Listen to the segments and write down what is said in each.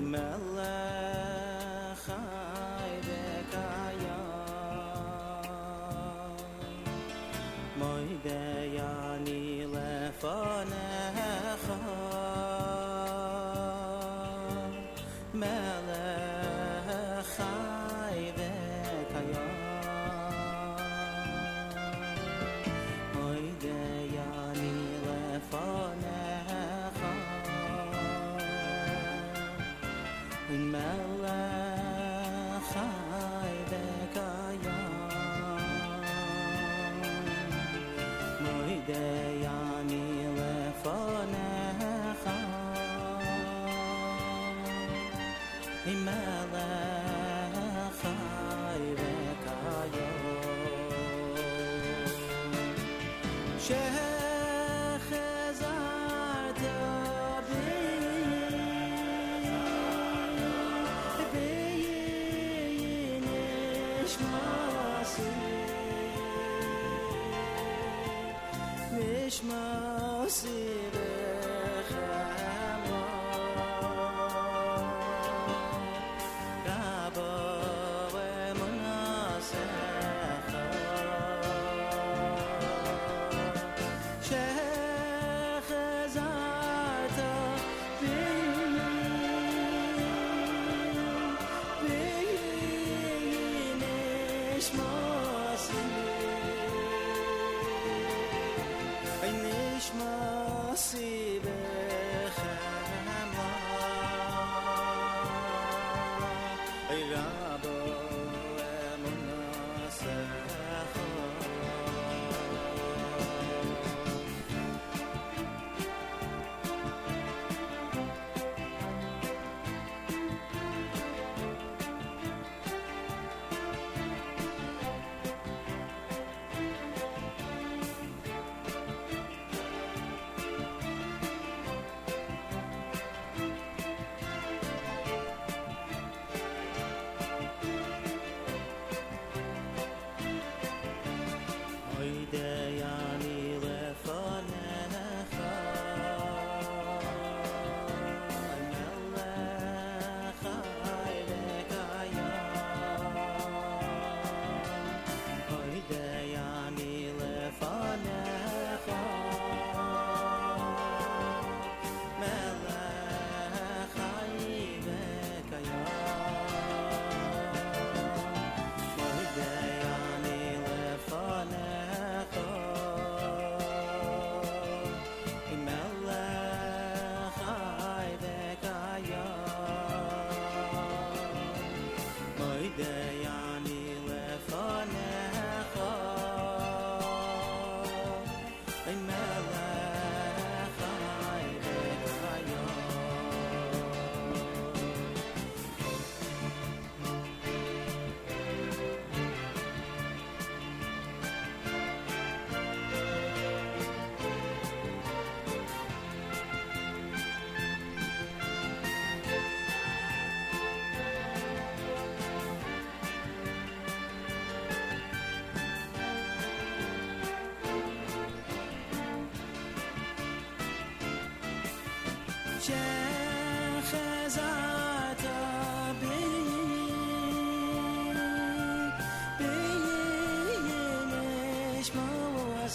Mellow. yakışmaz Ram.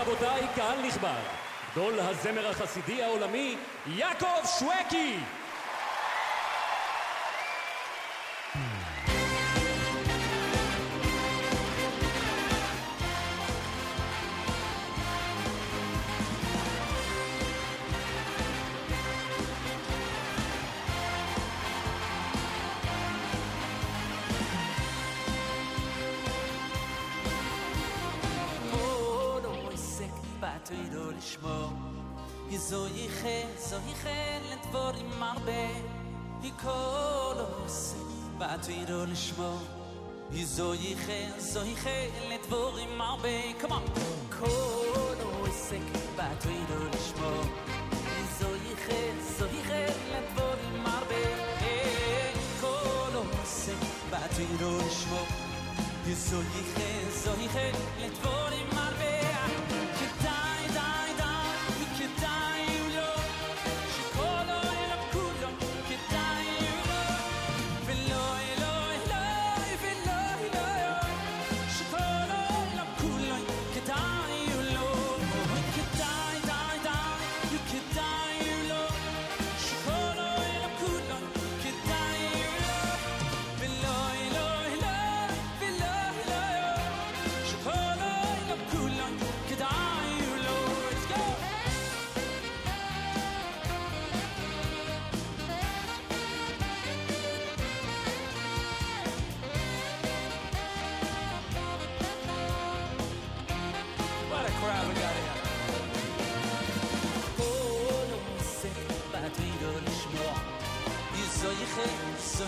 ורבותיי, קהל נכבד, גדול הזמר החסידי העולמי, יעקב שווקי! hat ihr und ich mo wie so ich hen so on. Ko no ich sink back wie du und ich mo wie so ich hen so ich hen et vor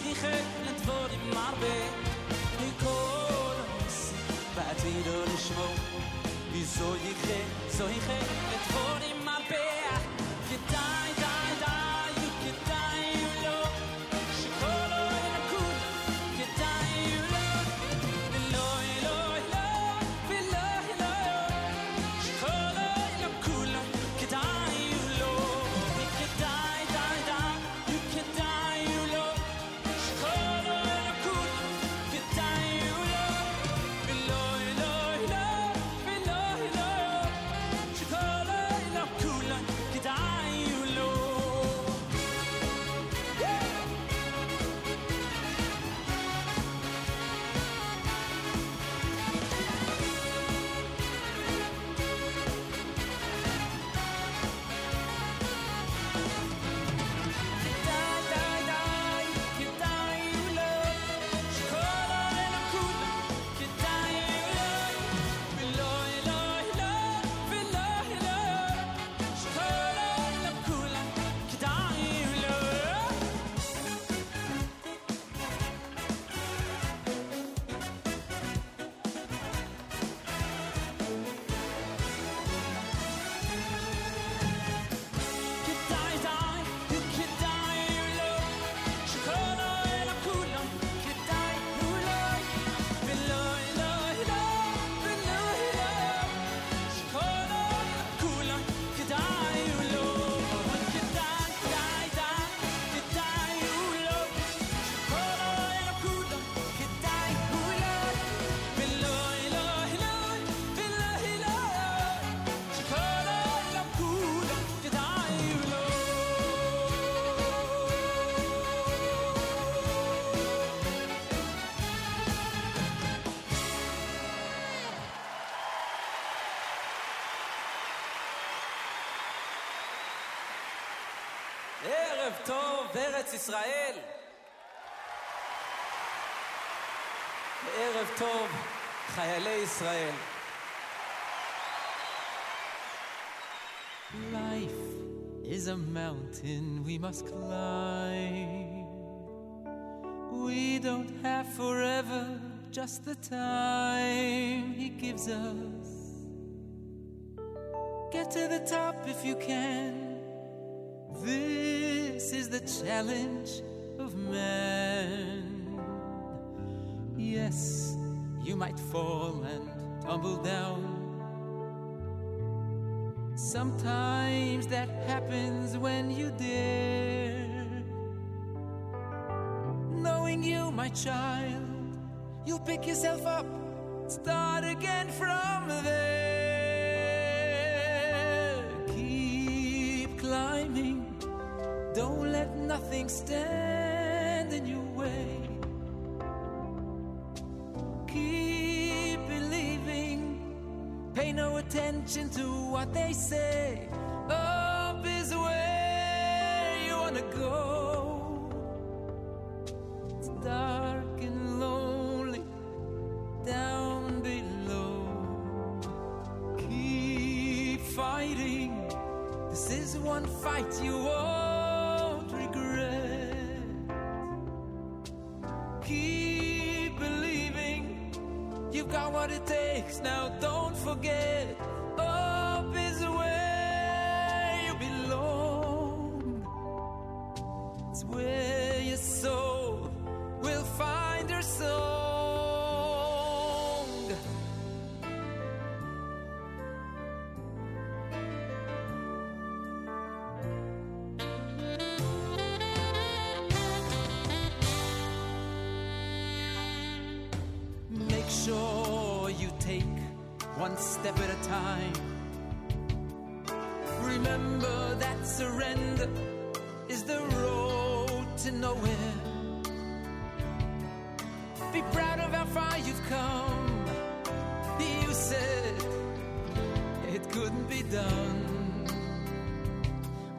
Ich hätte nicht vor dem Arbe, die Kohlhaus, bei dir und Schwung. Wieso ich hätte, so ich nicht vor. ערב טוב, ארץ ישראל. ערב טוב, חיילי ישראל. Life is a mountain we must climb. We don't have forever, just the time He gives us. Get to the top if you can. the challenge of man. Yes, you might fall and tumble down. Sometimes that happens when you dare. Knowing you, my child, you'll pick yourself up, start again from there. Keep climbing don't let nothing stand in your way. Keep believing, pay no attention to what they say. Oh. now. time. Remember that surrender is the road to nowhere. Be proud of how far you've come. You said it couldn't be done.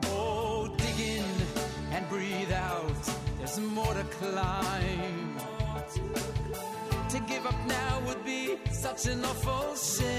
Oh, dig in and breathe out. There's more to climb. To give up now would be such an awful shame.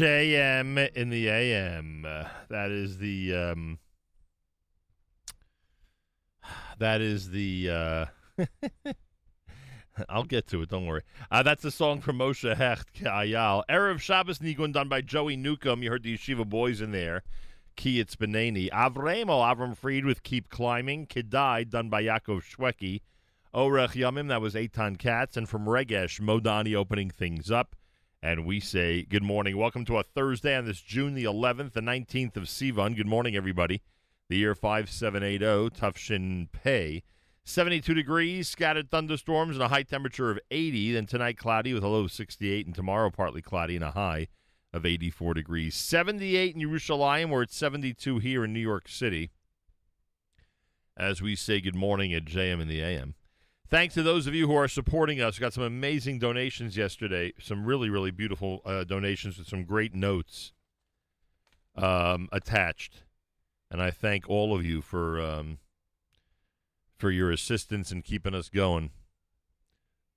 JM in the AM. That is the um, that is the uh, I'll get to it, don't worry. Uh, that's the song from Moshe Hecht, Ayal. Erev Shabbos Nigun done by Joey Newcomb. You heard the Yeshiva Boys in there. Kiyitz Benani. Avremo, Avram Fried with Keep Climbing. Kedai done by Yaakov Shwekey. Orech Yamim, that was Eitan Katz. And from Regesh, Modani opening things up. And we say good morning. Welcome to a Thursday on this June the 11th, the 19th of Sivan. Good morning, everybody. The year 5780, Tufshin Pei. 72 degrees, scattered thunderstorms, and a high temperature of 80. Then tonight, cloudy with a low of 68, and tomorrow, partly cloudy and a high of 84 degrees. 78 in Yerushalayim, where it's 72 here in New York City. As we say good morning at JM in the AM. Thanks to those of you who are supporting us. We got some amazing donations yesterday. Some really, really beautiful uh, donations with some great notes um, attached. And I thank all of you for um, for your assistance in keeping us going.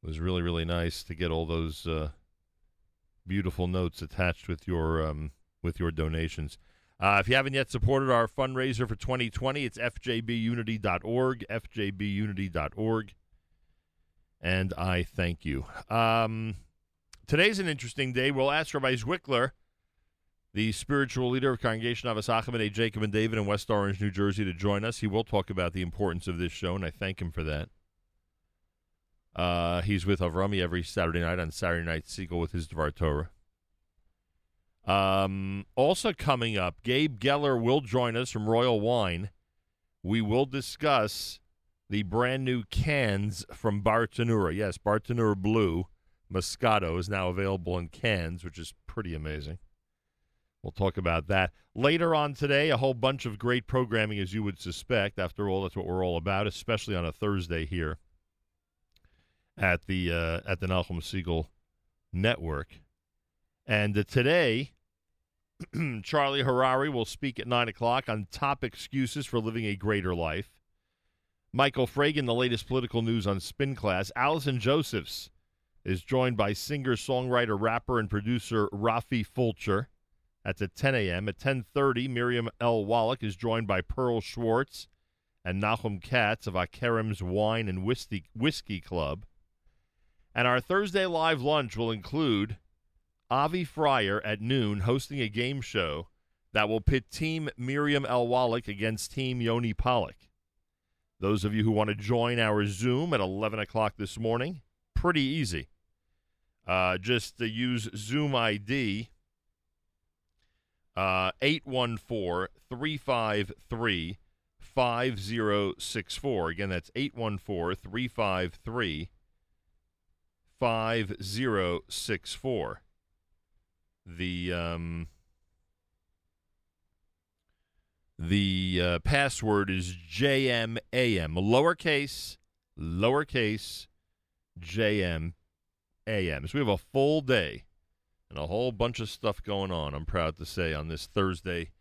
It was really, really nice to get all those uh, beautiful notes attached with your um, with your donations. Uh, if you haven't yet supported our fundraiser for 2020, it's fjbunity.org, fjbunity.org and I thank you. Um, today's an interesting day. We'll ask Rabbi Zwickler, the spiritual leader of Congregation Ahavas Achim A. Jacob and David in West Orange, New Jersey, to join us. He will talk about the importance of this show, and I thank him for that. Uh, he's with Avrami every Saturday night on Saturday Night Segal with his Dvar Torah. Um, also coming up, Gabe Geller will join us from Royal Wine. We will discuss the brand new cans from Bartenura. Yes, Bartenura Blue Moscato is now available in cans, which is pretty amazing. We'll talk about that. Later on today, a whole bunch of great programming, as you would suspect. After all, that's what we're all about, especially on a Thursday here at the uh, at the Nachum Segal Network. And uh, today, Charlie Harary will speak at 9 o'clock on top excuses for living a greater life. Michael Fragin, the latest political news on Spin Class. Allison Josephs is joined by singer, songwriter, rapper, and producer Rafi Fulcher. That's at 10 a.m. At 10:30, Miriam L. Wallach is joined by Pearl Schwartz and Nahum Katz of Akerem's Wine and Whiskey, Whiskey Club. And our Thursday live lunch will include Avi Fryer at noon hosting a game show that will pit Team Miriam L. Wallach against Team Yoni Pollock. Those of you who want to join our Zoom at 11 o'clock this morning, pretty easy. Uh, just to use Zoom ID uh, 814 353 5064. Again, that's 814 353 5064. The um, the uh, password is JMAM, lowercase, lowercase, JMAM. So we have a full day and a whole bunch of stuff going on, I'm proud to say, on this Thursday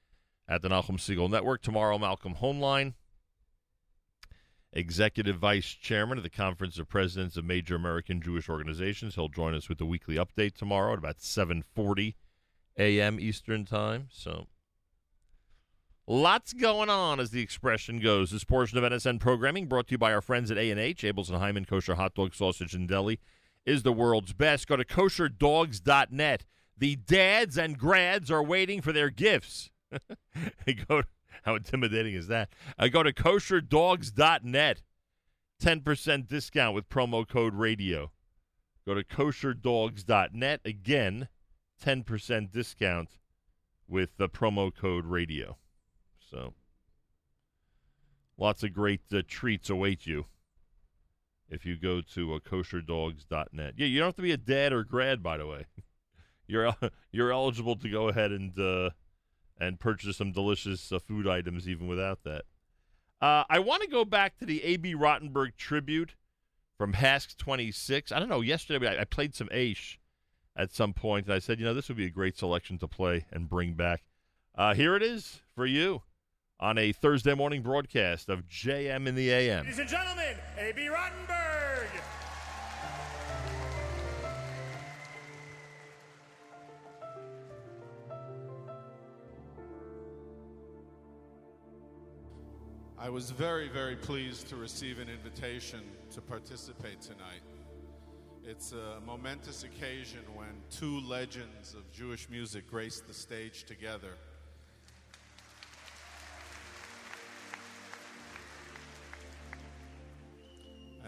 at the Malcolm Segal Network. Tomorrow, Malcolm Hoenlein, Executive Vice Chairman of the Conference of Presidents of Major American Jewish Organizations. He'll join us with the weekly update tomorrow at about 7.40 a.m. Eastern Time. So Lots going on, as the expression goes. This portion of NSN programming, brought to you by our friends at A&H, Abeles and Heymann Kosher Hot Dog Sausage and Deli, is the world's best. Go to kosherdogs.net. The dads and grads are waiting for their gifts. go, how intimidating is that? Uh, go to kosherdogs.net. 10% discount with promo code radio. Go to kosherdogs.net. Again, 10% discount with the promo code radio. So lots of great uh, treats await you if you go to uh, kosherdogs.net. Yeah, you don't have to be a dad or grad, by the way. You're you're eligible to go ahead and uh, and purchase some delicious uh, food items even without that. Uh, I want to go back to the A.B. Rottenberg tribute from HASC 26. I don't know. Yesterday I, I played some Aish at some point, and I said, you know, this would be a great selection to play and bring back. Uh, here it is for you on a Thursday morning broadcast of JM in the AM. Ladies and gentlemen, A.B. Rottenberg. I was very, very pleased to receive an invitation to participate tonight. It's a momentous occasion when two legends of Jewish music grace the stage together.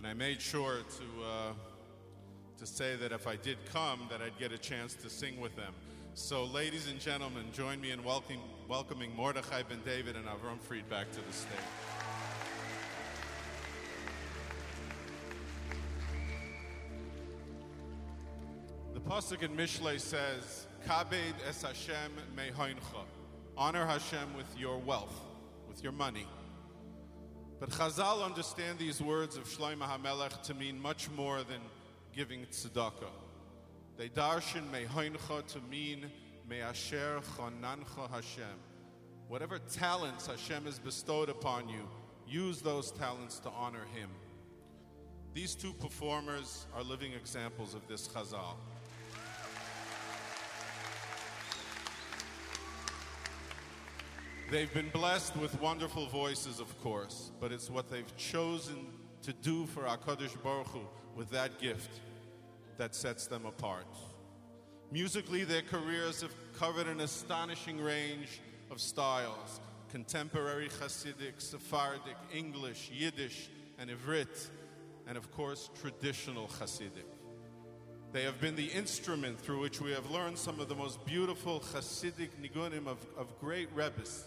And I made sure to, uh, to say that if I did come, that I'd get a chance to sing with them. So, ladies and gentlemen, join me in welcoming, welcoming Mordechai Ben David and Avram Fried back to the stage. The pasuk in Mishlei says, "Kabed es Hashem mehoincha." Honor Hashem with your wealth, with your money. But Chazal understand these words of Shlomo HaMelech to mean much more than giving tzedakah. They darshan mehoincha to mean me'asher chonancha Hashem. Whatever talents Hashem has bestowed upon you, use those talents to honor Him. These two performers are living examples of this Chazal. They've been blessed with wonderful voices, of course, but it's what they've chosen to do for HaKadosh Baruch Hu with that gift that sets them apart. Musically, their careers have covered an astonishing range of styles contemporary Hasidic, Sephardic, English, Yiddish, and Ivrit, and of course, traditional Hasidic. They have been the instrument through which we have learned some of the most beautiful Hasidic nigunim of, of great Rebbes.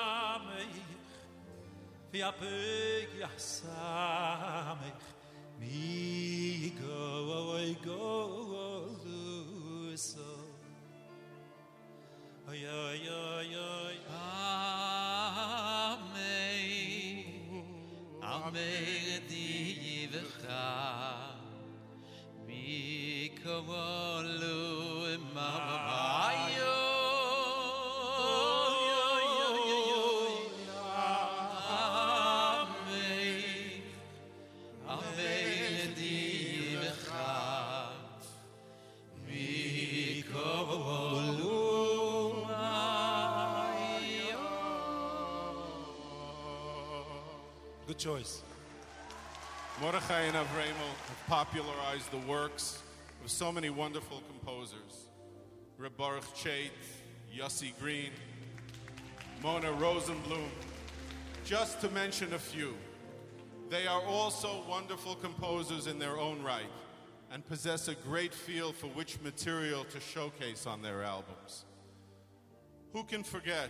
fi a pig ja samich mi go oi go lu so oi oi oi oi ame ame di vecha mi go lu ma ma Good choice. Mordechai and Avremel have popularized the works of so many wonderful composers. Reb Baruch Chait, Yossi Green, Mona Rosenblum, just to mention a few. They are also wonderful composers in their own right and possess a great feel for which material to showcase on their albums. Who can forget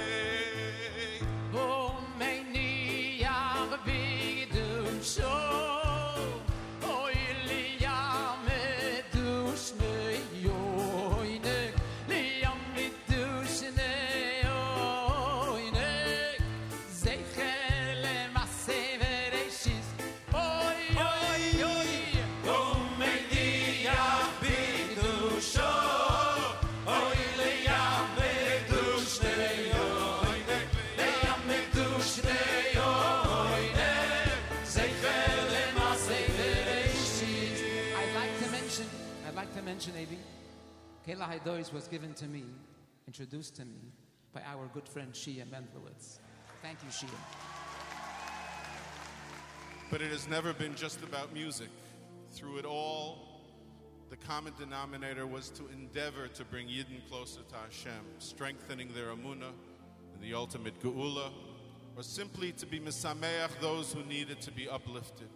Kela Haidois was given to me, introduced to me by our good friend Shia Mendlowitz. Thank you, Shia. But it has never been just about music. Through it all, the common denominator was to endeavor to bring Yidden closer to Hashem, strengthening their amunah and the ultimate geula, or simply to be misameach those who needed to be uplifted.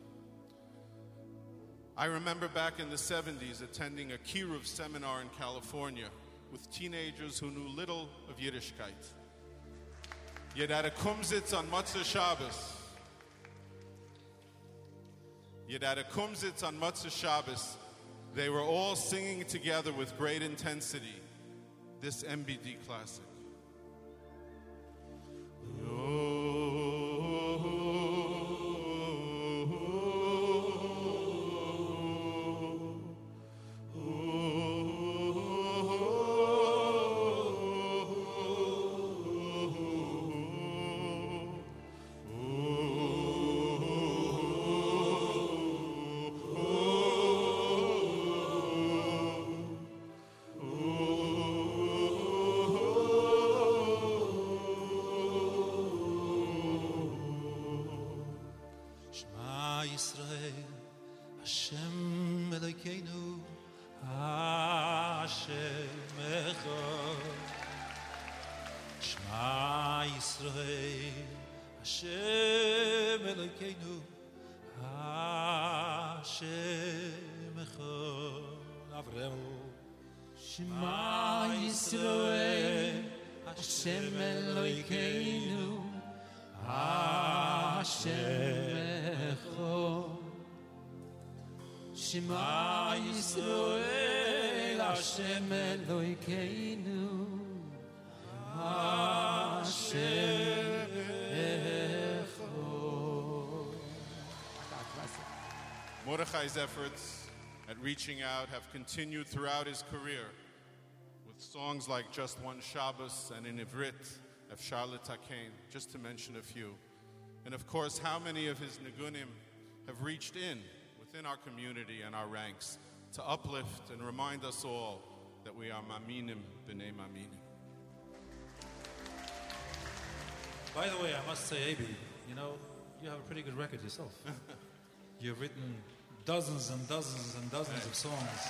I remember back in the 70s attending a Kiruv seminar in California with teenagers who knew little of Yiddishkeit. Yet at a kumsitz on Matzah Shabbos, Yet at a kumsitz on Matzah Shabbos, They were all singing together with great intensity this MBD classic. Shema אלוקינו השם אחד שמע ישראל השם אלוקינו השם אחד אברהם שמע ישראל השם אלוקינו השם אחד שמע Shema Yisrael, Hashem Elokeinu. Mordechai's efforts at reaching out have continued throughout his career with songs like Just One Shabbos and in Ivrit, of Charlotte just to mention a few. And of course, how many of his nigunim have reached in within our community and our ranks to uplift and remind us all that we are maminim b'nei maminim. By the way, I must say, Abi, you know, you have a pretty good record yourself. You've written dozens and dozens and dozens of songs.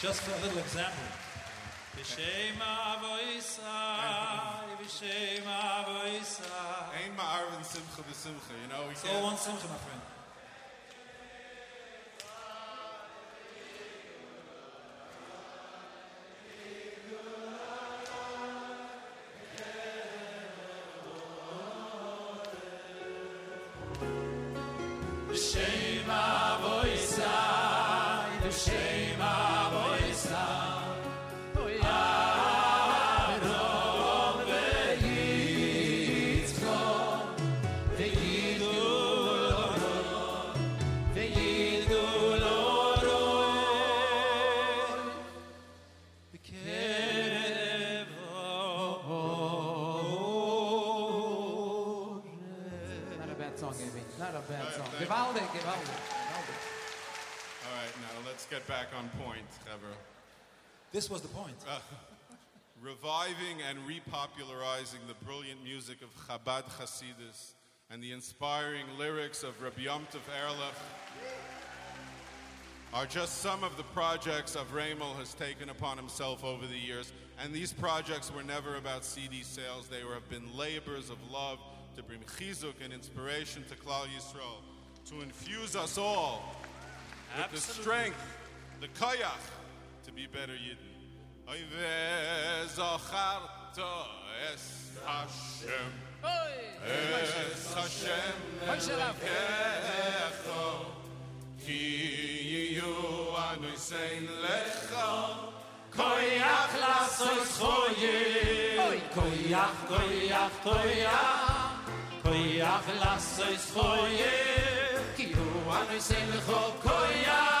Just for a little example. B'Shem Avoisai, B'Shem Avoisai. Ein ma'arvin simcha b'simcha, you know, we can't- one simcha, my friend. This was the point. Reviving and repopularizing the brilliant music of Chabad Hasidus and the inspiring lyrics of Rabbi Yom Tov Erlich are just some of the projects Avramel has taken upon himself over the years. And these projects were never about CD sales. They were, have been labors of love to bring chizuk and inspiration to Klal Yisrael, to infuse us all with the strength, the koyach, to be better Yidden. Oy ve'zacharta es Hashem, es Hashem Elokecho, ki yiyu anoisein lecha, koyach lasos choyim. Koyach, koyach, koyach, koyach lasois choyim, ki hu anu sein lecho. Koyach,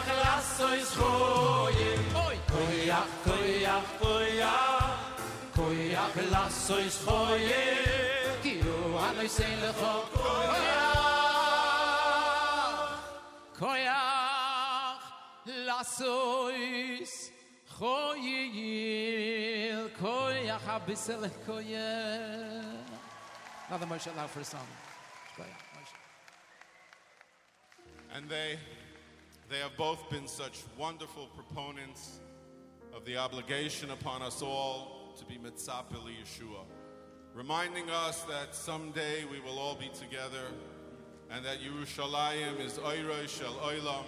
koyach lasois choyim, koyach, koyach, koyach, koyach lasois choyim, ki hu anu sein lecho koyach, koyach lasois choyil, koyach abisel koyach. Another Moshe allowed for a song. And they, they have both been such wonderful proponents of the obligation upon us all to be Mitzapeli Yeshua, reminding us that someday we will all be together and that Yerushalayim is Oiroi Shel Oilam.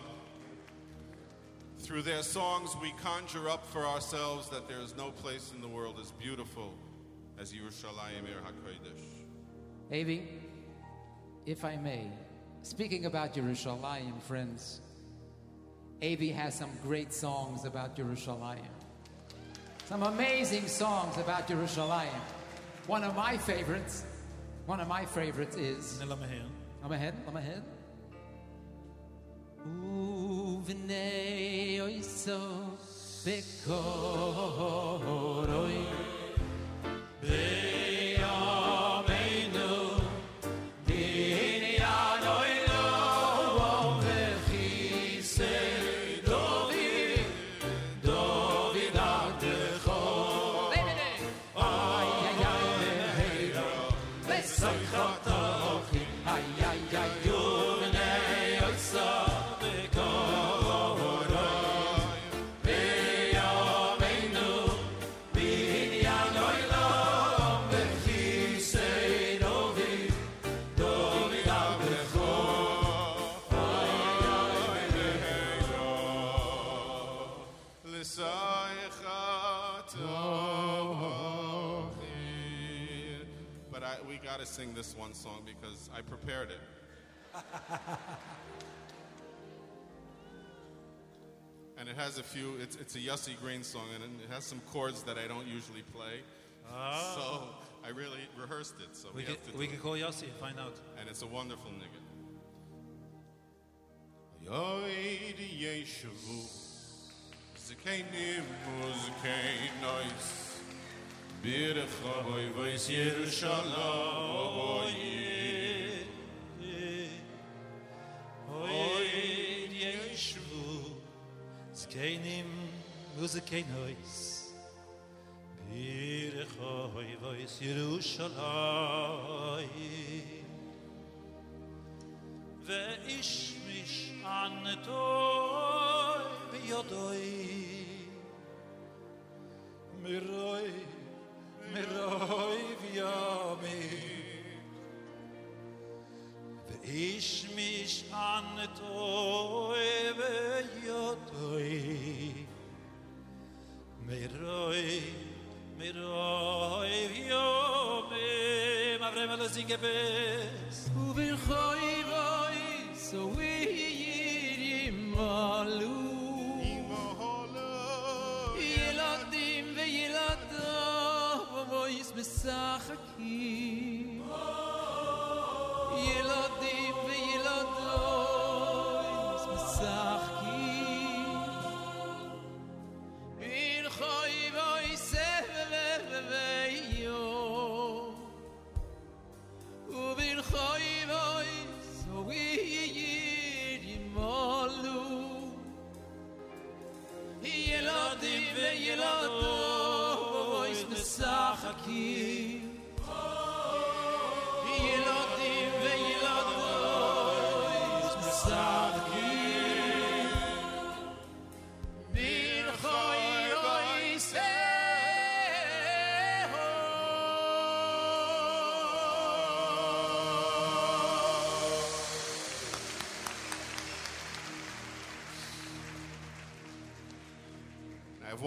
Through their songs, we conjure up for ourselves that there is no place in the world as beautiful as Yerushalayim Ir HaKodesh. Avi, if I may, Speaking about Yerushalayim, friends, Avi has some great songs about Yerushalayim. Some amazing songs about Yerushalayim. One of my favorites, one of my favorites is. Let me hear. I'm ahead, I'm ahead. Uvnei oiso bekoroi one song because I prepared it. and it has a few, it's, it's a Yossi Green song, and it has some chords that I don't usually play. Ah. So I really rehearsed it. So we, We can, have to we can call Yossi and find out. And it's a wonderful nigga. Yoid Yeshavu Zikainim Bire khoy vayse r shala oy oy ye shvu skeynim muzey kay nois bire khoy vayse r ve ish mish anetoy vi oy miroy meroy viobe ואיש mish anet oevel yotoy meroy meroy viobe mavrem lo ובויס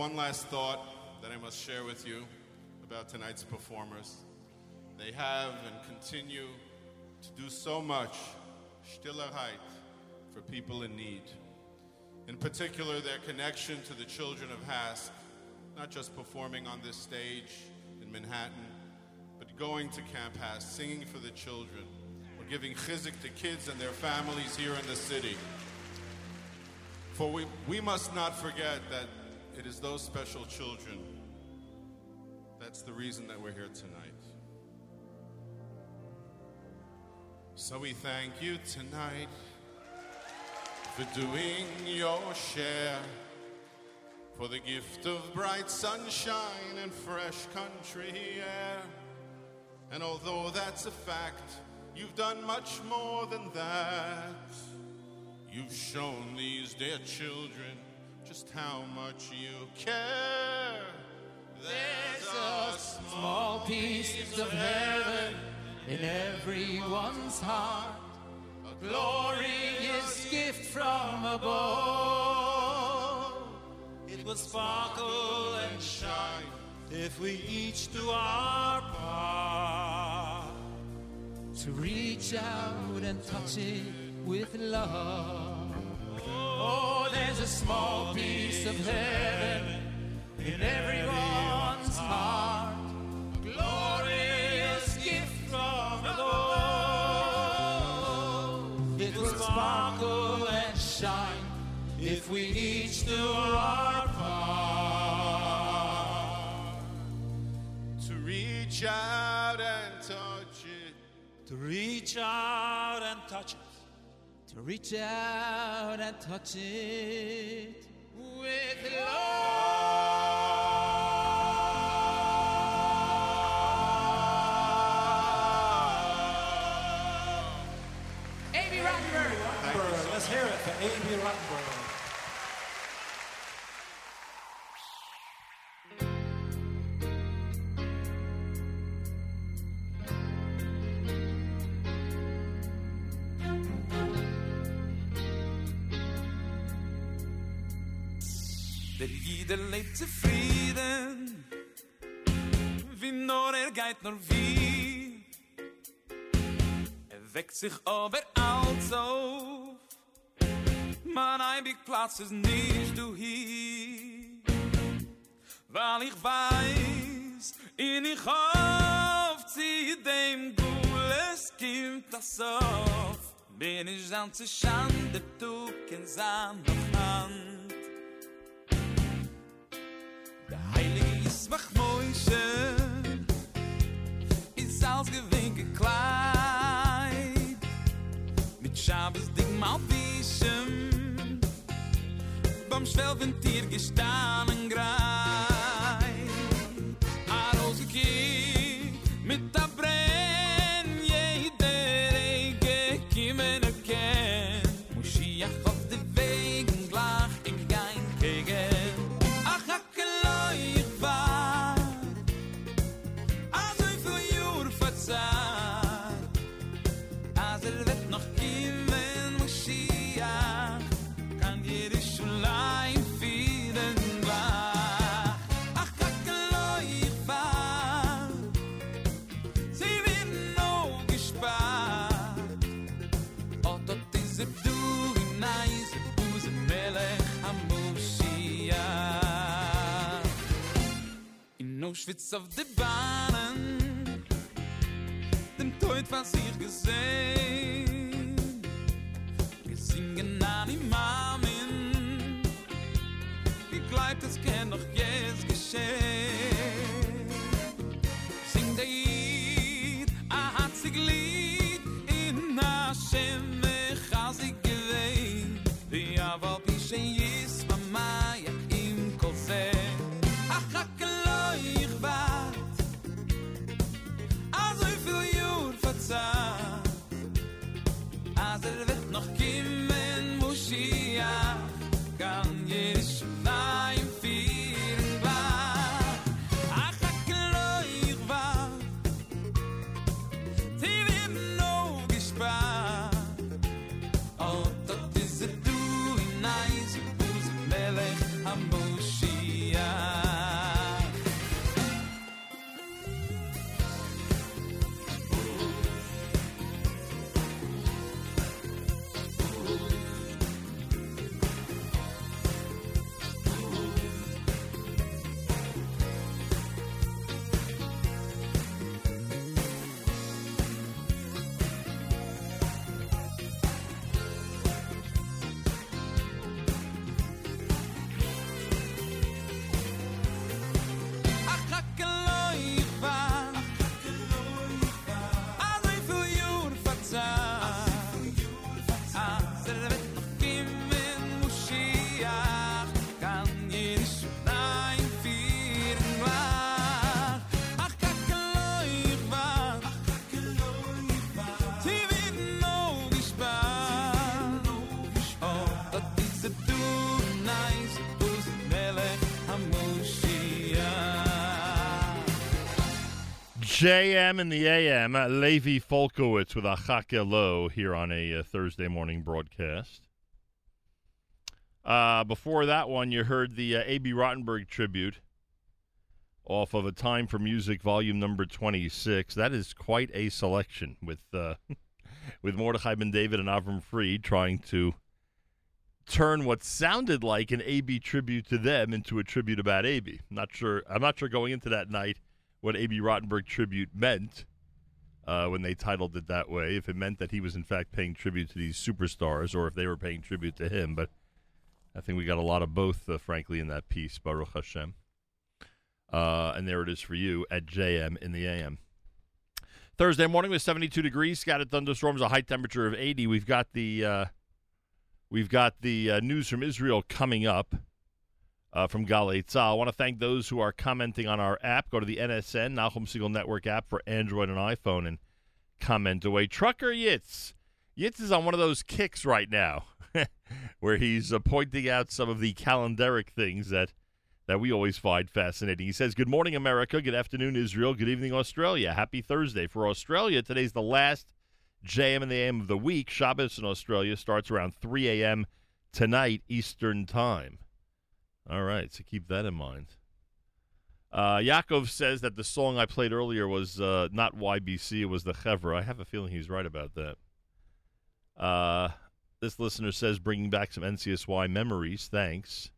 one last thought that I must share with you about tonight's performers. They have and continue to do so much, Stillerheit, for people in need. In particular, their connection to the children of HASC, not just performing on this stage in Manhattan, but going to Camp HASC, singing for the children, or giving chizik to kids and their families here in the city. For we, we must not forget that it is those special children that's the reason that we're here tonight. So we thank you tonight for doing your share, for the gift of bright sunshine and fresh country air. And although that's a fact, you've done much more than that. You've shown these dear children just how much you care. There's a small piece of heaven in everyone's heart. A glorious gift from above. It will sparkle and shine if we each do our part. To reach out and touch it with love. Oh, there's a small piece of heaven in everyone's heart. A Glorious gift from above. It will sparkle and shine if we each do our part. To reach out and touch it. To reach out and touch it. To reach out and touch it with love. A.B. Rottenberg. Rottenberg. Let's hear it for A.B. Rottenberg. Jeder lebt zufrieden, wie nur er geht nur wie. Er weckt sich aber als auf, mein eibig Platz ist nicht du hier. Weil ich weiß, in ich auf, zieh dem Gules kommt das auf. Bin ich dann zu schande, du kennst an noch Hand. wach moise is als gewinke kleid mit schabes ding mal wiesen beim schwelven tier gestanen grad. Auschwitz auf de JM in the AM, Levi Falkowitz with Achake Lo here on a uh, Thursday morning broadcast. Uh, before that one, you heard the uh, A.B. Rottenberg tribute off of A Time for Music, volume number 26. That is quite a selection with uh, with Mordechai Ben David and Avram Fried trying to turn what sounded like an AB tribute to them into a tribute about AB. Not sure. I'm not sure going into that night what AB Rottenberg tribute meant uh, when they titled it that way. If it meant that he was in fact paying tribute to these superstars, or if they were paying tribute to him. But I think we got a lot of both, uh, frankly, in that piece. Baruch Hashem. Uh, and there it is for you at JM in the AM. Thursday morning with 72 degrees, scattered thunderstorms, a high temperature of 80. We've got the uh, we've got the uh, news from Israel coming up uh, from Galei Tzahal. I want to thank those who are commenting on our app. Go to the NSN Nachum Segal Network app for Android and iPhone and comment away. Trucker Yitz. Yitz is on one of those kicks right now, where he's uh, pointing out some of the calendaric things that that we always find fascinating. He says, Good morning, America. Good afternoon, Israel. Good evening, Australia. Happy Thursday. For Australia, today's the last JM and the AM of the week. Shabbos in Australia starts around 3 a.m. tonight, Eastern Time. All right, so keep that in mind. Uh, Yaakov says that the song I played earlier was uh, not YBC, it was the Chevra. I have a feeling he's right about that. Uh, this listener says, bringing back some NCSY memories. Thanks.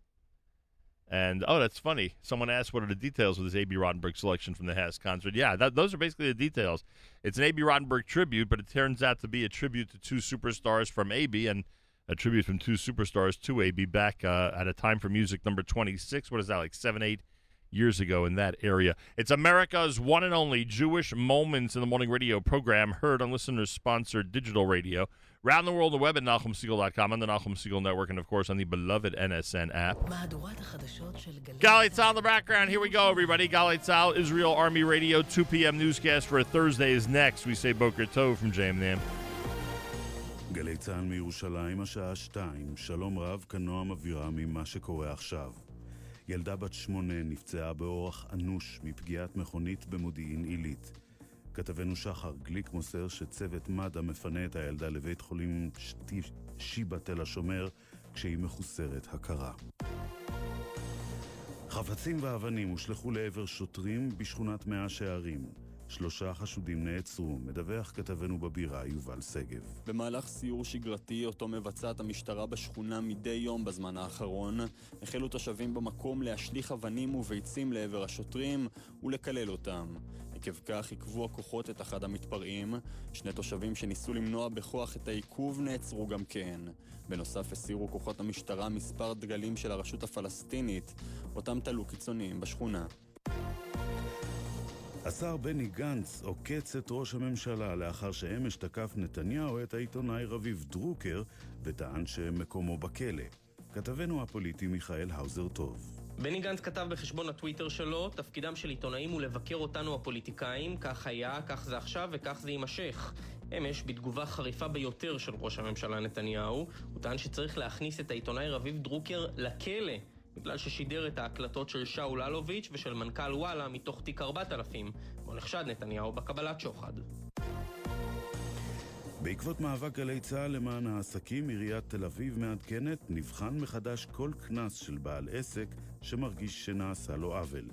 And oh, that's funny. Someone asked, "What are the details of this A.B. Rottenberg selection from the HASC concert?" Yeah, that, those are basically the details. It's an A.B. Rottenberg tribute, but it turns out to be a tribute to two superstars from A.B. and a tribute from two superstars to A.B. back uh, at a time for music number twenty-six. What is that like? Seven, eight years ago in that area. It's America's one and only Jewish Moments in the Morning radio program, heard on listeners-sponsored digital radio. Round the world, the web at NachumSegal.com, on the Nachum Segal Network, and of course on the beloved NSN app. Galei Tzahal in the background. Here we go, everybody. Galei Tzahal, Israel Army Radio, 2 p.m. newscast for Thursday is next. We say Boker Tov from JMNAM. גלי צה"ל מירושלים, השעה שתיים. שלום רב, כנועם אווירה ממה שקורה עכשיו. ילדה בת שמונה נפצעה באורח אנוש מפגיעת מכונית במודיעין עילית. כתבנו שחר גליק מוסר שצוות מד"א מפנה את הילדה לבית חולים שיבא תל השומר כשהיא מחוסרת הכרה. חפצים ואבנים הושלכו לעבר שוטרים בשכונת מאה שערים. שלושה חשודים נעצרו, מדווח כתבנו בבירה יובל שגב. במהלך סיור שגרתי אותו מבצעת המשטרה בשכונה מדי יום בזמן האחרון, החלו תושבים במקום להשליך אבנים וביצים לעבר השוטרים ולקלל אותם. עקב כך עיכבו הכוחות את אחד המתפרעים, שני תושבים שניסו למנוע בכוח את העיכוב נעצרו גם כן. בנוסף הסירו כוחות המשטרה מספר דגלים של הרשות הפלסטינית, אותם תלו קיצוניים בשכונה. השר בני גנץ עוקץ את ראש הממשלה לאחר שאמש תקף נתניהו את העיתונאי רביב דרוקר וטען שמקומו בכלא. כתבנו הפוליטי מיכאל האוזר טוב. בני גנץ כתב בחשבון הטוויטר שלו, תפקידם של עיתונאים הוא לבקר אותנו הפוליטיקאים, כך היה, כך זה עכשיו וכך זה יימשך. אמש, בתגובה חריפה ביותר של ראש הממשלה נתניהו, הוא טען שצריך להכניס את העיתונאי רביב דרוקר לכלא, בגלל ששידר את ההקלטות של שאול אלוביץ' ושל מנכ"ל וואלה מתוך תיק 4000, בו נחשד נתניהו בקבלת שוחד. בעקבות מאבק גלי צה"ל למען העסקים, עיריית תל אביב מעדכנת, נבחן מחדש כל קנס של בעל עסק שמרגיש שנעשה לו עוול.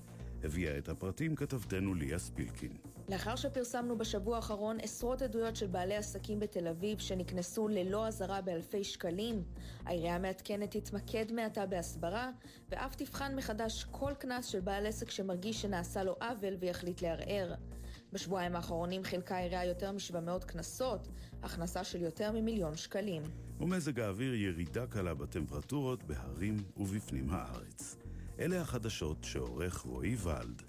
הביאה את הפרטים כתבתנו ליה ספילקין. לאחר שפרסמנו בשבוע האחרון עשרות עדויות של בעלי עסקים בתל אביב שנקנסו ללא אזהרה באלפי שקלים, העירייה המעדכנת תתמקד מעתה בהסברה, ואף תבחן מחדש כל קנס של בעל עסק שמרגיש שנעשה לו עוול ויחליט לערער. בשבועיים האחרונים חילקה העירייה יותר מ-700 קנסות, הכנסה של יותר ממיליון שקלים. ומזג האוויר ירידה קלה בטמפרטורות בהרים ובפנים הארץ. אלה החדשות שעורך רועי ולד.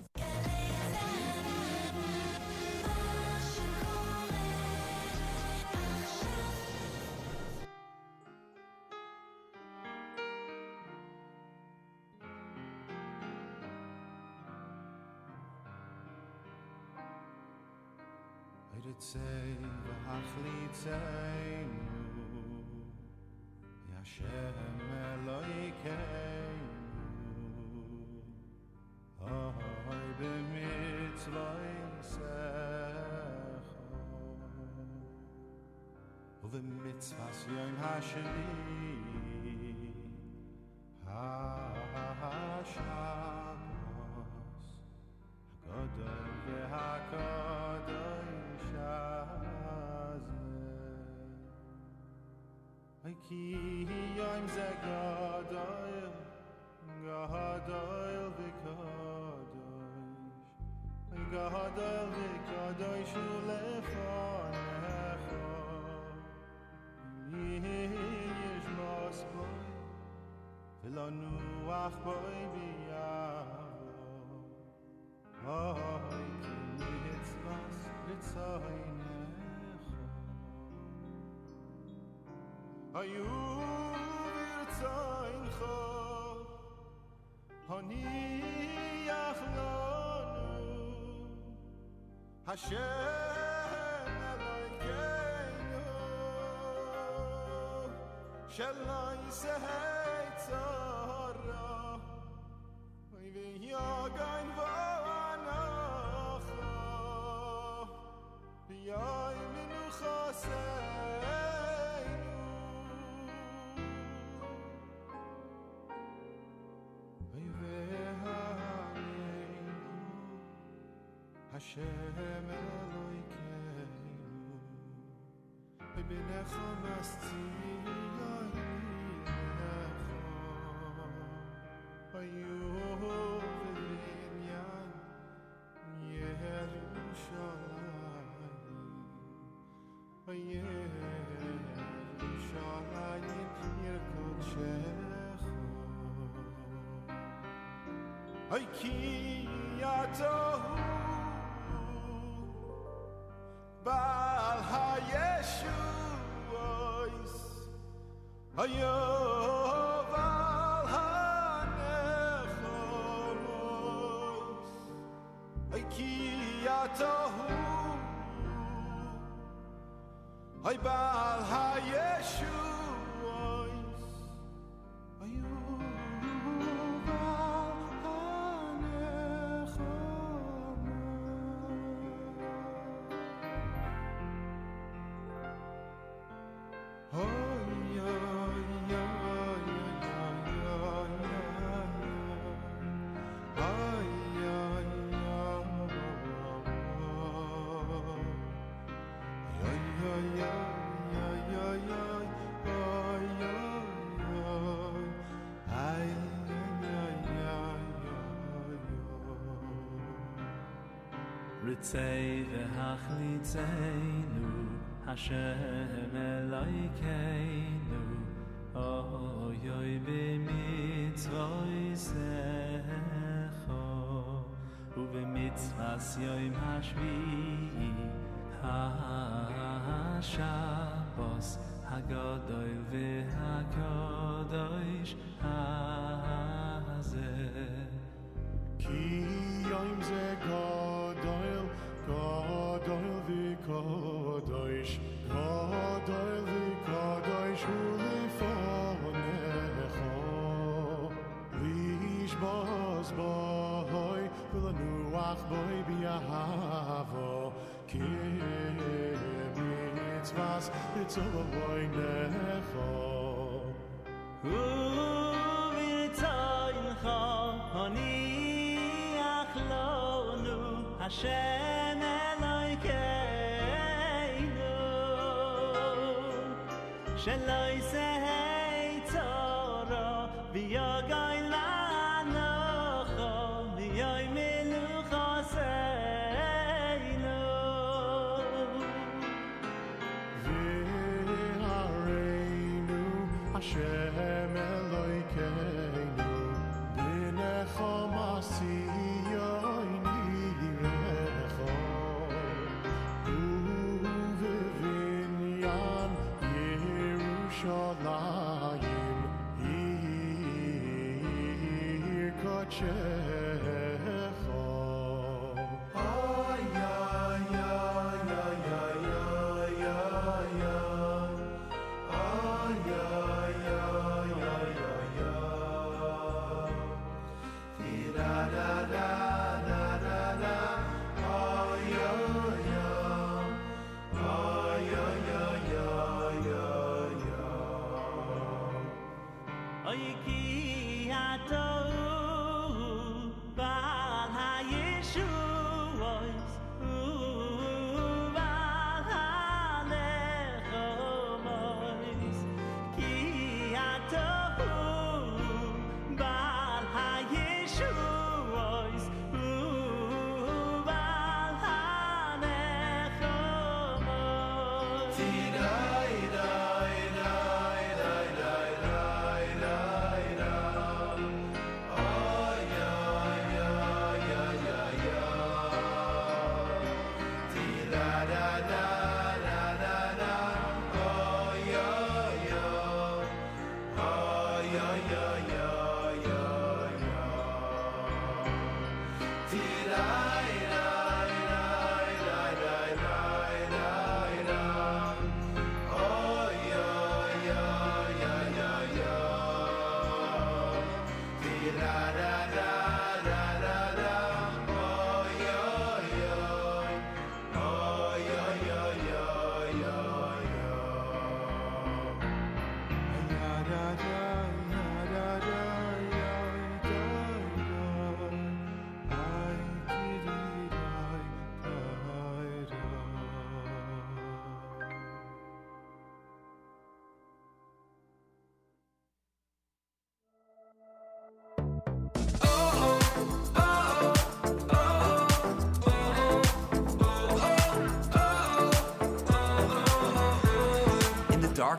zein ve achli zeinu yashem eloikeinu hoi be mitzvoi secho ve mitzvas yoim hashini ha-ha-ha-shabos ha-godol ve-ha-godol ay ki yoym ze gadoyl gadoyl ve kadoyl ay gadoyl ve kadoyl shule fon ha ni yesh mos boy velanu ach boy היו ברצאי הניח לנו. השם עלינו שלא יסהי צהרה ויגן ואנחה ביי מנוחה השם לייכע איך בין אַ היו צייער ירושלים, ירושלים יוי הו היי מען יתוהו אותו הוא, אוי בעל הישוב. Tzei ve hachli tzei nu Hashem elai kei nu Oy oy be mit zwei sechoh Uwe mit zwas yoy ma shvi Ha shabos Ha gadoi ha Ha ולנוח בוי ביהבו, כי מצווס בצור בוי נכו. וברצונך הניח לנו השם אלוהיכנו שלא ישהי צורו ויוגוי לנוחו noche.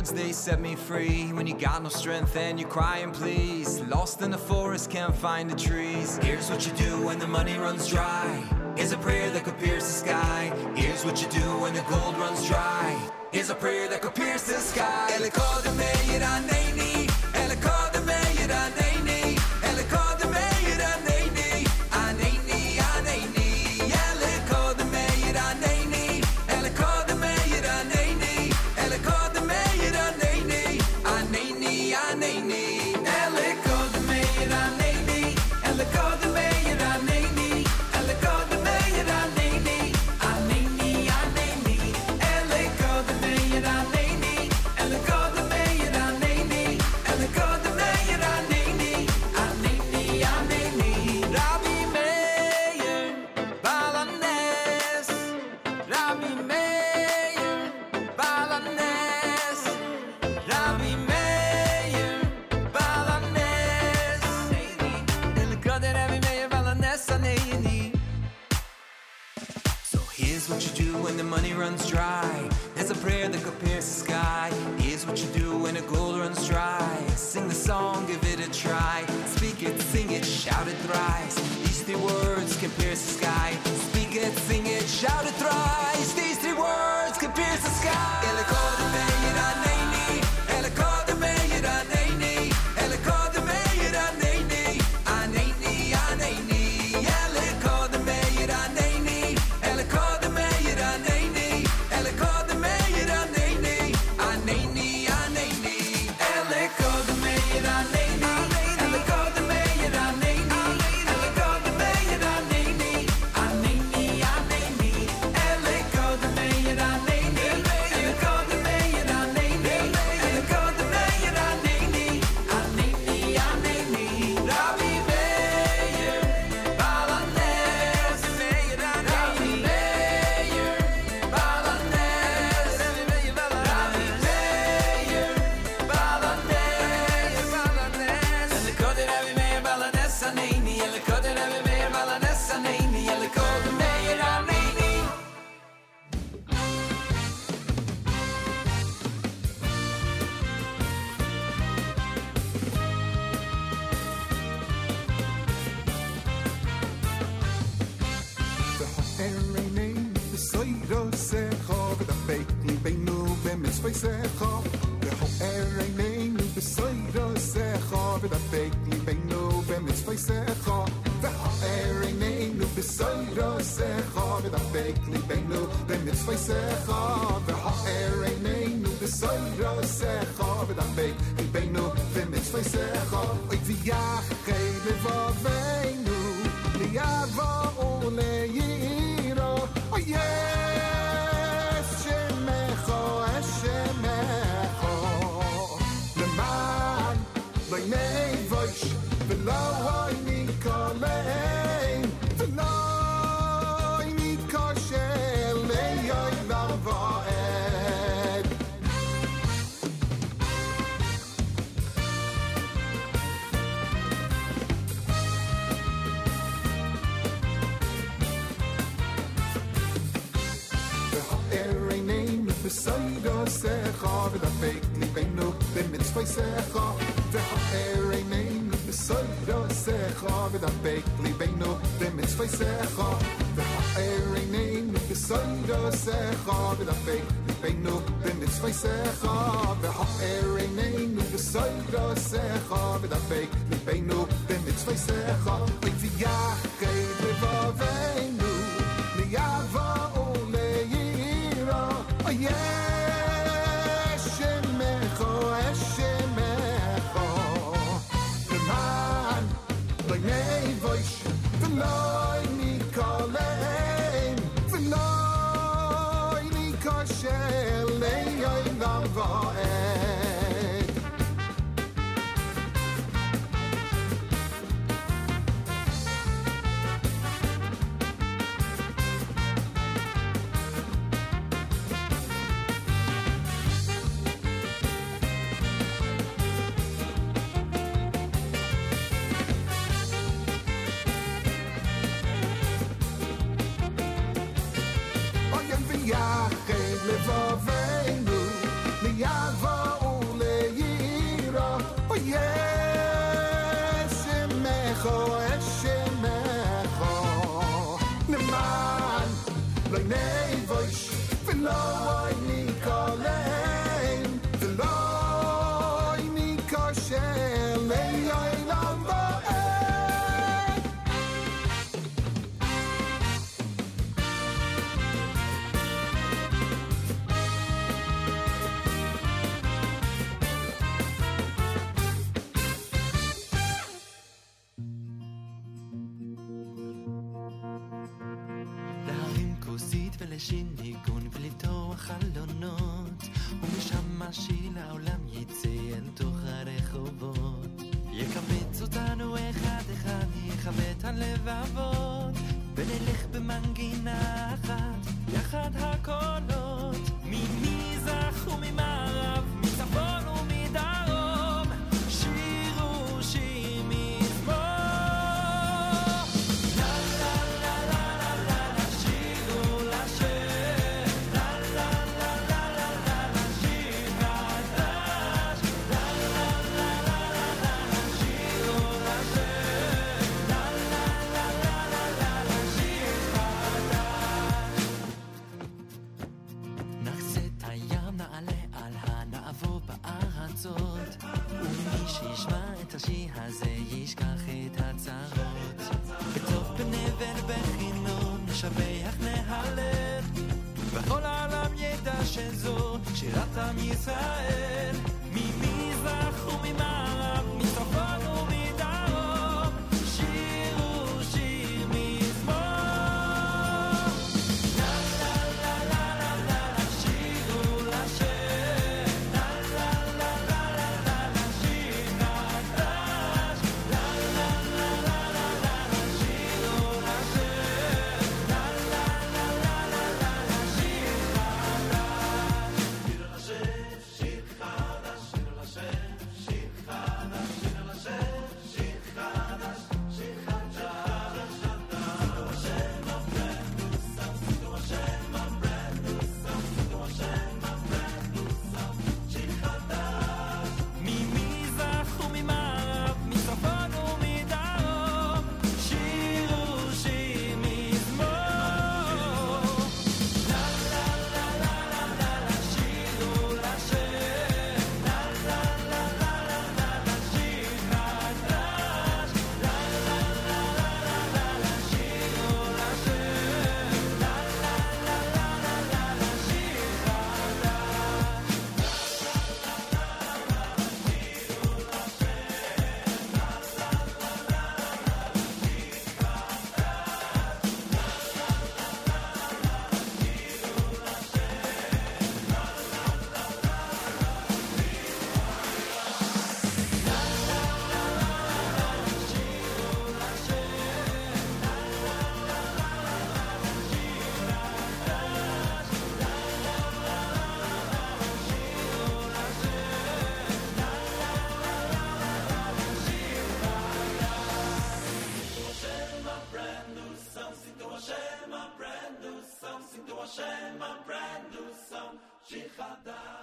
words, they set me free. When you got no strength and you cry and please. Lost in the forest, can't find the trees. Here's what you do when the money runs dry. Is a prayer that could pierce the sky. Here's what you do when the gold runs dry. Is a prayer that could pierce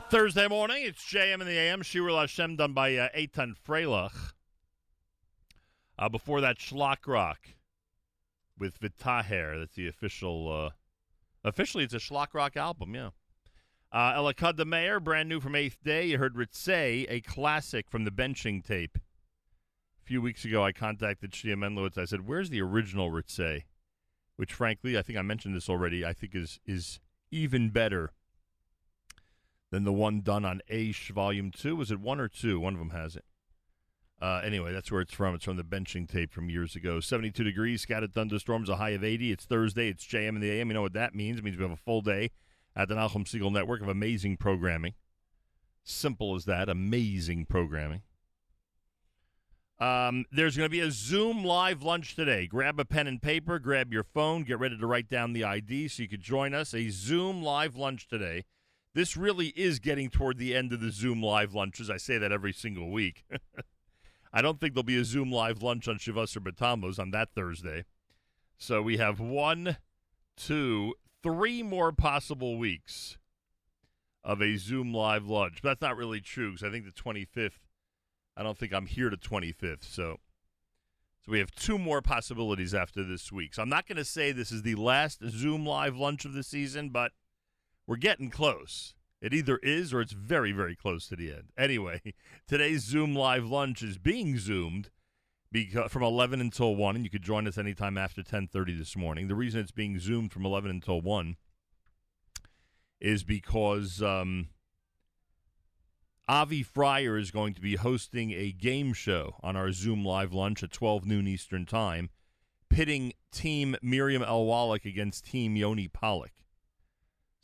Thursday morning, it's JM in the AM. Shirul Hashem done by uh, Eitan Freilich. Uh, before that, Schlock Rock with Vitaher. That's the official. Uh, officially, it's a Schlock Rock album, yeah. Uh, Elakad the Mayor, brand new from Eighth Day. You heard Ritzay, a classic from the benching tape. A few weeks ago, I contacted Shia Menlowitz. I said, Where's the original Ritzay? Which, frankly, I think I mentioned this already, I think is, is even better than the one done on Aish Volume 2. Was it one or two? One of them has it. Uh, anyway, that's where it's from. It's from the benching tape from years ago. 72 degrees, scattered thunderstorms, a high of 80. It's Thursday. It's JM in the AM. You know what that means? It means we have a full day at the Nachum Segal Network of amazing programming. Simple as that. Amazing programming. Um, there's going to be a Zoom live lunch today. Grab a pen and paper, grab your phone, get ready to write down the ID so you could join us. A Zoom live lunch today. This really is getting toward the end of the Zoom live lunches. I say that every single week. I don't think there'll be a Zoom live lunch on Shivas or Batamos on that Thursday. So we have one, two, three more possible weeks of a Zoom live lunch. But that's not really true because I think the 25th, I don't think I'm here to 25th. So, so we have two more possibilities after this week. So I'm not going to say this is the last Zoom live lunch of the season, but we're getting close. It either is or it's very, very close to the end. Anyway, today's Zoom live lunch is being zoomed because from 11 until 1, and you could join us anytime after 10:30 this morning. The reason it's being zoomed from 11 until 1 is because um, Avi Fryer is going to be hosting a game show on our Zoom live lunch at 12 noon Eastern Time, pitting Team Miriam L. Wallach against Team Yoni Pollock.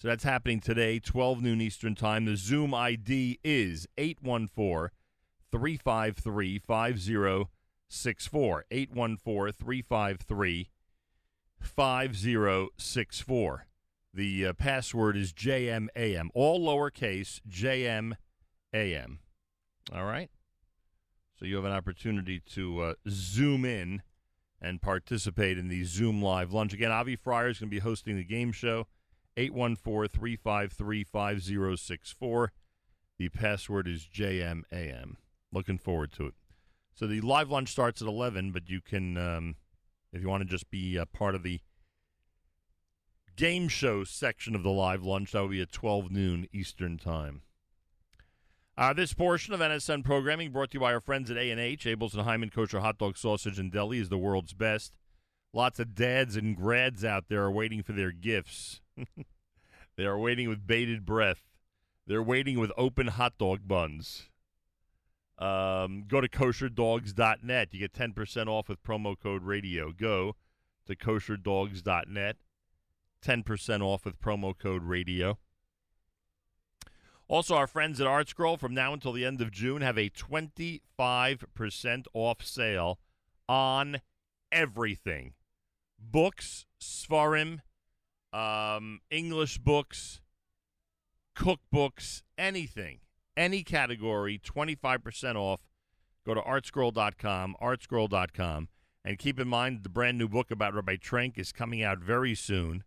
So that's happening today, 12 noon Eastern Time. The Zoom ID is 814 353 5064. 814 353 5064. The uh, password is JMAM, all lowercase JMAM. All right? So you have an opportunity to uh, zoom in and participate in the Zoom Live lunch. Again, Avi Fryer is going to be hosting the game show. 814 353 5064. The password is JMAM. Looking forward to it. So the live lunch starts at 11, but you can, um, if you want to just be a part of the game show section of the live lunch, that will be at 12 noon Eastern Time. Uh, this portion of NSN programming brought to you by our friends at A&H. Abeles and Heymann Kosher Hot Dog Sausage and Deli is the world's best. Lots of dads and grads out there are waiting for their gifts. they are waiting with bated breath. They're waiting with open hot dog buns. Um, go to kosherdogs.net. You get 10% off with promo code radio. Go to kosherdogs.net. 10% off with promo code radio. Also, our friends at ArtScroll from now until the end of June have a 25% off sale on everything books, Svarim, um, English books, cookbooks, anything, any category, 25% off. Go to artscroll.com, artscroll.com. And keep in mind the brand new book about Rabbi Trenk is coming out very soon.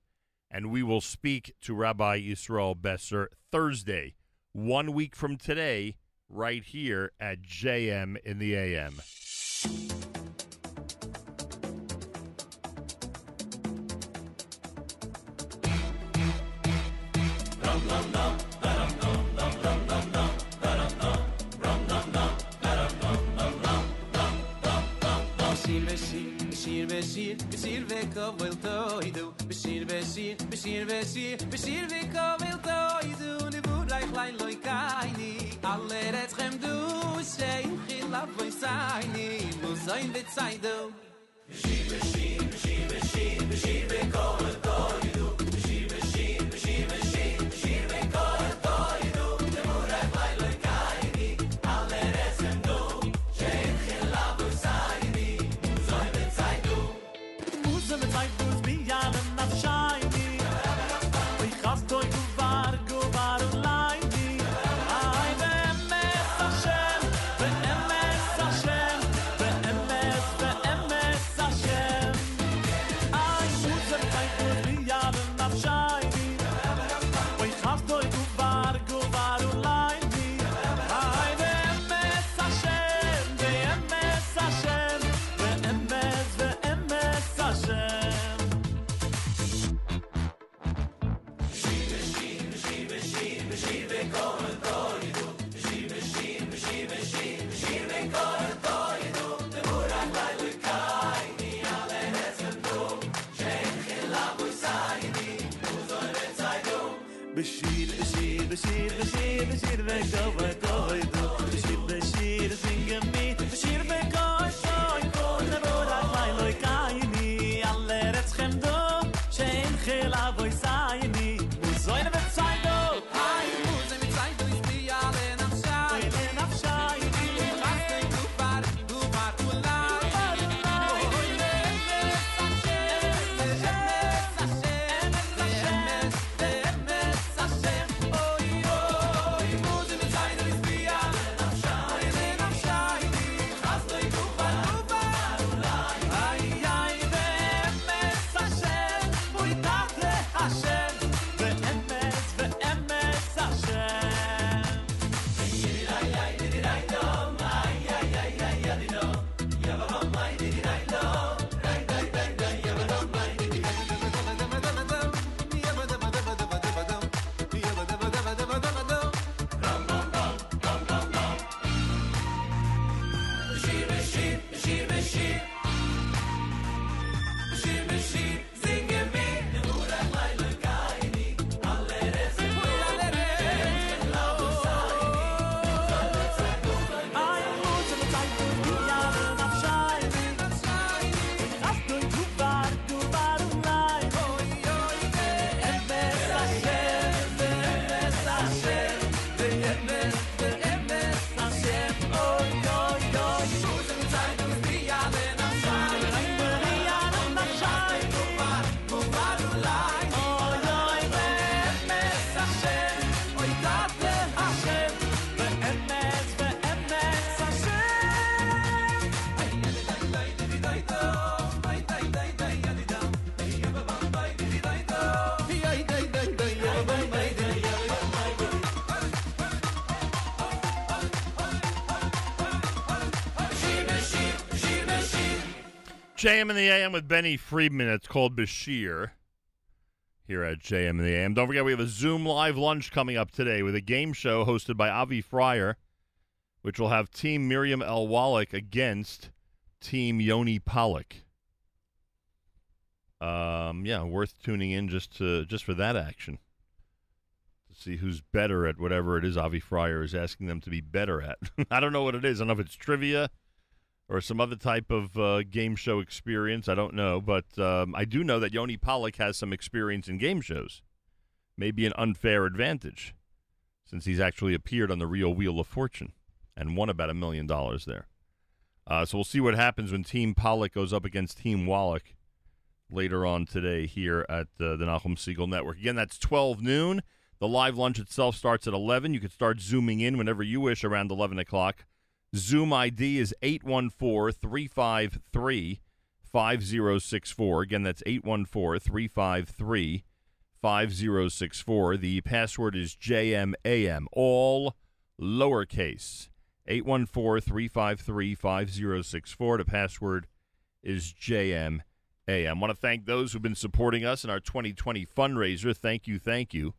And we will speak to Rabbi Yisrael Besser Thursday, one week from today, right here at JM in the AM. Bishir Bishir Bishir vekabel Besir Bishir Bishir Bishir Bishir Bishir vekabel toidu Ne buray klein loy kaini. Alle retchem du Shein khilaf voy saini. Mo zayn vet saydu Bishir Bishir Bishir Bishir ve vekabel toidu Bashir, Bashir, Bashir, JM in the AM with Benny Friedman. It's called Bashir here at JM in the AM. Don't forget, we have a Zoom live lunch coming up today with a game show hosted by Avi Fryer, which will have Team Miriam L. Wallach against Team Yoni Pollock. Um, yeah, worth tuning in just to just for that action to see who's better at whatever it is Avi Fryer is asking them to be better at. I don't know what it is. I don't know if it's trivia or some other type of uh, game show experience. I don't know, but um, I do know that Yoni Pollock has some experience in game shows. Maybe an unfair advantage, since he's actually appeared on the Real Wheel of Fortune and won about a million dollars there. Uh, so we'll see what happens when Team Pollock goes up against Team Wallach later on today here at uh, the Nachum Segal Network. Again, that's 12 noon. The live lunch itself starts at 11. You can start zooming in whenever you wish around 11 o'clock. Zoom ID is 814 353 5064. Again, that's 814 353 5064. The password is JMAM, all lowercase. 814 353 5064. The password is JMAM. I want to thank those who've been supporting us in our 2020 fundraiser. Thank you, thank you.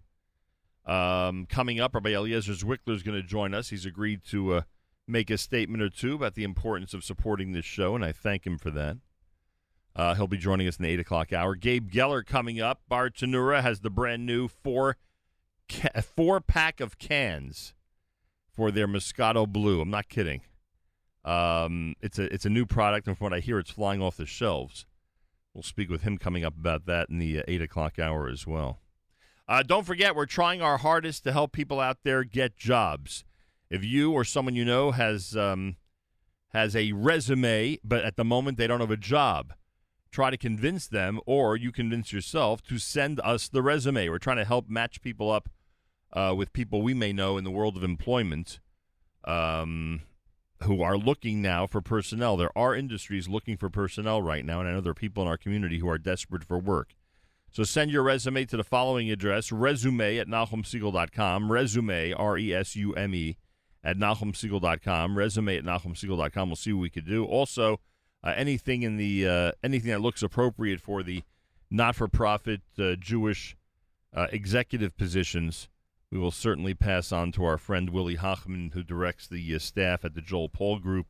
Um, coming up, Rabbi Eliezer Zwickler is going to join us. He's agreed to. Uh, make a statement or two about the importance of supporting this show, and I thank him for that. Uh, he'll be joining us in the 8 o'clock hour. Gabe Geller coming up. Bartenura has the brand new four, ca- four pack of cans for their Moscato Blue. I'm not kidding. Um, it's a it's a new product, and from what I hear, it's flying off the shelves. We'll speak with him coming up about that in the uh, 8 o'clock hour as well. Uh, don't forget, we're trying our hardest to help people out there get jobs. If you or someone you know has um, has a resume, but at the moment they don't have a job, try to convince them, or you convince yourself to send us the resume. We're trying to help match people up uh, with people we may know in the world of employment um, who are looking now for personnel. There are industries looking for personnel right now, and I know there are people in our community who are desperate for work. So send your resume to the following address, resume at NachumSegal.com, resume, R-E-S-U-M-E, at NachumSegal.com, resume at NachumSegal.com. We'll see what we could do. Also, uh, anything in the uh, anything that looks appropriate for the not-for-profit uh, Jewish uh, executive positions, we will certainly pass on to our friend Willie Hochman, who directs the uh, staff at the Joel Paul Group,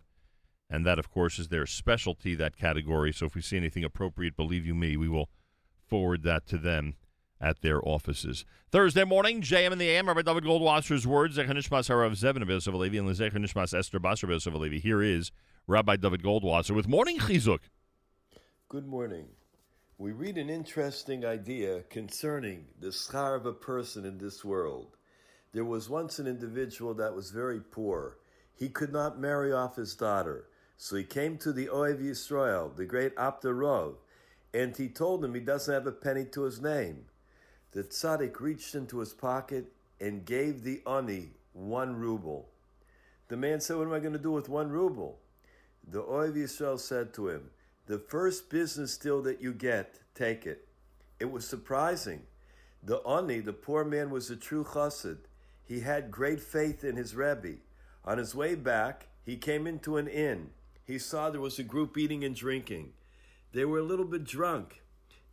and that, of course, is their specialty, that category. So if we see anything appropriate, believe you me, we will forward that to them at their offices. Thursday morning, JM in the AM, Rabbi David Goldwasser's words, Zechanishmas Harav Zevin of Yosef Alevi, and Zechanishmas Esther Basar Yosef Here is Rabbi David Goldwasser with Morning Chizuk. Good morning. We read an interesting idea concerning the schar of a person in this world. There was once an individual that was very poor. He could not marry off his daughter. So he came to the Ohev Yisrael, the great Aptarov, and he told him he doesn't have a penny to his name. The tzaddik reached into his pocket and gave the ani one ruble. The man said, What am I going to do with one ruble? The Ohev Yisrael said to him, The first business deal that you get, take it. It was surprising. The ani, the poor man, was a true chassid. He had great faith in his Rebbe. On his way back, he came into an inn. He saw there was a group eating and drinking. They were a little bit drunk.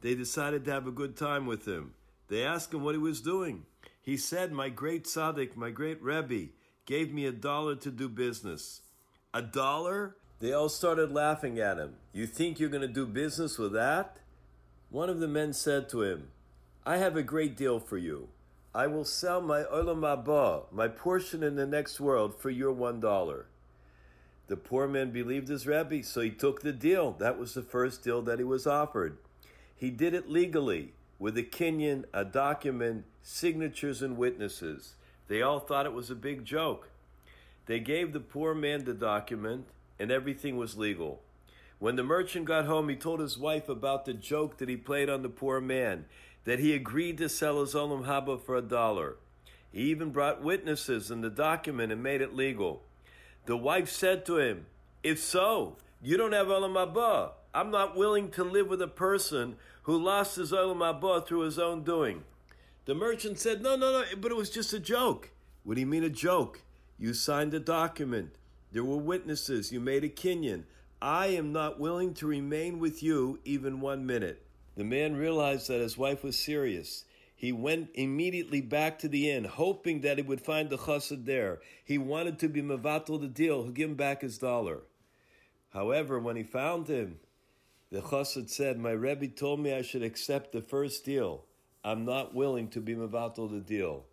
They decided to have a good time with him. They asked him what he was doing. He said, My great tzaddik, my great Rebbe, gave me a dollar to do business. A dollar? They all started laughing at him. You think you're going to do business with that? One of the men said to him, I have a great deal for you. I will sell my olam haba, my portion in the next world, for your one dollar. The poor man believed his Rebbe, so he took the deal. That was the first deal that he was offered. He did it legally with a kinyan, a document, signatures, and witnesses. They all thought it was a big joke. They gave the poor man the document, and everything was legal. When the merchant got home, he told his wife about the joke that he played on the poor man, that he agreed to sell his olam haba for a dollar. He even brought witnesses and the document and made it legal. The wife said to him, If so, you don't have olam haba. I'm not willing to live with a person who lost his olam haba through his own doing. The merchant said, No, no, no, but it was just a joke. What do you mean a joke? You signed a document. There were witnesses. You made a kinyan. I am not willing to remain with you even one minute. The man realized that his wife was serious. He went immediately back to the inn, hoping that he would find the chassid there. He wanted to be mevatel the deal, give him back his dollar. However, when he found him, the chassid said, My Rebbe told me I should accept the first deal. I'm not willing to be mevatel the deal.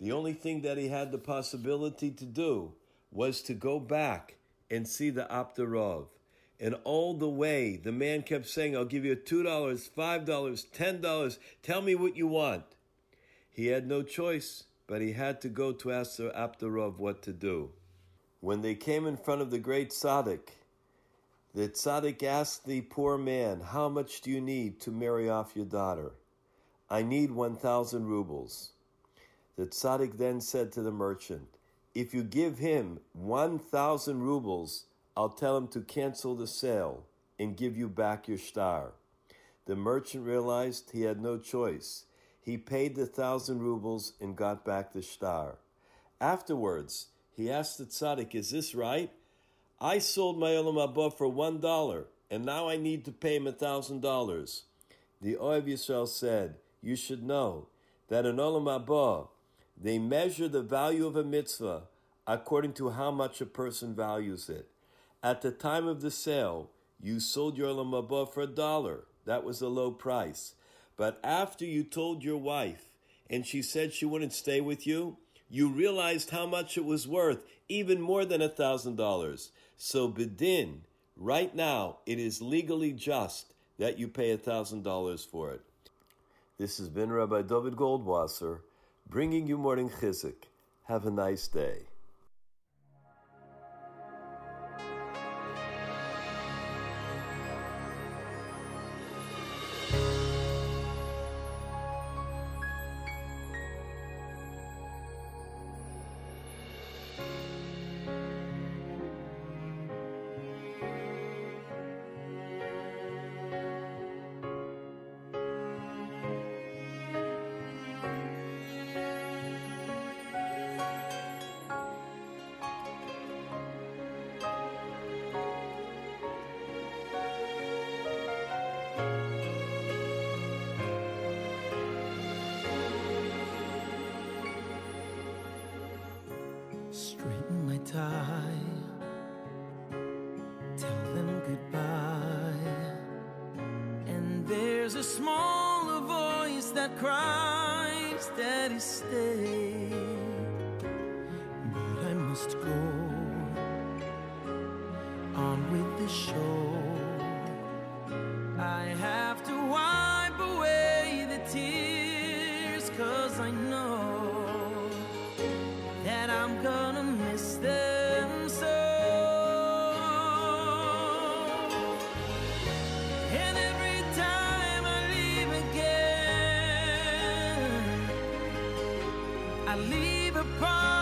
The only thing that he had the possibility to do was to go back and see the Aptarov. And all the way, the man kept saying, I'll give you $2, $5, $10, tell me what you want. He had no choice, but he had to go to ask the Aptarov what to do. When they came in front of the great tzaddik, the tzaddik asked the poor man, How much do you need to marry off your daughter? I need 1,000 rubles. The tzaddik then said to the merchant, If you give him 1,000 rubles, I'll tell him to cancel the sale and give you back your star. The merchant realized he had no choice. He paid the thousand rubles and got back the star. Afterwards, he asked the tzaddik, Is this right? I sold my Olam Haba for one dollar, and now I need to pay him a thousand dollars. The Ohev Yisrael said, You should know that in Olam Haba, they measure the value of a mitzvah according to how much a person values it. At the time of the sale, you sold your Olam Haba for a dollar. That was a low price. But after you told your wife and she said she wouldn't stay with you, you realized how much it was worth, even more than a thousand dollars. So bedin, right now, it is legally just that you pay a thousand dollars for it. This has been Rabbi David Goldwasser bringing you morning chizuk. Have a nice day. Daddy, stay. But I must go on with the show. Leave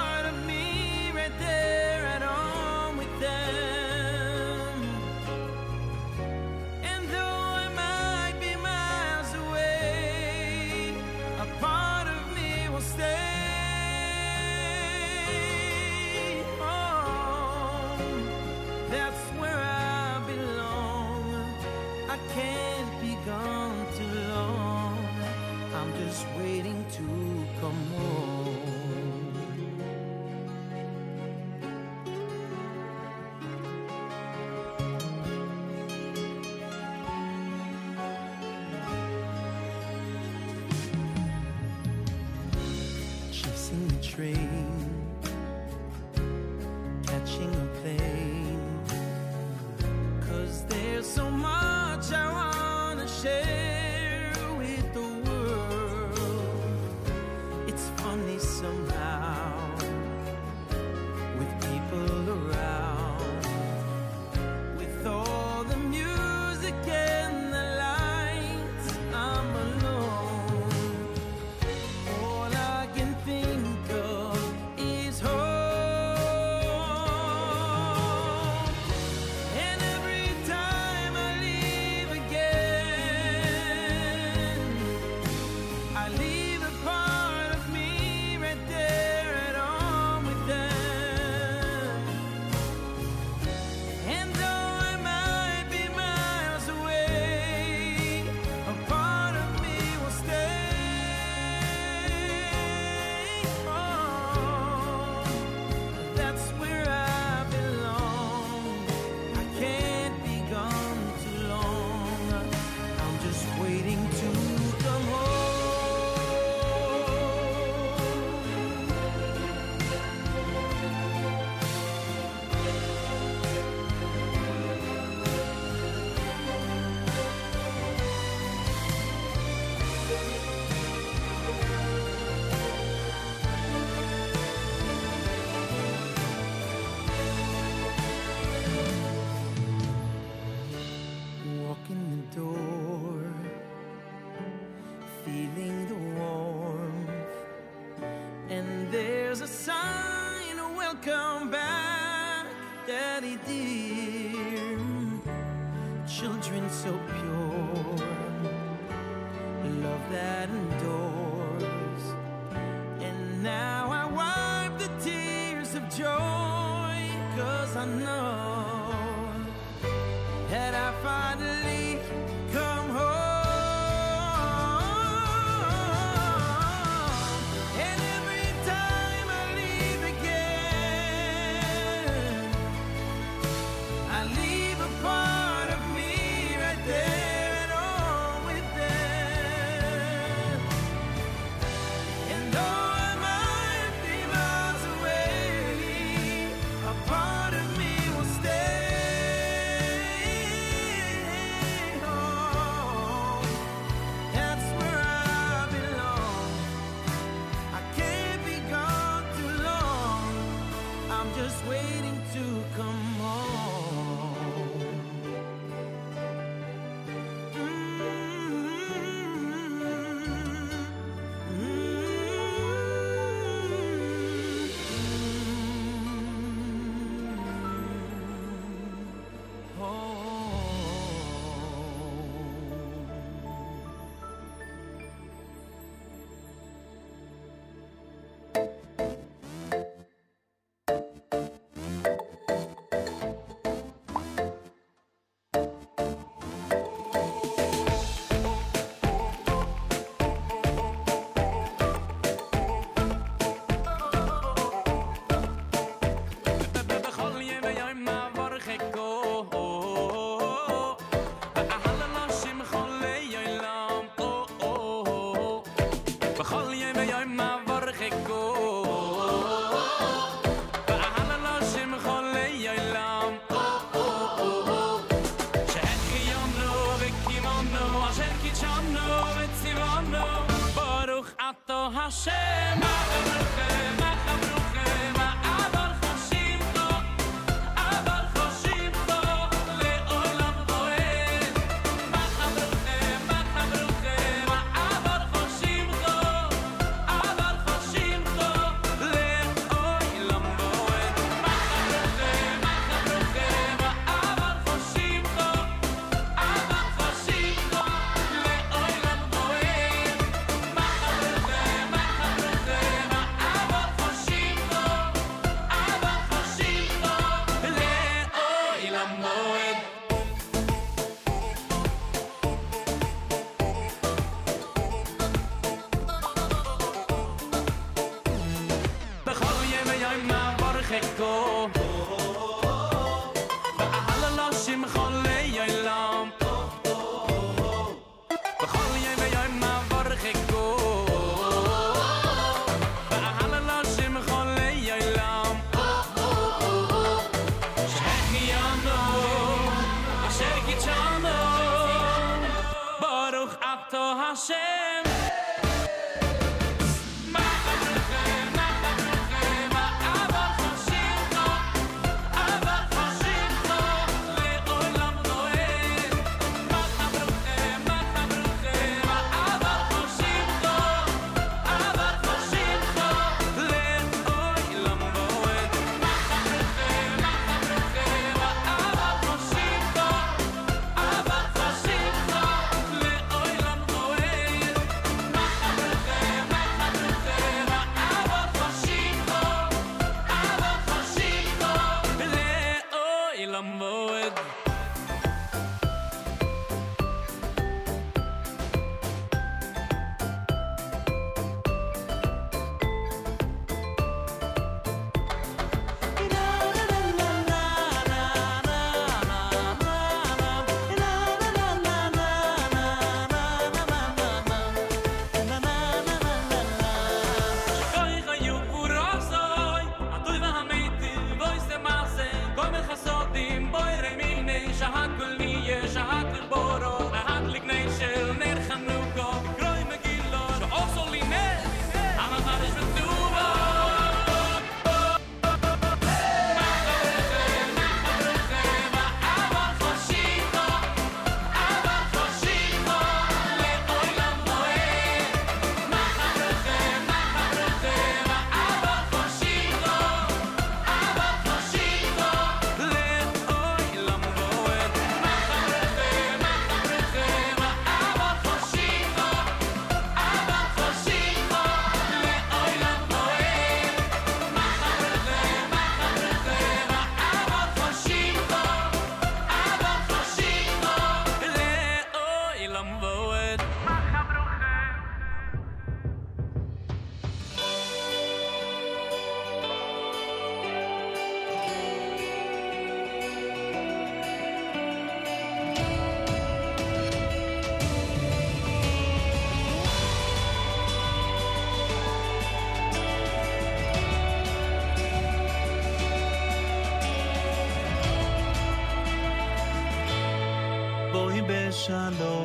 shalom.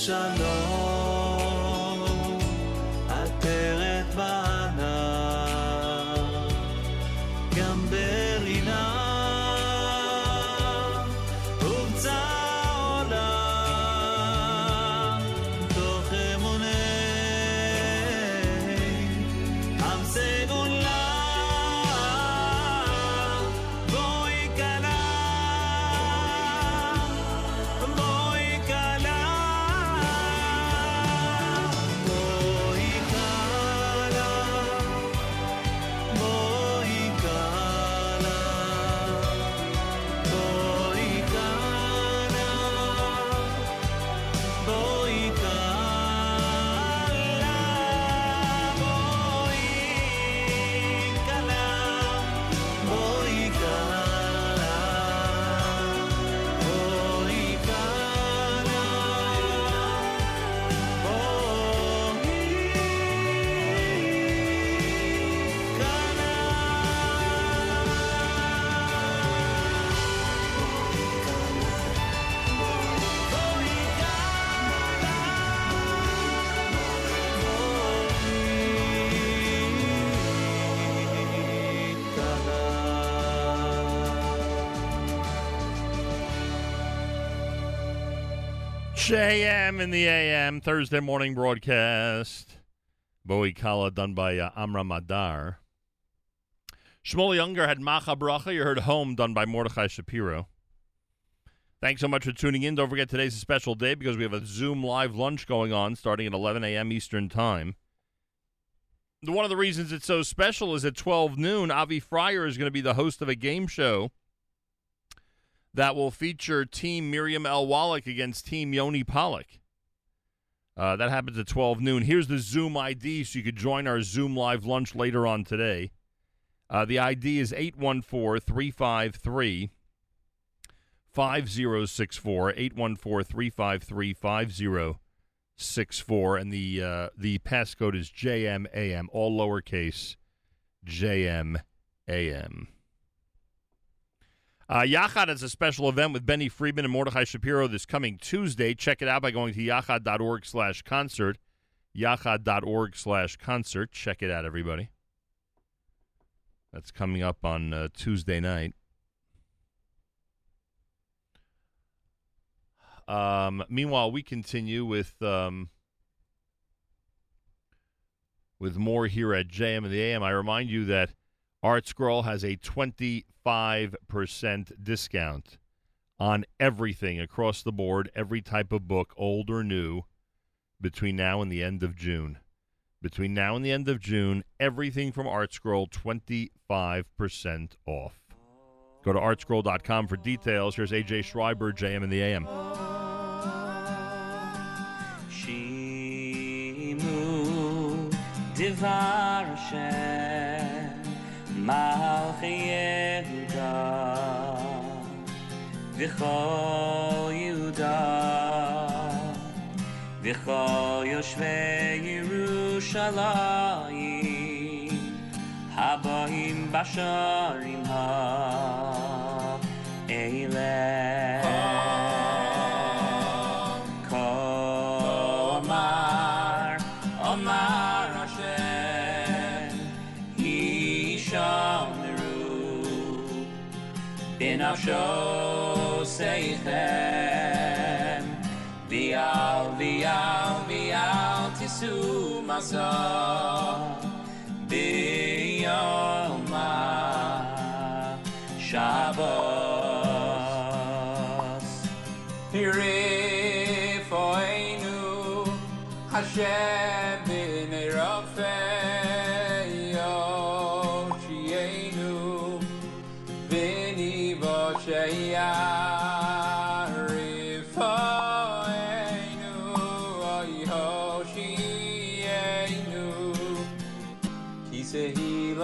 山峦 JM in the AM Thursday morning broadcast. Bowie Kala done by uh, Amra Madar. Shmuel Younger had Macha Bracha. You heard Home done by Mordechai Shapiro. Thanks so much for tuning in. Don't forget today's a special day because we have a Zoom live lunch going on starting at 11 a.m. Eastern Time. One of the reasons it's so special is at 12 noon, Avi Fryer is going to be the host of a game show that will feature Team Miriam L. Wallach against Team Yoni Pollock. Uh, that happens at 12 noon. Here's the Zoom ID so you could join our Zoom live lunch later on today. Uh, the ID is 814 353 5064. 814 353 5064. And the, uh, the passcode is JMAM, all lowercase JMAM. Uh, Yachad is a special event with Benny Friedman and Mordechai Shapiro this coming Tuesday. Check it out by going to yachad.org slash concert. Yachad.org slash concert. Check it out, everybody. That's coming up on uh, Tuesday night. Um, meanwhile, we continue with um, with more here at JM and the AM. I remind you that ArtScroll has a 25% discount on everything across the board, every type of book, old or new, between now and the end of June. Between now and the end of June, everything from ArtScroll 25% off. Go to artscroll.com for details. Here's AJ Schreiber, JM in the AM. מלך יהודה וכל יהודה וכל יושבי ירושלים הבאים בשערים האלה nafsho seichem Vial, vial, vial tisu maso Biyoma Shabbos. Hirefoinu Hashem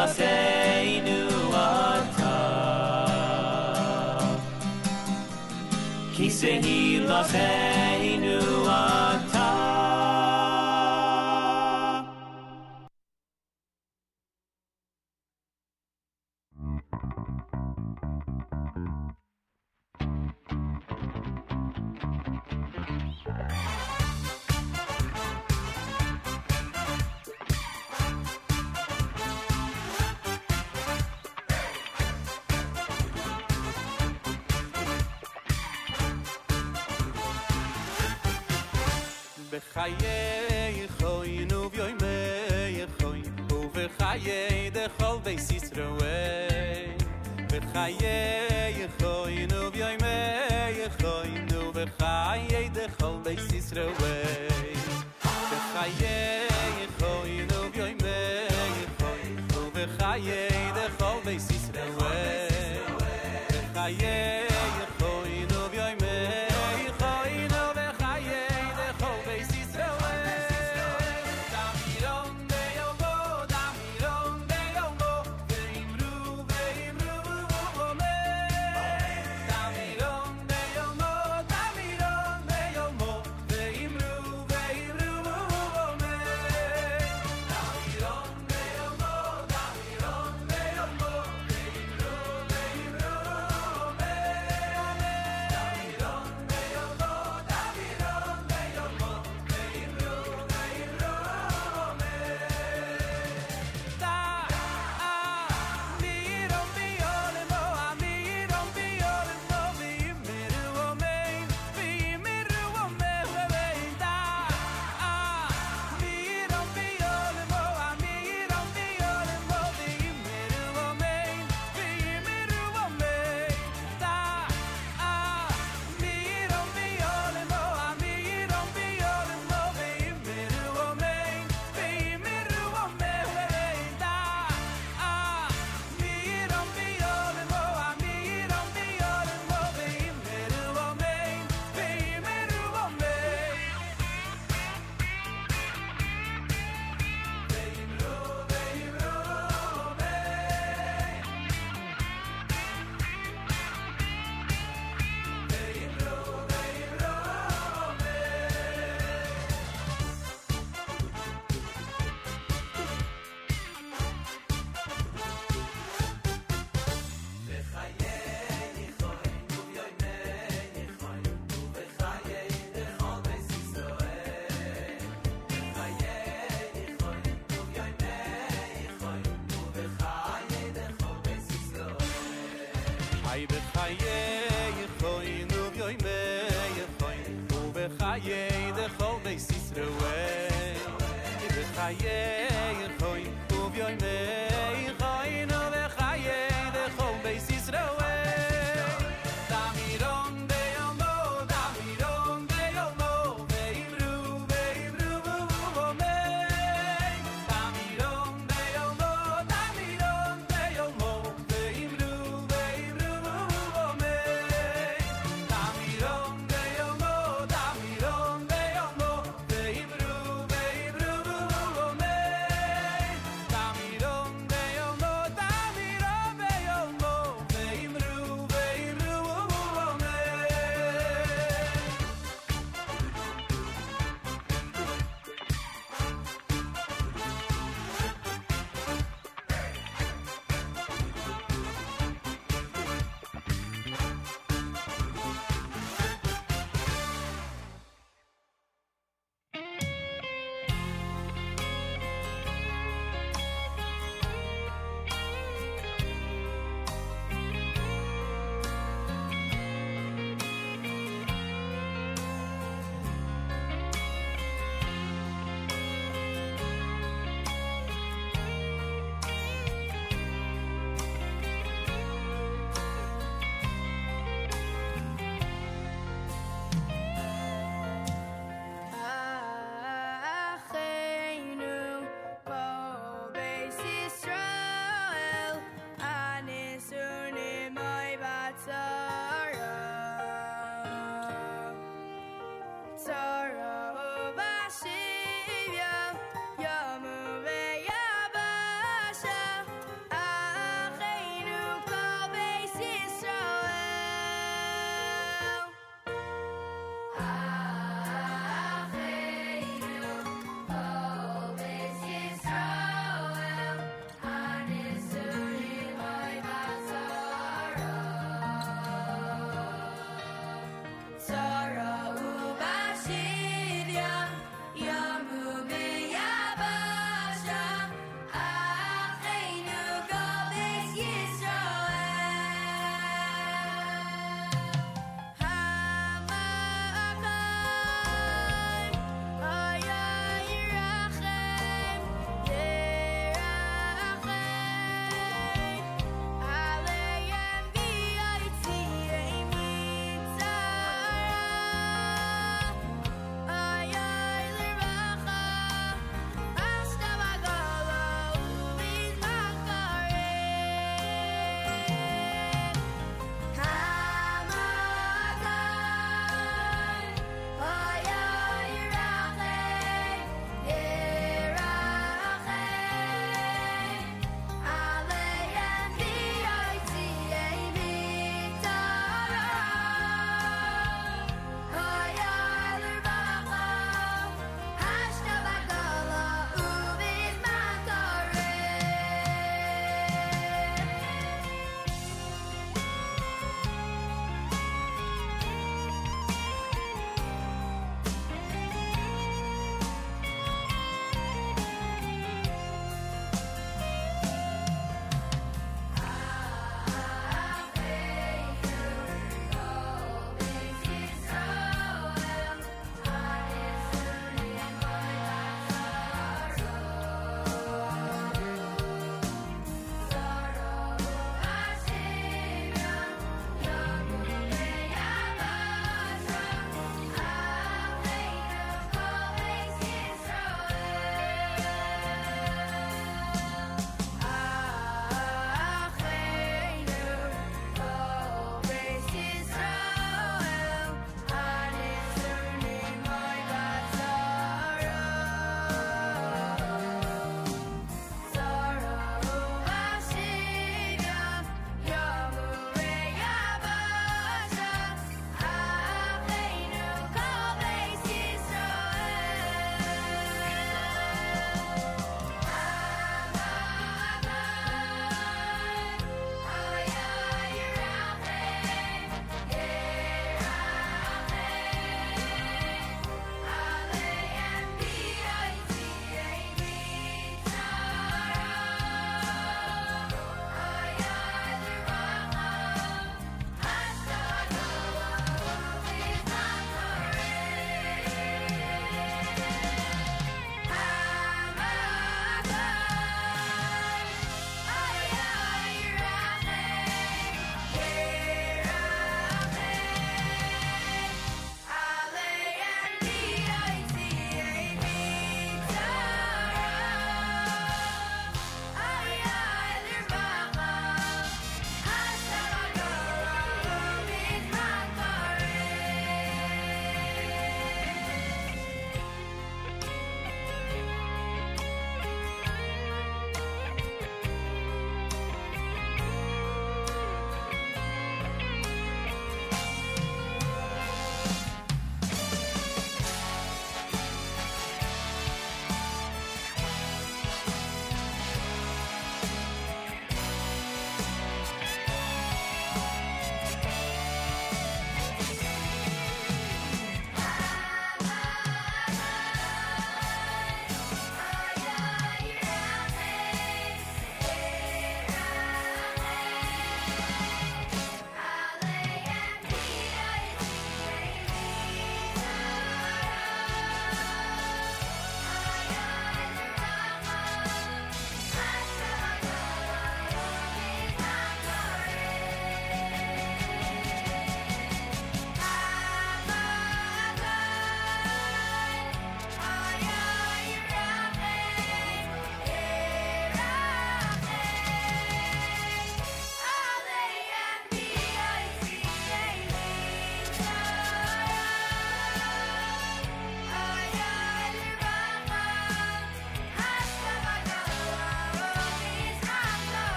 מעשינו עתה. כי זה היא לכם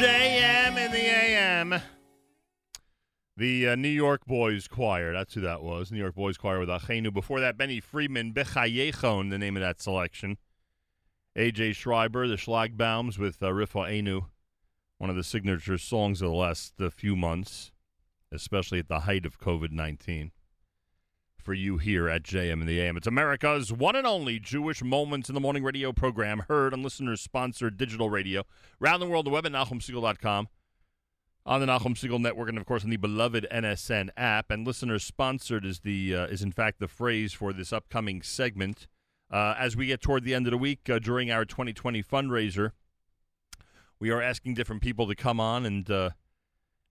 JM in the AM. The uh, New York Boys Choir. That's who that was. New York Boys Choir with Achenu. Before that, Benny Friedman, Bechayechon, the name of that selection. AJ Schreiber, the Schlagbaums with uh, Rifa Enu, one of the signature songs of the last uh, few months, especially at the height of COVID 19. For you here at JM in the AM. It's America's one and only Jewish Moments in the Morning radio program, heard on listeners sponsored digital radio, around the world, the web at NachumSegal.com, on the Nachum Segal Network, and of course on the beloved NSN app. And listeners sponsored is the uh, is in fact the phrase for this upcoming segment. Uh, as we get toward the end of the week uh, during our 2020 fundraiser, we are asking different people to come on and uh,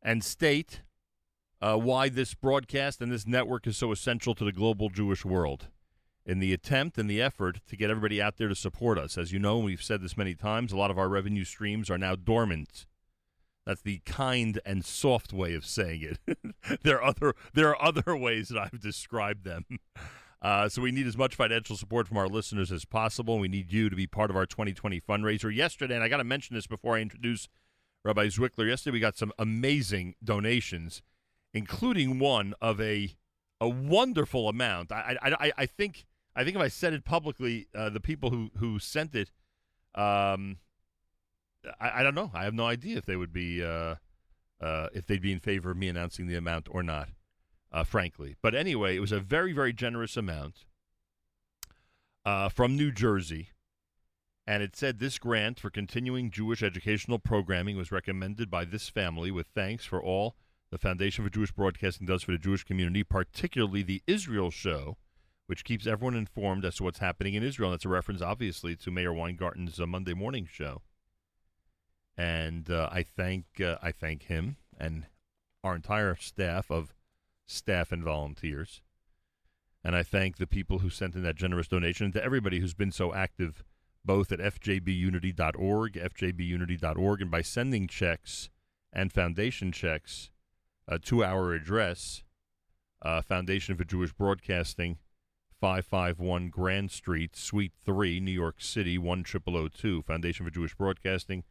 and state uh, why this broadcast and this network is so essential to the global Jewish world. In the attempt and the effort to get everybody out there to support us, as you know, we've said this many times, a lot of our revenue streams are now dormant. That's the kind and soft way of saying it. there are other there are other ways that I've described them. Uh, so we need as much financial support from our listeners as possible. We need you to be part of our 2020 fundraiser. Yesterday, and I got to mention this before I introduce Rabbi Zwickler. Yesterday, we got some amazing donations, including one of a a wonderful amount. I I, I, think I think if I said it publicly, uh, the people who who sent it, um, I, I don't know. I have no idea if they would be uh, uh, if they'd be in favor of me announcing the amount or not uh, frankly. But anyway, it was a very, very generous amount uh, from New Jersey. And it said this grant for continuing Jewish educational programming was recommended by this family with thanks for all the Foundation for Jewish Broadcasting does for the Jewish community, particularly the Israel show, which keeps everyone informed as to what's happening in Israel. And that's a reference, obviously, to Meir Weingarten's uh, Monday morning show. And uh, I thank uh, I thank him and our entire staff of staff and volunteers. And I thank the people who sent in that generous donation and to everybody who's been so active both at fjbunity.org, fjbunity.org, and by sending checks and foundation checks uh, two hour address, uh, Foundation for Jewish Broadcasting, 551 Grand Street, Suite 3, New York City, 10002. Foundation for Jewish Broadcasting,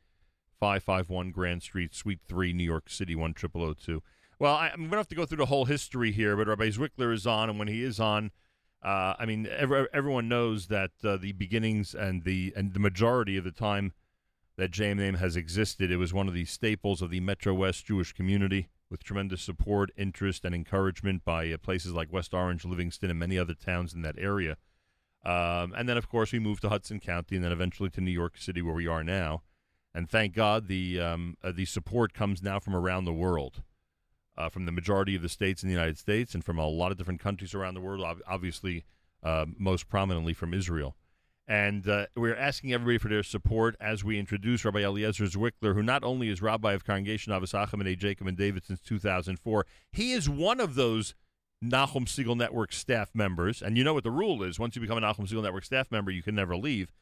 551 Grand Street, Suite 3, New York City, 10002. Well, I, am going to have to go through the whole history here, but Rabbi Zwickler is on, and when he is on, uh, I mean, every, everyone knows that uh, the beginnings and the and the majority of the time that JMNAM has existed, it was one of the staples of the Metro West Jewish community with tremendous support, interest, and encouragement by uh, places like West Orange, Livingston, and many other towns in that area. Um, and then, of course, we moved to Hudson County, and then eventually to New York City, where we are now. And thank God, the um, uh, the support comes now from around the world uh, from the majority of the states in the United States and from a lot of different countries around the world, obviously, uh, most prominently from Israel. And uh, we're asking everybody for their support as we introduce Rabbi Eliezer Zwickler, who not only is rabbi of Congregation Ahavas Achim and Jacob and David since 2004, he is one of those Nachum Segal Network staff members. And you know what the rule is once you become a Nachum Segal Network staff member, you can never leave.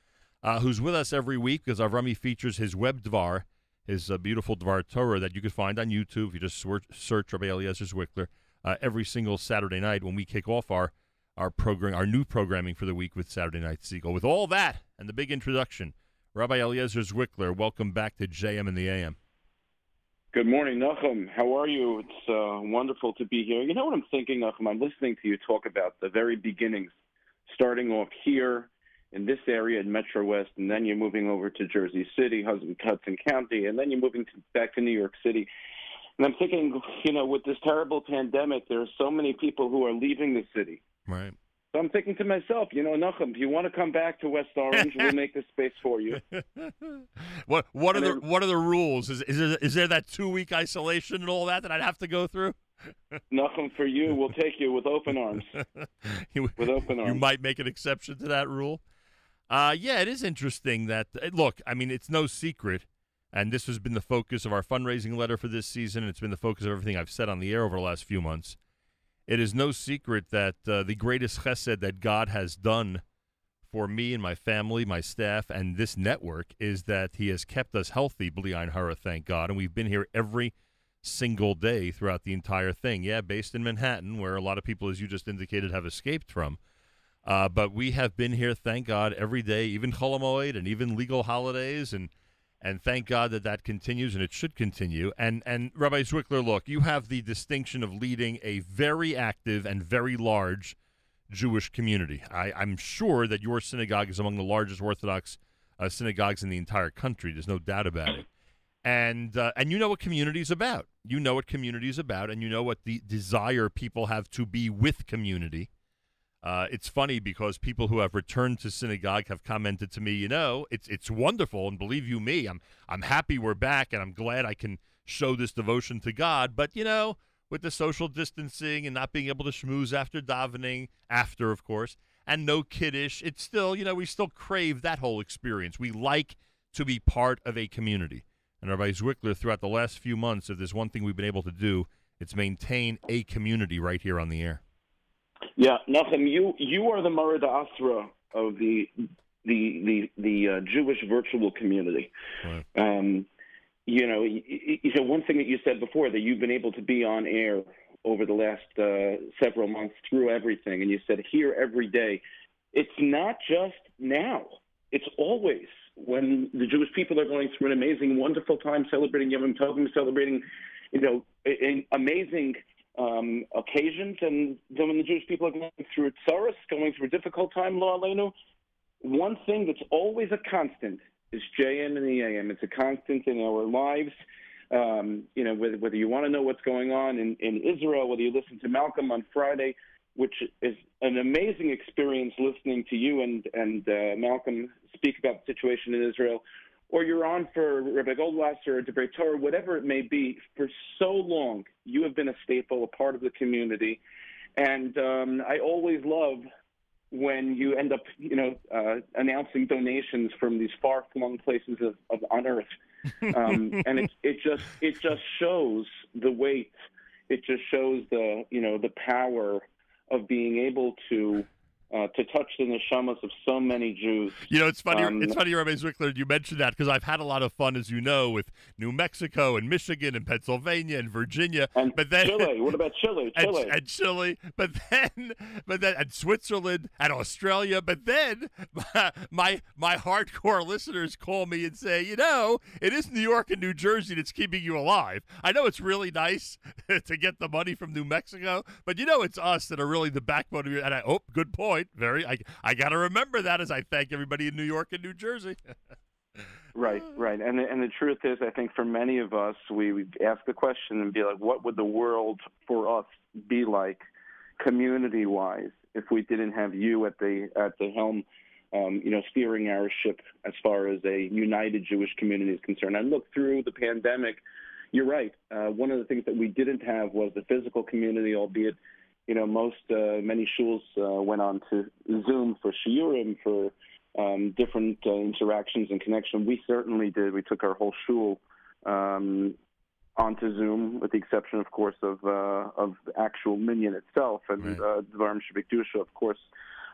Uh, who's with us every week because Avrami features his web dvar his uh, beautiful Dvar Torah that you can find on YouTube. If you just search, search Rabbi Eliezer Zwickler uh, every single Saturday night when we kick off our our program, our new programming for the week with Saturday Night Segal. With all that and the big introduction, Rabbi Eliezer Zwickler, welcome back to JM and the AM. Good morning, Nachum. How are you? It's uh, wonderful to be here. You know what I'm thinking, Nachum? I'm listening to you talk about the very beginnings, starting off here in this area in Metro West, and then you're moving over to Jersey City, Hudson, Hudson County, and then you're moving to, back to New York City. And I'm thinking, you know, with this terrible pandemic, there are so many people who are leaving the city. Right. So I'm thinking to myself, you know, Nachum, if you want to come back to West Orange, we'll make the space for you. what what are And the what are the rules? Is is there, is there that two week isolation and all that that I'd have to go through? Nothing for you. We'll take you with open arms. you, with open arms. You might make an exception to that rule. Uh, yeah, it is interesting that uh, look. I mean, it's no secret, and this has been the focus of our fundraising letter for this season. And it's been the focus of everything I've said on the air over the last few months. It is no secret that uh, the greatest chesed that God has done for me and my family, my staff, and this network is that He has kept us healthy, Blian Hara, thank God. And we've been here every single day throughout the entire thing. Yeah, based in Manhattan, where a lot of people, as you just indicated, have escaped from. Uh, but we have been here, thank God, every day, even Chol Hamoed and even legal holidays. And And thank God that that continues, and it should continue. And and Rabbi Zwickler, look, you have the distinction of leading a very active and very large Jewish community. I, I'm sure that your synagogue is among the largest Orthodox uh, synagogues in the entire country. There's no doubt about it. And uh, and you know what community is about. You know what community is about, and you know what the desire people have to be with community. Uh, it's funny because people who have returned to synagogue have commented to me, you know, it's it's wonderful, and believe you me, I'm I'm happy we're back, and I'm glad I can show this devotion to God. But you know, with the social distancing and not being able to schmooze after davening, after of course, and no kiddish, it's still, you know, we still crave that whole experience. We like to be part of a community. And Rabbi Zwickler, throughout the last few months, if there's one thing we've been able to do, it's maintain a community right here on the air. Yeah, Nachum, you you are the Mara D'Asra of the the the the uh, Jewish virtual community. Um, you know, y- y- you know one thing that you said before that you've been able to be on air over the last uh, several months through everything, and you said here every day. It's not just now; it's always when the Jewish people are going through an amazing, wonderful time celebrating Yom Tovim, celebrating, you know, a- a- amazing um, occasions, and then when the Jewish people are going through tsaros, going through a difficult time, lo aleinu, one thing that's always a constant is JM and the AM. It's a constant in our lives. Um, you know, whether, whether you want to know what's going on in, in Israel, whether you listen to Malcolm on Friday, which is an amazing experience listening to you and and uh, Malcolm speak about the situation in Israel, or you're on for Rabbi Goldwasser or Debrei Torah, whatever it may be. For so long, you have been a staple, a part of the community, and um, I always love when you end up, you know, uh, announcing donations from these far-flung places of, of on Earth, um, and it it just it just shows the weight. It just shows the you know the power of being able to uh, to touch the neshamas of so many Jews. You know, it's funny. Um, it's funny, Rabbi Zwickler, you mentioned that because I've had a lot of fun, as you know, with New Mexico and Michigan and Pennsylvania and Virginia. And but then Chile. What about Chile? Chile. and Chile, but then, but then, and Switzerland and Australia. But then, my my hardcore listeners call me and say, you know, it is New York and New Jersey that's keeping you alive. I know it's really nice to get the money from New Mexico, but you know, it's us that are really the backbone of your. And I, oh, good point. Very, I I got to remember that as I thank everybody in New York and New Jersey. Right, right, and the, and the truth is, I think for many of us, we would ask the question and be like, what would the world for us be like, community-wise, if we didn't have you at the at the helm, um, you know, steering our ship as far as a united Jewish community is concerned? And look through the pandemic, you're right. Uh, one of the things that we didn't have was the physical community, albeit. You know, most uh, many shuls uh, went on to Zoom for shiurim, for um, different uh, interactions and connection. We certainly did. We took our whole shul um, onto Zoom, with the exception, of course, of uh, of the actual minyan itself and uh, Devarim Shebikdusha, of course.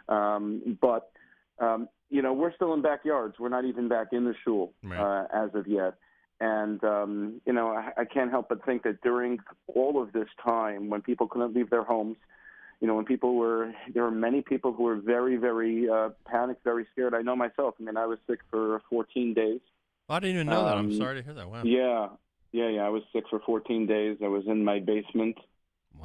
Um, but um, you know, we're still in backyards. We're not even back in the shul uh, as of yet. And um, you know, I, I can't help but think that during all of this time, when people couldn't leave their homes, you know, when people were, there were many people who were very, very uh, panicked, very scared. I know myself. I mean, I was sick for 14 days. I didn't even know that. I'm Um, sorry to hear that. Wow. Yeah, yeah, yeah. I was sick for 14 days. I was in my basement.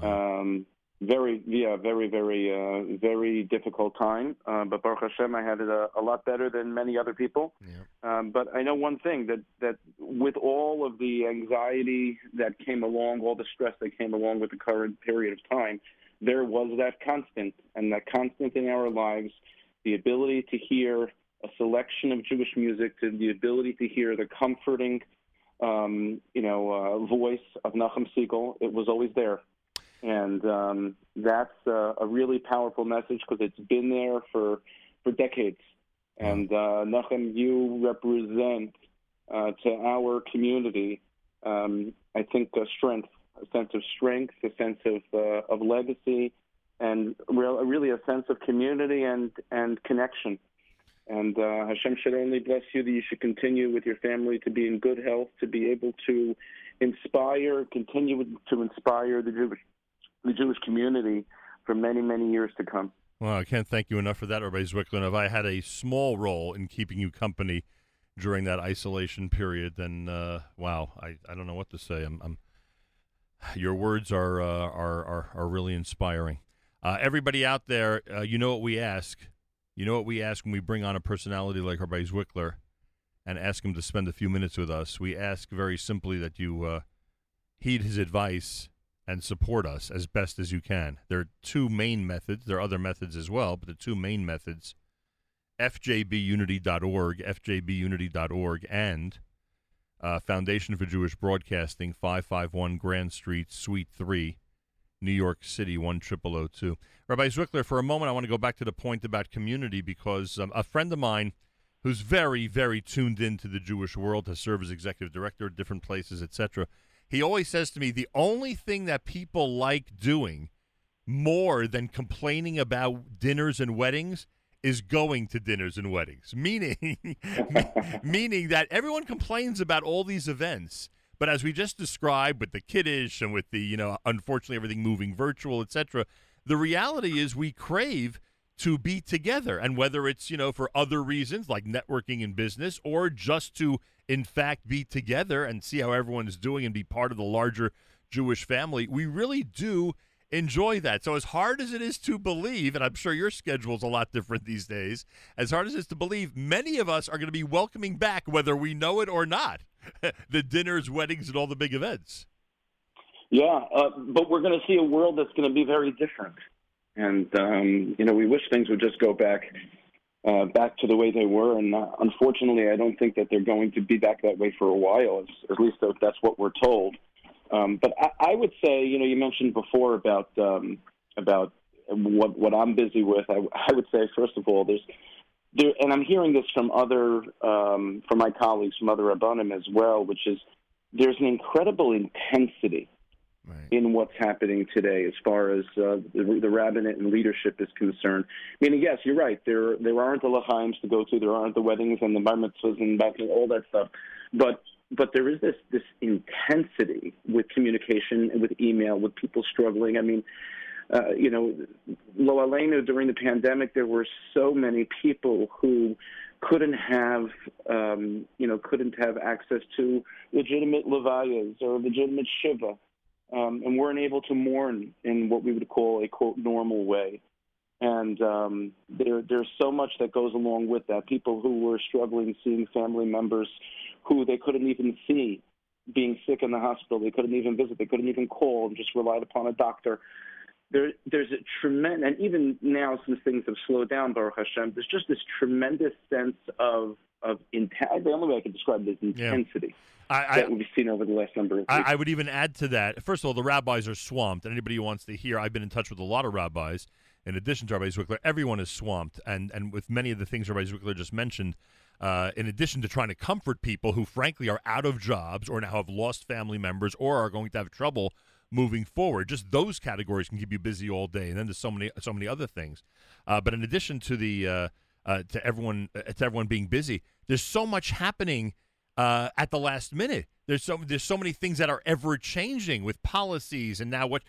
Um, very, yeah, very, very, uh, very difficult time. Uh, but Baruch Hashem, I had it a, a lot better than many other people. Um, but I know one thing that that with all of the anxiety that came along, all the stress that came along with the current period of time, there was that constant, and that constant in our lives, the ability to hear a selection of Jewish music, to the ability to hear the comforting, um, you know, uh, voice of Nachum Segal. It was always there, and um, that's uh, a really powerful message because it's been there for for decades. And uh, Nachum, you represent uh, to our community, um, I think, a strength, a sense of strength, a sense of uh, of legacy, and real, really a sense of community and and connection. And uh, Hashem should only bless you that you should continue with your family to be in good health, to be able to inspire, continue to inspire the Jewish the Jewish community for many many years to come. Well, I can't thank you enough for that, Rabbi Zwickler. If I had a small role in keeping you company during that isolation period, then uh, wow, I, I don't know what to say. I'm, I'm your words are, uh, are are are really inspiring. Uh, everybody out there, uh, you know what we ask. You know what we ask when we bring on a personality like Rabbi Zwickler and ask him to spend a few minutes with us. We ask very simply that you uh, heed his advice and support us as best as you can. There are two main methods. There are other methods as well, but the two main methods fjbunity.org, fjbunity.org, and uh, Foundation for Jewish Broadcasting, 551 Grand Street, Suite 3, New York City, 10002. Rabbi Zwickler, for a moment, I want to go back to the point about community because um, a friend of mine who's very, very tuned into the Jewish world, has served as executive director at different places, etc., he always says to me the only thing that people like doing more than complaining about dinners and weddings is going to dinners and weddings. Meaning meaning that everyone complains about all these events but as we just described with the kiddish and with the you know unfortunately everything moving virtual etc the reality is we crave to be together. And whether it's you know for other reasons like networking in business or just to in fact be together and see how everyone is doing and be part of the larger Jewish family we really do enjoy that. So as hard as it is to believe and I'm sure your schedule's a lot different these days as hard as it is to believe many of us are going to be welcoming back whether we know it or not the dinners weddings and all the big events. Yeah, uh, but we're going to see a world that's going to be very different, and um, you know, we wish things would just go back uh, back to the way they were. And uh, unfortunately, I don't think that they're going to be back that way for a while. At least that's what we're told. Um, but I, I would say, you know, you mentioned before about um, about what what I'm busy with. I, I would say, first of all, there's there, and I'm hearing this from other um, from my colleagues from other rabbanim as well, which is there's an incredible intensity in what's happening today as far as uh, the, the rabbinate and leadership is concerned. Meaning, yes, you're right. There there aren't the lachaims to go to. There aren't the weddings and the bar mitzvahs and all that stuff. But but there is this this intensity with communication and with email, with people struggling. I mean. Uh, you know, lo during the pandemic, there were so many people who couldn't have, um, you know, couldn't have access to legitimate levayas or legitimate shiva um, and weren't able to mourn in what we would call a quote normal way. And um, there, there's so much that goes along with that. People who were struggling, seeing family members who they couldn't even see being sick in the hospital, they couldn't even visit, they couldn't even call, and just relied upon a doctor. There, there's a tremendous, and even now since things have slowed down, Baruch Hashem, there's just this tremendous sense of of inten- The only way I can describe it is intensity I, that we've seen over the last number of weeks. I, I would even add to that. First of all, the rabbis are swamped. And anybody who wants to hear, I've been in touch with a lot of rabbis. In addition to Rabbi Zwickler, everyone is swamped, and and with many of the things Rabbi Zwickler just mentioned. Uh, in addition to trying to comfort people who, frankly, are out of jobs or now have lost family members or are going to have trouble moving forward, just those categories can keep you busy all day. And then there's so many so many other things. Uh, but in addition to the uh, uh, to everyone uh, to everyone being busy, there's so much happening uh, at the last minute. There's so there's so many things that are ever changing with policies and now what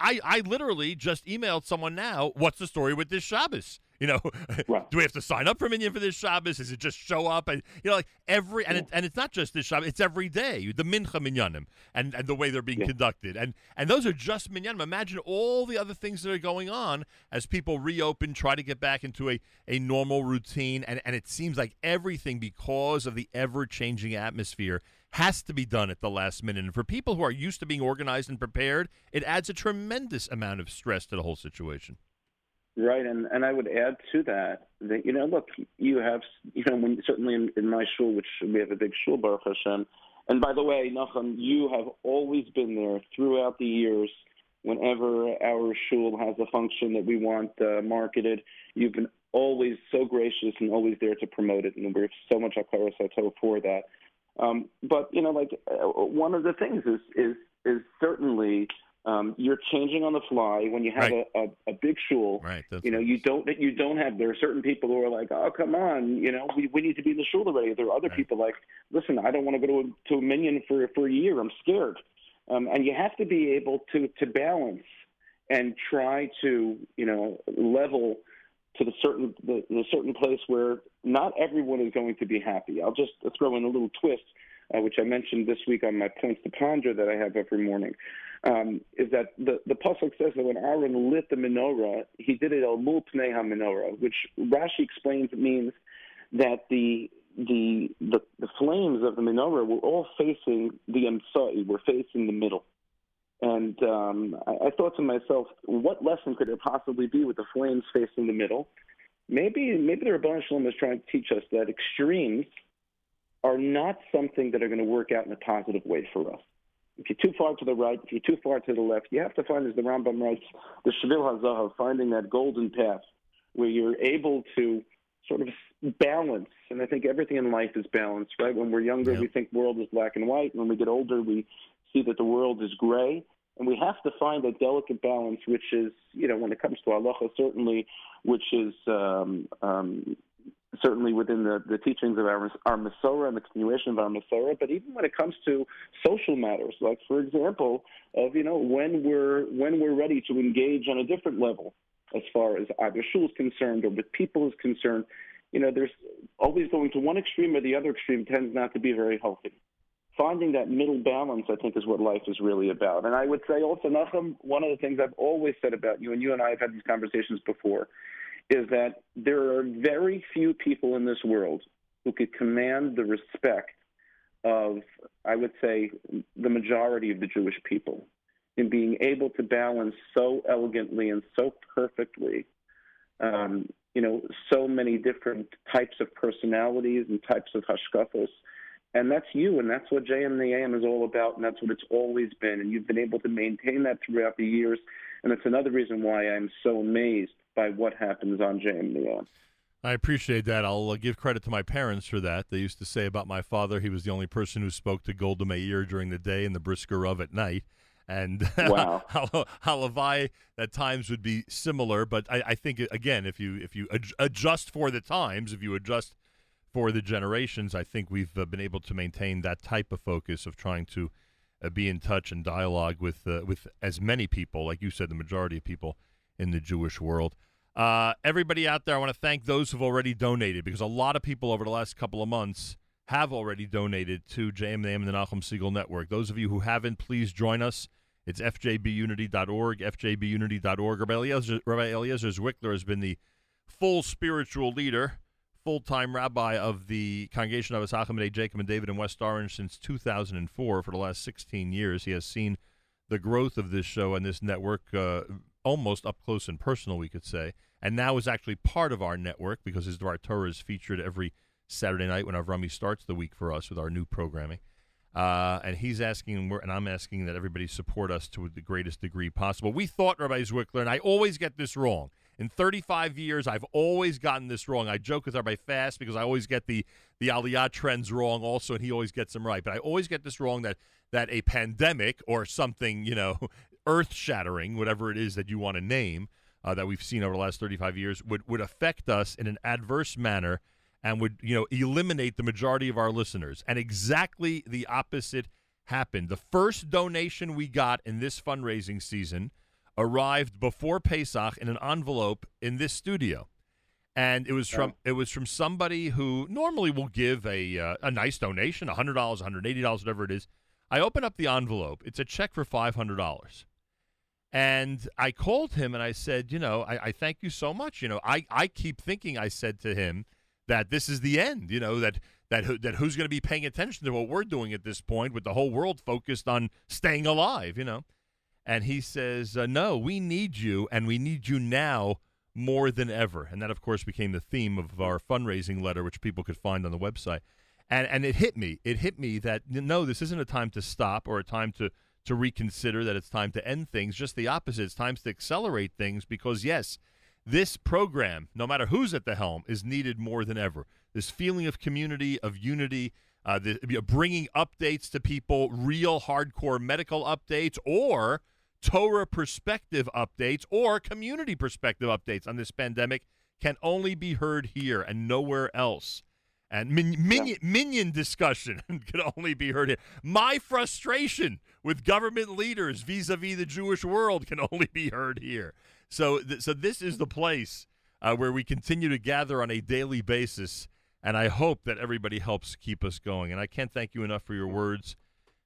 I I literally just emailed someone now. What's the story with this Shabbos? You know, do we have to sign up for Minyan for this Shabbos? Is it just show up? And you know, like every and it, and it's not just this Shabbos; it's every day. The Mincha Minyanim and and the way they're being Yeah. conducted, and and those are just Minyanim. Imagine all the other things that are going on as people reopen, try to get back into a a normal routine, and and it seems like everything because of the ever changing atmosphere has to be done at the last minute. And for people who are used to being organized and prepared, it adds a tremendous amount of stress to the whole situation. Right, and and I would add to that that you know, look, you have you know, when certainly in, in my shul, which we have a big shul, Baruch Hashem. And by the way, Nachum, you have always been there throughout the years. Whenever our shul has a function that we want uh, marketed, you've been always so gracious and always there to promote it, and we're so much akara sato for that. Um, but you know, like uh, one of the things is is is certainly um, you're changing on the fly when you have Right. a, a, a big shul. Right. That's You know, you don't you don't have. There are certain people who are like, oh come on, you know, we we need to be in the shul already. There are other people like, listen, I don't want to go to a, to a minyan for for a year. I'm scared. Um, and you have to be able to to balance and try to you know level to the certain the, the certain place where not everyone is going to be happy. I'll just throw in a little twist, uh, which I mentioned this week on my points to ponder that I have every morning. Um, is that the the pasuk says that when Aaron lit the menorah, he did it al mul pnei menorah, which Rashi explains means that the the the, the flames of the menorah were all facing the emtsai, were facing the middle. And um, I, I thought to myself, what lesson could there possibly be with the flames facing the middle? Maybe maybe the Ribono Shel Olam is trying to teach us that extremes are not something that are going to work out in a positive way for us. If you're too far to the right, if you're too far to the left, you have to find, as the Rambam writes, the Shvil HaZahav, finding that golden path where you're able to sort of balance. And I think everything in life is balanced, right? When we're younger, we think world is black and white. When we get older, we see that the world is gray. And we have to find a delicate balance, which is, you know, when it comes to halacha, certainly, which is um, um, certainly within the, the teachings of our, our Masorah and the continuation of our Masorah, but even when it comes to social matters, like, for example, of, you know, when we're, when we're ready to engage on a different level as far as either shul is concerned or with people is concerned, you know, there's always going to one extreme or the other extreme tends not to be very healthy finding that middle balance, I think, is what life is really about. And I would say also, Nachum, one of the things I've always said about you, and you and I have had these conversations before, is that there are very few people in this world who could command the respect of, I would say, the majority of the Jewish people in being able to balance so elegantly and so perfectly, um, you know, so many different types of personalities and types of hashkafos and that's you, and that's what JM the AM is all about, and that's what it's always been. And you've been able to maintain that throughout the years, and it's another reason why I'm so amazed by what happens on JM the AM. I appreciate that. I'll uh, give credit to my parents for that. They used to say about my father, he was the only person who spoke to Golda Meir during the day and the Brisker Rav at night. And Wow. Levi at times would be similar, but I, I think again, if you if you ad- adjust for the times, if you adjust for the generations, I think we've uh, been able to maintain that type of focus of trying to uh, be in touch and dialogue with uh, with as many people, like you said, the majority of people in the Jewish world. Uh, everybody out there, I want to thank those who've already donated because a lot of people over the last couple of months have already donated to JMNAM and the Nachum Segal Network. Those of you who haven't, please join us. It's fjbunity.org, fjbunity.org. Rabbi Eliezer, Rabbi Eliezer Zwickler has been the full spiritual leader full time rabbi of the Congregation Ahavas Achim Jacob and David in West Orange since 2004. For the last 16 years, he has seen the growth of this show and this network uh, almost up close and personal, we could say. And now is actually part of our network because his Dvar Torah is featured every Saturday night when Avrami starts the week for us with our new programming. Uh, and he's asking, and, and I'm asking that everybody support us to the greatest degree possible. We thought, Rabbi Zwickler, and I always get this wrong. In 35 years, I've always gotten this wrong. I joke with Rabbi Fast because I always get the the Aliyah trends wrong, also, and he always gets them right. But I always get this wrong that that a pandemic or something, you know, earth shattering, whatever it is that you want to name, uh, that we've seen over the last 35 years, would would affect us in an adverse manner and would you know eliminate the majority of our listeners. And exactly the opposite happened. The first donation we got in this fundraising season arrived before Pesach in an envelope in this studio. And it was from it was from somebody who normally will give a uh, a nice donation, hundred dollars, one hundred eighty dollars, whatever it is. I open up the envelope. It's a check for five hundred dollars, and I called him and I said, you know, I, I thank you so much. You know, I I keep thinking I said to him that this is the end. You know that that who- that who's going to be paying attention to what we're doing at this point with the whole world focused on staying alive. You know, and he says, uh, No, we need you, and we need you now more than ever. And that, of course, became the theme of our fundraising letter, which people could find on the website. And, and it hit me. It hit me that, no, this isn't a time to stop or a time to, to reconsider that it's time to end things. Just the opposite. It's time to accelerate things because, yes, this program, no matter who's at the helm, is needed more than ever. This feeling of community, of unity, uh, the, bringing updates to people, real hardcore medical updates, or Torah perspective updates or community perspective updates on this pandemic can only be heard here and nowhere else. And min- minyan, minyan discussion can only be heard here. My frustration with government leaders vis-a-vis the Jewish world can only be heard here. So, th- so this is the place uh, where we continue to gather on a daily basis and I hope that everybody helps keep us going. And I can't thank you enough for your words.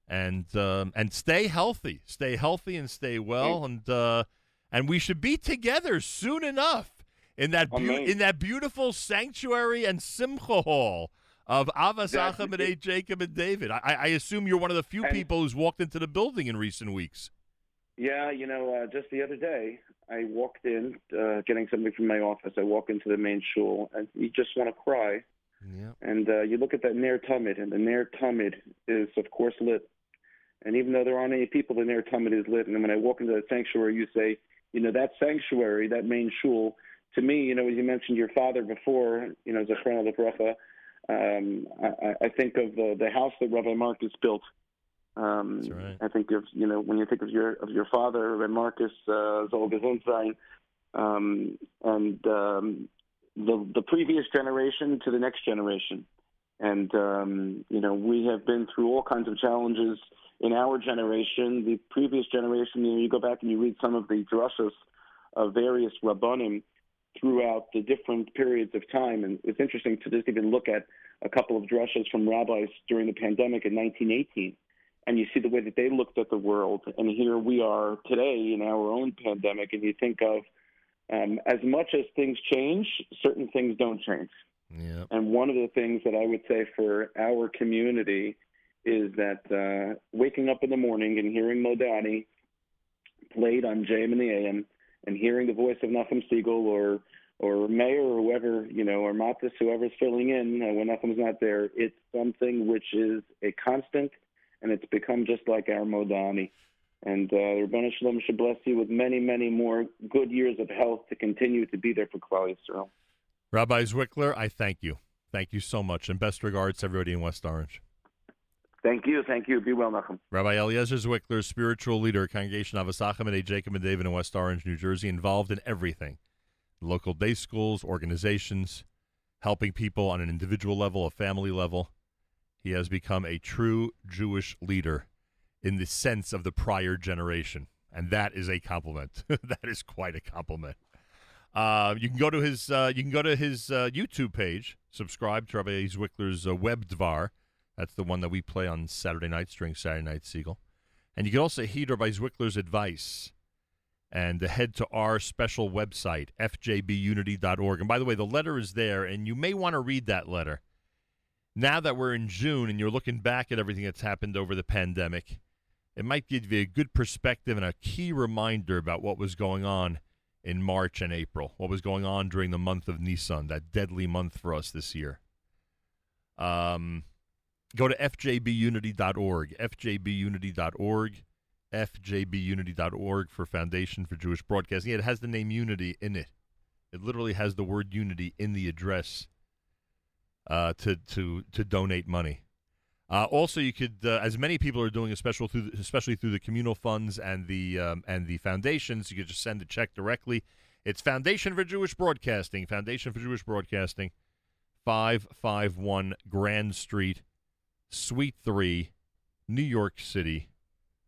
And um, and stay healthy, stay healthy, and stay well. And uh, and we should be together soon enough in that Amen. in that beautiful sanctuary and simcha hall of Ahavas Achim and A. Jacob and David. I, I assume you're one of the few And- people who's walked into the building in recent weeks. Yeah, you know, uh, just the other day, I walked in, uh, getting something from my office. I walk into the main shul, and you just want to cry. Yeah. And uh, you look at that Ner Tamid, and the Ner Tamid is, of course, lit. And even though there aren't any people, the Ner Tamid is lit. And when I walk into that sanctuary, you say, you know, that sanctuary, that main shul, to me, you know, as you mentioned your father before, you know, Zichrono Livracha, um, I, I think of the, the house that Rabbi Marcus built. Um, I think of you know when you think of your of your father, Rabbi Marcus uh, um, and um, the the previous generation to the next generation, and um, you know we have been through all kinds of challenges in our generation. The previous generation, you know, you go back and you read some of the drushes of various rabbanim throughout the different periods of time, and it's interesting to just even look at a couple of drushes from rabbis during the pandemic in 1918 and you see the way that they looked at the world. And here we are today in our own pandemic, and you think of um, as much as things change, certain things don't change. Yeah. And one of the things that I would say for our community is that uh, waking up in the morning and hearing Modeh Ani played on JM and the AM and hearing the voice of Nachum Segal or or Mayor or whoever, you know, or Matis, whoever's filling in uh, when Nachum's not there, it's something which is a constant and it's become just like our Modeh Ani. And uh, Ribono Shel Olam should bless you with many, many more good years of health to continue to be there for Klal Yisrael. Rabbi Zwickler, I thank you. Thank you so much. And best regards to everybody in West Orange. Thank you, thank you. Be well, Nachum. Rabbi Eliezer Zwickler, spiritual leader, Congregation Ahavas Achim and A. Jacob and David in West Orange, New Jersey, involved in everything local day schools, organizations, helping people on an individual level, a family level. He has become a true Jewish leader in the sense of the prior generation. And that is a compliment. that is quite a compliment. Uh, you can go to his uh, you can go to his uh, YouTube page, subscribe to Rabbi Zwickler's uh, Web. That's the one that we play on Saturday nights during Saturday Night Segal. And you can also heed Rabbi Zwickler's advice and head to our special website, fjbunity.org. And by the way, the letter is there, and you may want to read that letter. Now that we're in June and you're looking back at everything that's happened over the pandemic, it might give you a good perspective and a key reminder about what was going on in March and April, what was going on during the month of Nissan, that deadly month for us this year. Um, go to fjbunity.org, fjbunity.org, fjbunity.org for Foundation for Jewish Broadcasting. Yeah, It has the name Unity in it. It literally has the word Unity in the address uh, to to to donate money. Uh, also, you could, uh, as many people are doing, especially through the, especially through the communal funds and the um, and the foundations, you could just send a check directly. It's Foundation for Jewish Broadcasting, Foundation for Jewish Broadcasting, five five one Grand Street, Suite three, New York City,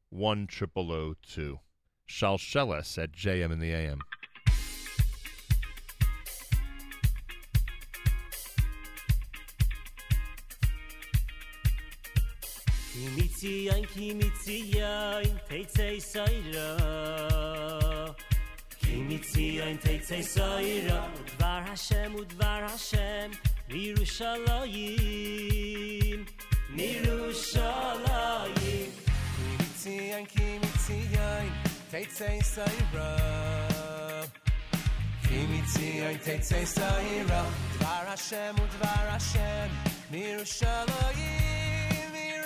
one triple o two. Shalsheles at JM in the AM. Kimitzi ein kimitzi ein teitzei sayra Kimitzi ein teitzei sayra Udvar Hashem udvar Hashem Mirushalayim Mirushalayim Kimitzi ein kimitzi ein teitzei sayra Kimitzi ein teitzei sayra Dvar Hashem u dvar Hashem Mirushalayim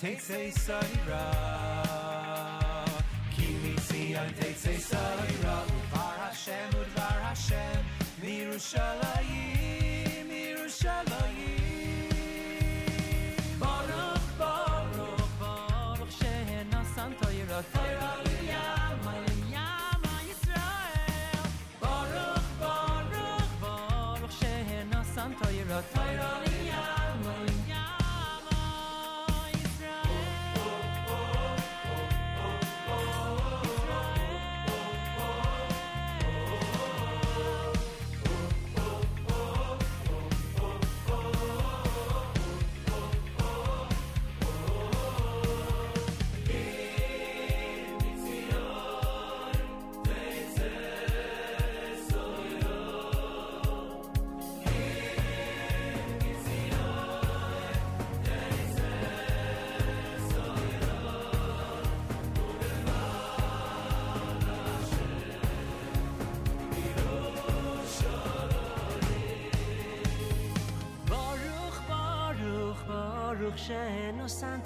tetzei soira Kimi Zion tetzei soira Udvar Hashem, Udvar Hashem Mirushalayim, Mirushalayim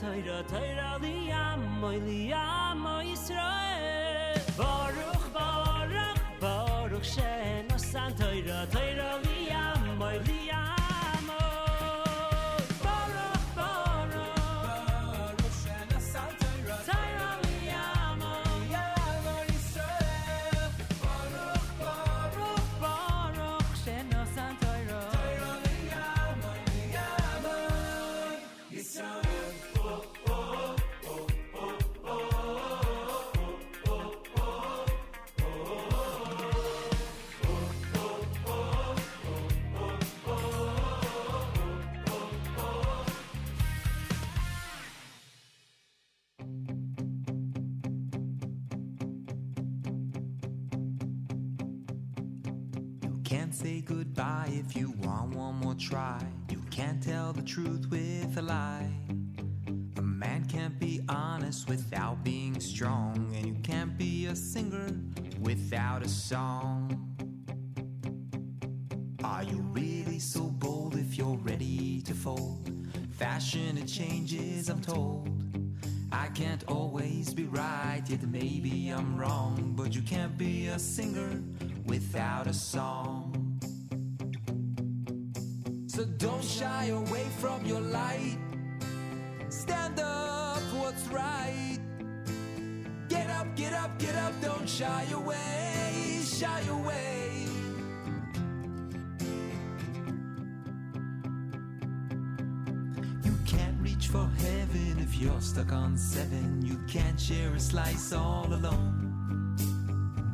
Sheno San Toira, Toira Liyam, Moy Liyam, Moy Yisrael. Baruch, Baruch, Baruch Sheno San Toira, Toira try. You can't tell the truth with a lie. A man can't be honest without being strong, and you can't be a singer without a song. Are you really so bold if you're ready to fold? Fashion it changes, I'm told. I can't always be right, yet maybe I'm wrong. But you can't be a singer without a song. So don't shy away from your light. Stand up for what's right. Get up, get up, get up, don't shy away, shy away. You can't reach for heaven if you're stuck on seven. You can't share a slice all alone.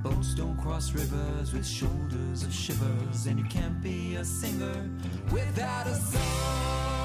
Boats don't cross rivers with shoulders of shivers, and you can't be a singer without a song.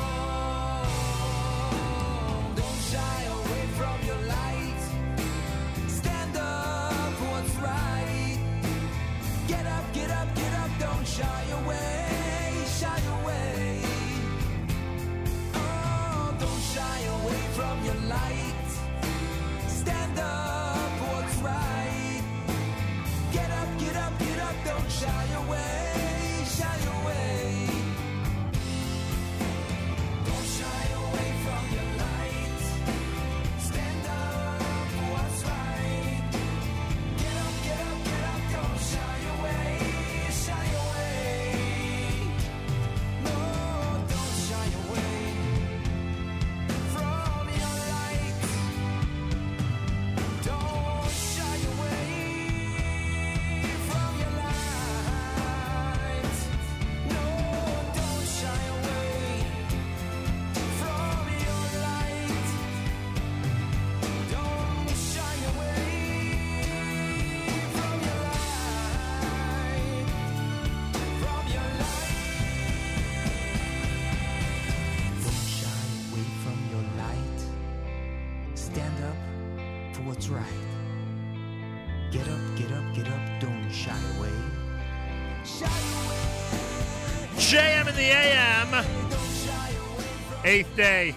Eighth day.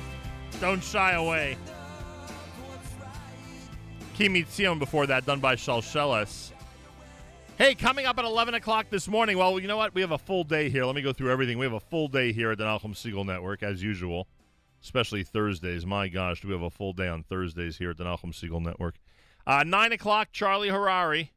Don't shy away. Ki MiTzion before that, done by Shalsheles. Hey, coming up at 11 o'clock this morning. Well, you know what? We have a full day here. Let me go through everything. We have a full day here at the Nachum Segal Network, as usual. especially Thursdays. My gosh, do we have a full day on Thursdays here at the Nachum Segal Network? Uh, nine o'clock, Charlie Harary.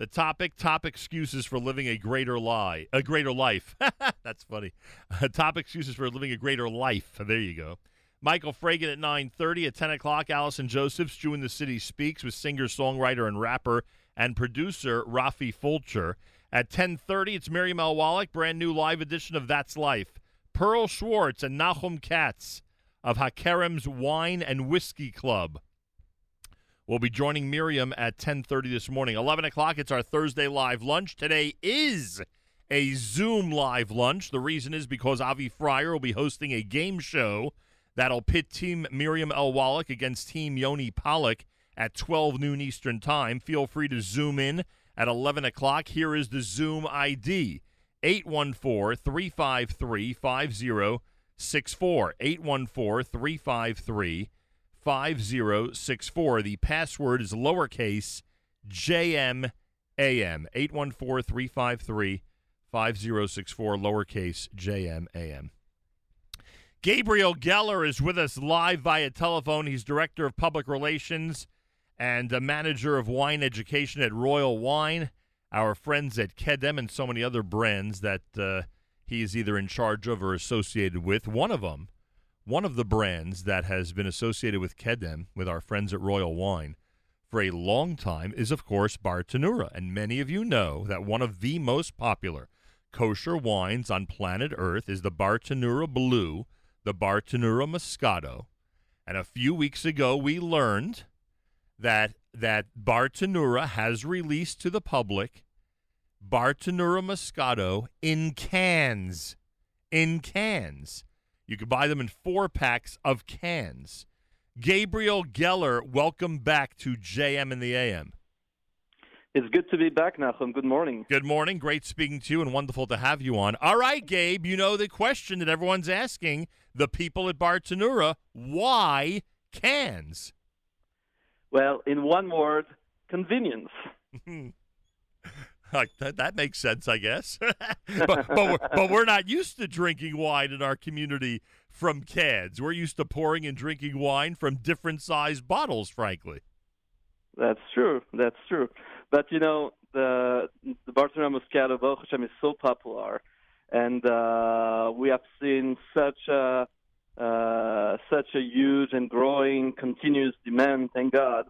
The topic: top excuses for living a greater lie, a greater life. That's funny. top excuses for living a greater life. There you go. Michael Fragin at nine thirty. At ten o'clock, Allison Josephs, Jew in the City speaks with singer, songwriter, and rapper and producer Rafi Fulcher. At ten thirty, it's Miriam L. Wallach, brand new live edition of That's Life. Pearl Schwartz and Nahum Katz of Hakerem's Wine and Whiskey Club. We'll be joining Miriam at 10:30 this morning. 11 o'clock, it's our Thursday live lunch. Today is a Zoom live lunch. The reason is because Avi Fryer will be hosting a game show that'll pit Team Miriam L. Wallach against Team Yoni Pollock at 12 noon Eastern Time. Feel free to zoom in at 11 o'clock. Here is the Zoom ID 814 353 5064. 814 353 5064. The password is lowercase JMAM. 814 353 5064, lowercase JMAM. Gabriel Geller is with us live via telephone. He's Director of Public Relations and a Manager of Wine Education at Royal Wine. Our friends at Kedem and so many other brands that uh, he is either in charge of or associated with. One of them one of the brands that has been associated with Kedem, with our friends at Royal Wine, for a long time is, of course, Bartenura. And many of you know that one of the most popular kosher wines on planet Earth is the Bartenura Blue, the Bartenura Moscato. And a few weeks ago, we learned that that Bartenura has released to the public Bartenura Moscato in cans. In cans. You can buy them in four packs of cans. Gabriel Geller, welcome back to JM in the AM. It's good to be back, Nachum. Good morning. Good morning. Great speaking to you and wonderful to have you on. All right, Gabe, you know the question that everyone's asking the people at Bartenura why cans? Well, in one word, convenience. Like, that, that makes sense, I guess. but, but, we're, but we're not used to drinking wine in our community from cans. We're used to pouring and drinking wine from different sized bottles, frankly. That's true. That's true. But you know, the the Bartenura Moscato Baruch is so popular, and uh, we have seen such a uh, such a huge and growing continuous demand. Thank God.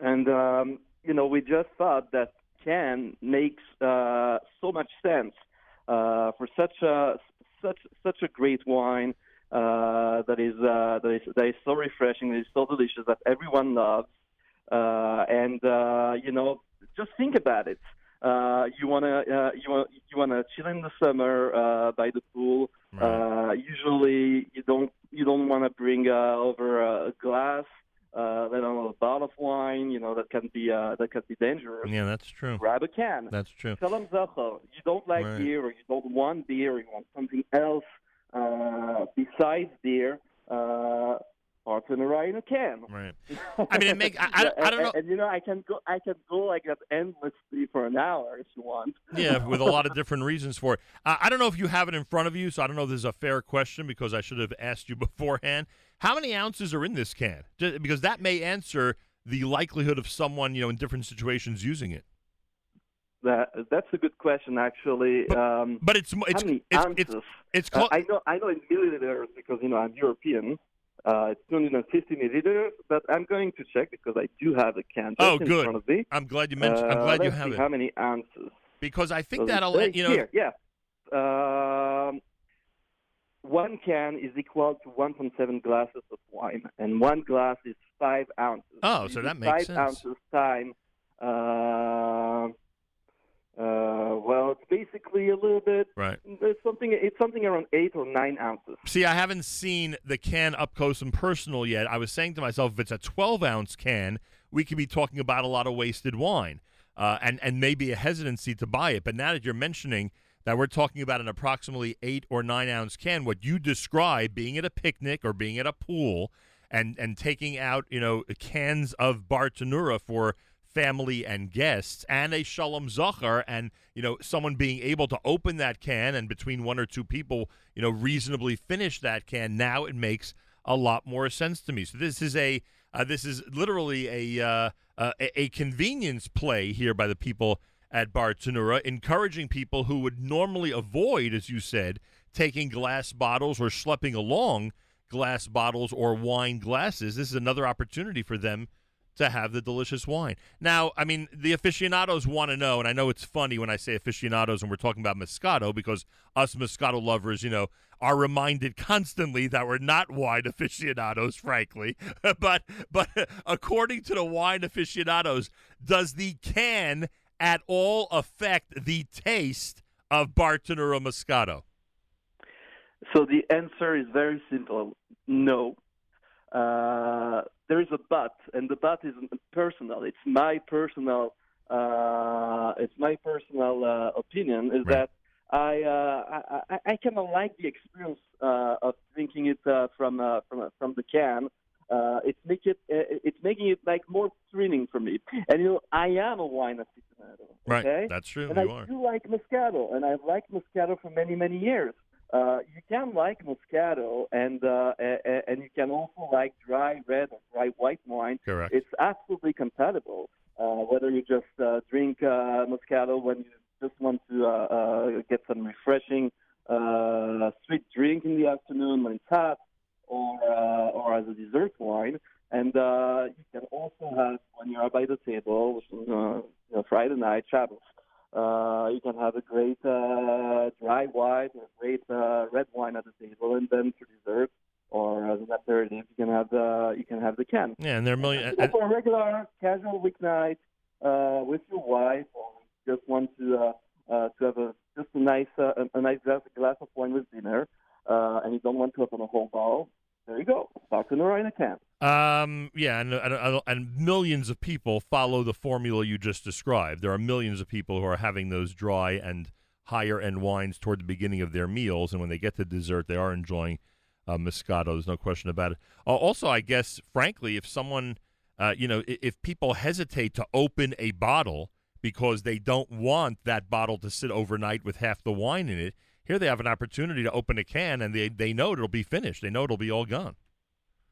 And um, you know, we just thought that can makes uh, so much sense uh, for such a such such a great wine uh, that is uh, that is that is so refreshing, that is so delicious that everyone loves. Uh, and uh, you know, just think about it. Uh, you wanna uh, you want you wanna chill in the summer uh, by the pool. Uh, usually, you don't you don't want to bring uh, over a glass uh, let alone a bottle of wine, you know, that can be uh, that can be dangerous. Yeah, that's true. Grab a can. That's true. Shalom Zachar. You don't like Right. beer, or you don't want beer, you want something else uh, besides beer. Uh, Bartender in a can. Right. I mean, it make I, I, I don't know. And, and, you know, I can go. I can go like that endlessly for an hour if you want. Yeah, with a lot of different reasons for it. Uh, I don't know if you have it in front of you, so I don't know if this is a fair question because I should have asked you beforehand. How many ounces are in this can? Because that may answer the likelihood of someone, you know, in different situations using it. That that's a good question, actually. um, but it's it's how many it's- ounces? it's- it's Uh, clo- I know I know in milliliters because you know I'm European. Uh, it's 250 milliliters, but I'm going to check because I do have a can Oh, in good. front of me. I'm glad you mentioned. I'm Uh, glad you have it How many ounces? because I think So that'll let you know. Here, yeah. Um, one can is equal to 1.7 glasses of wine, and one glass is five ounces. Oh, so that makes five sense. ounces time. Uh, uh, well, it's basically a little bit. Right. There's something. It's something around eight or nine ounces. See, I haven't seen the can up close and personal yet. I was saying to myself, if it's a 12 ounce can, we could be talking about a lot of wasted wine uh, and, and maybe a hesitancy to buy it. But now that you're mentioning that we're talking about an approximately eight or nine ounce can, what you describe being at a picnic or being at a pool and, and taking out, you know, cans of Bartenura for family and guests, and a Shalom Zachar, and you know someone being able to open that can and between one or two people, you know, reasonably finish that can. Now it makes a lot more sense to me. So this is a uh, this is literally a, uh, uh, a convenience play here by the people at Bartenura, encouraging people who would normally avoid, as you said, taking glass bottles or schlepping along glass bottles or wine glasses. This is another opportunity for them to have the delicious wine. Now, I mean, the aficionados want to know, and I know it's funny when I say aficionados and we're talking about Moscato because us Moscato lovers, you know, are reminded constantly that we're not wine aficionados, frankly. but but according to the wine aficionados, does the can at all affect the taste of Bartenura Moscato? So the answer is very simple no. Uh, there is a but, and the but is personal. It's my personal. Uh, it's my personal uh, opinion is that I, uh, I I kind of like the experience uh, of drinking it uh, from uh, from from the can. Uh, it's make it uh, it's making it like more thrilling for me. And you know, I am a wine aficionado. Right, that's true, And you I are. do like Moscato, and I've liked Moscato for many many years. Uh, you can like Moscato, and uh, and you can also like dry red or dry white wine. Correct. It's absolutely compatible. Uh, whether you just uh, drink uh, Moscato when you just want to uh, uh, get some refreshing uh, sweet drink in the afternoon when it's hot, or uh, or as a dessert wine, and uh, you can also have when you are by the table, uh, you know, Friday night, Shabbos. Uh, you can have a great uh, dry wine, a great uh, red wine at the table, and then for dessert or as an aperitif, you can have the you can have the can. Yeah, and there are million. You for a regular casual weeknight uh, with your wife, or just want to uh, uh, to have a just a nice uh, a, nice glass, glass of wine with dinner, uh, and you don't want to open a whole bottle. There you go, Bartenura in a can. Um, yeah, and, and and millions of people follow the formula you just described. There are millions of people who are having those dry and higher end wines toward the beginning of their meals, and when they get to dessert, they are enjoying uh, Moscato. There's no question about it. Uh, also, I guess, frankly, if someone, uh, you know, if, if people hesitate to open a bottle because they don't want that bottle to sit overnight with half the wine in it, here they have an opportunity to open a can, and they they know it'll be finished. They know it'll be all gone.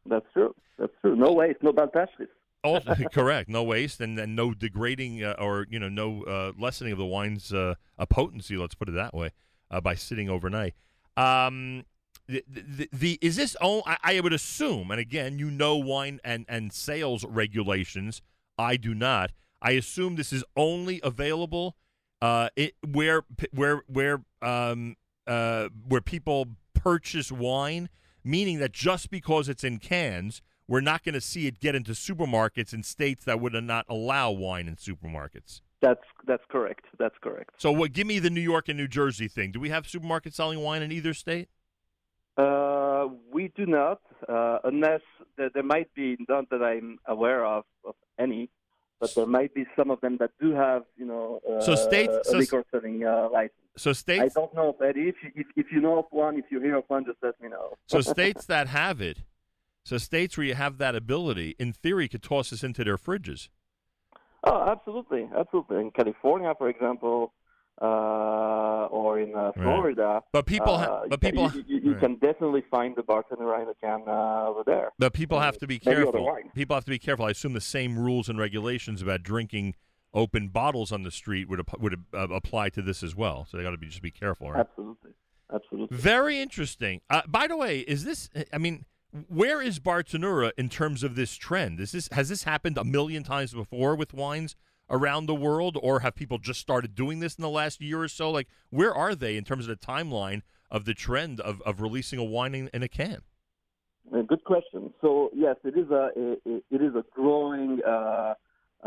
That's true. That's true. No waste, no bad pastries. Also, correct. No waste and, and no degrading uh, or you know no uh, lessening of the wine's uh, a potency. Let's put it that way uh, by sitting overnight. Um, the, the, the is this? Oh, I, I would assume, and again, you know wine and and sales regulations. I do not. I assume this is only available uh, it, where where where um, uh, where people purchase wine, meaning that just because it's in cans, we're not going to see it get into supermarkets in states that would not allow wine in supermarkets. That's that's correct. That's correct. So, what? Give me the New York and New Jersey thing. Do we have supermarkets selling wine in either state? Uh, we do not, uh, unless there, there might be none that I'm aware of of any, but there might be some of them that do have, you know, uh, So states- so- liquor selling uh, license. So states. I don't know of. If you, if, if you know of one, if you hear of one, just let me know. so states that have it, so states where you have that ability, in theory, could toss this into their fridges. Oh, absolutely, absolutely. In California, for example, uh, or in uh, Florida. But people ha- uh, but you- people- you, you, you right. can definitely find the bartender in a can uh, over there. But people have to be careful. People have to be careful. I assume the same rules and regulations about drinking open bottles on the street would would uh, apply to this as well. So they got to be just be careful, right? Absolutely, absolutely. Very interesting. Uh, by the way, is this? I mean, where is Bartenura in terms of this trend? Is this has this happened a million times before with wines around the world, or have people just started doing this in the last year or so? Like, where are they in terms of the timeline of the trend of, of releasing a wine in, in a can? Uh, good question. So yes, it is a it, it is a growing. Uh,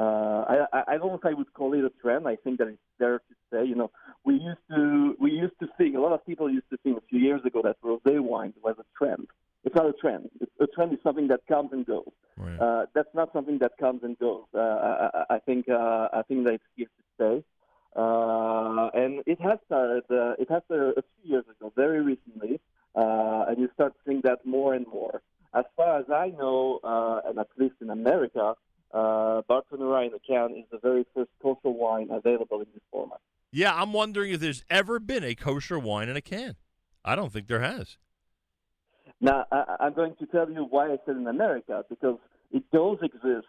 I, I I don't know if I would call it a trend. I think that it's fair to say. You know, we used to we used to think a lot of people used to think a few years ago that rosé wine was a trend. It's not a trend. It's, a trend is something that comes and goes. Uh, that's not something that comes and goes. Uh, I, I- think uh, I think that it's here to stay. Uh, and it has started. Uh, it has started a few years ago, very recently, uh, and you start seeing that more and more. As far as I know, uh, and at least in America, uh, Bartenura in a can is the very first kosher wine available in this format. Yeah, I'm wondering if there's ever been a kosher wine in a can. I don't think there has. Now, I, I'm going to tell you why I said in America because it does exist.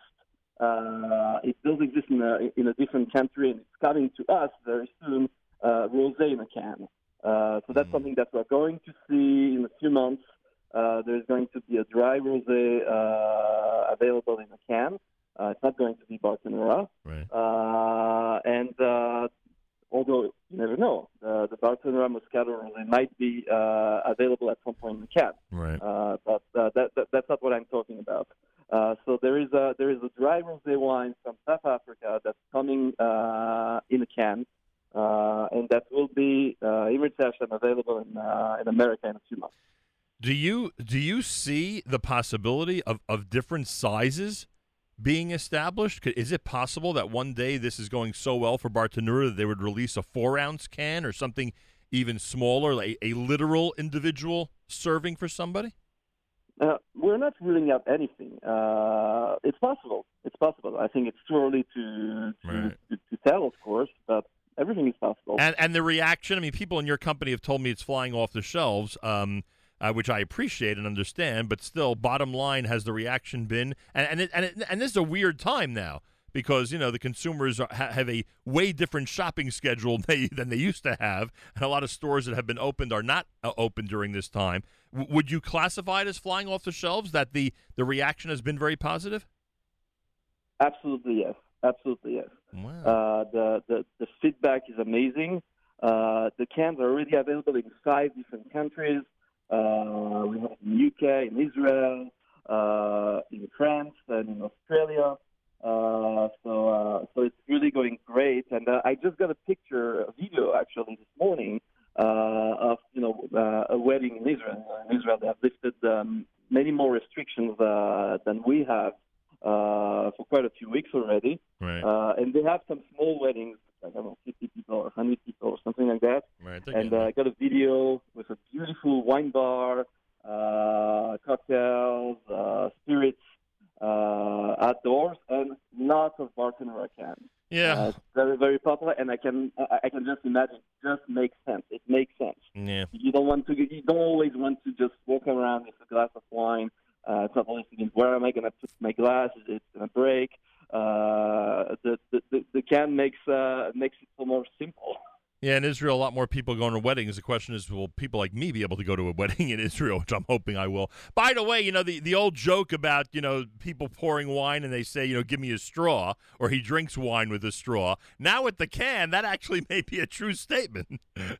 Uh, it does exist in a, in a different country, and it's coming to us very soon. Uh, rosé in a can. Uh, so that's something that we're going to see in a few months. Uh, there's going to be a dry rosé uh, available in a can. Uh, it's not going to be Bartenura. Right. Uh, and uh, although you never know, the, the Bartenura Moscato Rosé might be uh, available at some point in the can. Right. Uh, but uh, that, that, that's not what I'm talking about. Uh, so there is a there is a dry rosé wine from South Africa that's coming uh, in a can, uh, and that will be uh, Hashem available in uh, in America in a few months. Do you do you see the possibility of, of different sizes being established? Could- Is it possible that one day this is going so well for Bartenura that they would release a four ounce can or something even smaller, like a literal individual serving for somebody? Uh, we're not ruling out anything. Uh, it's possible. It's possible. I think it's too early to to, to, to tell, of course, but everything is possible. And and the reaction, I mean, people in your company have told me it's flying off the shelves, um, uh, which I appreciate and understand. But still, bottom line, has the reaction been? And and it, and, it, and this is a weird time now because you know the consumers are, ha- have a way different shopping schedule they, than they used to have, and a lot of stores that have been opened are not uh, open during this time. W- would you classify it as flying off the shelves? That the the reaction has been very positive. Absolutely yes. Absolutely yes. Uh, the, the the feedback is amazing. Uh, the cans are already available in five different countries. Uh, we have it in the UK, in Israel, uh, in France, and in Australia. Uh, so uh, so it's really going great. And uh, I just got a picture, a video actually this morning uh, of you know uh, a wedding in Israel. In Israel, they have lifted um, many more restrictions uh, than we have uh, for quite a few weeks already. Right. Uh, and they have some small weddings, I don't know, 50 people or 100 people or something like that. Right. And uh, I got a video with a beautiful wine bar, uh, cocktails, uh, spirits uh, outdoors, and lots of Bartenura cans. Yeah. Uh, very, very popular, and I can I I can just imagine. It just makes sense. It makes sense. Yeah. You don't want to. You don't always want to just walk around with a glass of wine. Uh, it's not always thinking, where am I going to put my glass? Is it going to break? Uh, the, the the can makes uh, makes it more simple. Yeah, in Israel, a lot more people going to weddings. The question is, will people like me be able to go to a wedding in Israel, which I'm hoping I will. By the way, you know, the, the old joke about, you know, people pouring wine and they say, you know, give me a straw, or he drinks wine with a straw. Now with the can, that actually may be a true statement. you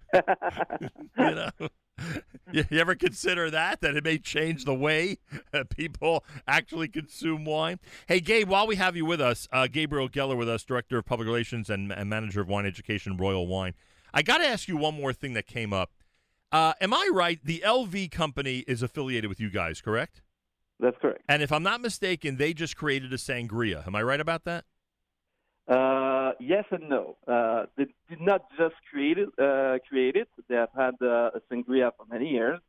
know? You, ever consider that that it may change the way uh, people actually consume wine? Hey, Gabe, while we have you with us, uh, Gabriel Geller with us, director of public relations and, and manager of wine education, Royal Wine. I got to ask you one more thing that came up. Uh, am I right? The LV company is affiliated with you guys, correct? That's correct. And if I'm not mistaken, they just created a sangria. Am I right about that? Uh, yes and no. Uh, they did not just create it. Uh, create it. They have had uh, a sangria for many years.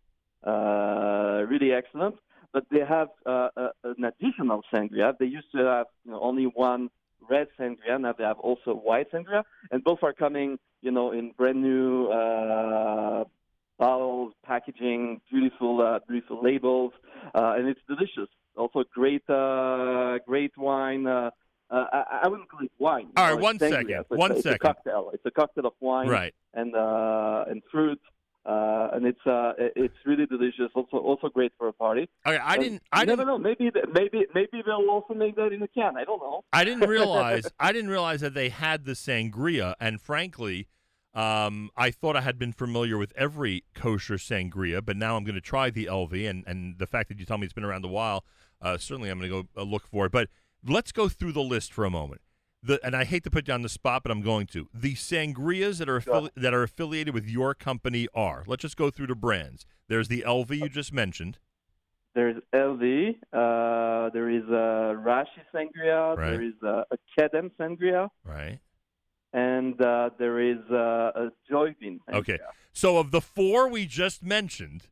Uh, really excellent. But they have uh, an additional sangria. They used to have you know, only one red sangria. Now they have also white sangria, and both are coming, you know, in brand new bottles, packaging, beautiful, beautiful labels, and it's delicious. Also, great, great wine. Uh, I, I wouldn't call it wine. All right, know, one second, it's one it's second. a cocktail. It's a cocktail of wine Right. and uh, and fruit. Uh, and it's uh, it's really delicious. Also, also great for a party. Okay, I And didn't- I never know. Maybe, maybe, maybe they'll also make that in a can. I don't know. I didn't realize I didn't realize that they had the sangria, and frankly, um, I thought I had been familiar with every kosher sangria, but now I'm going to try the LV, and and the fact that you tell me it's been around a while, uh, certainly I'm going to go uh, look for it. But let's go through the list for a moment. The, and I hate to put you on the spot, but I'm going to. The sangrias that are affili- that are affiliated with your company are. Let's just go through the brands. There's the LV you just mentioned. There's LV. Uh, there is a Rashi Sangria. Right. There is uh, a Kedem Sangria. Right. And uh, there is uh, a Joyvin. Sangria. Okay. So of the four we just mentioned,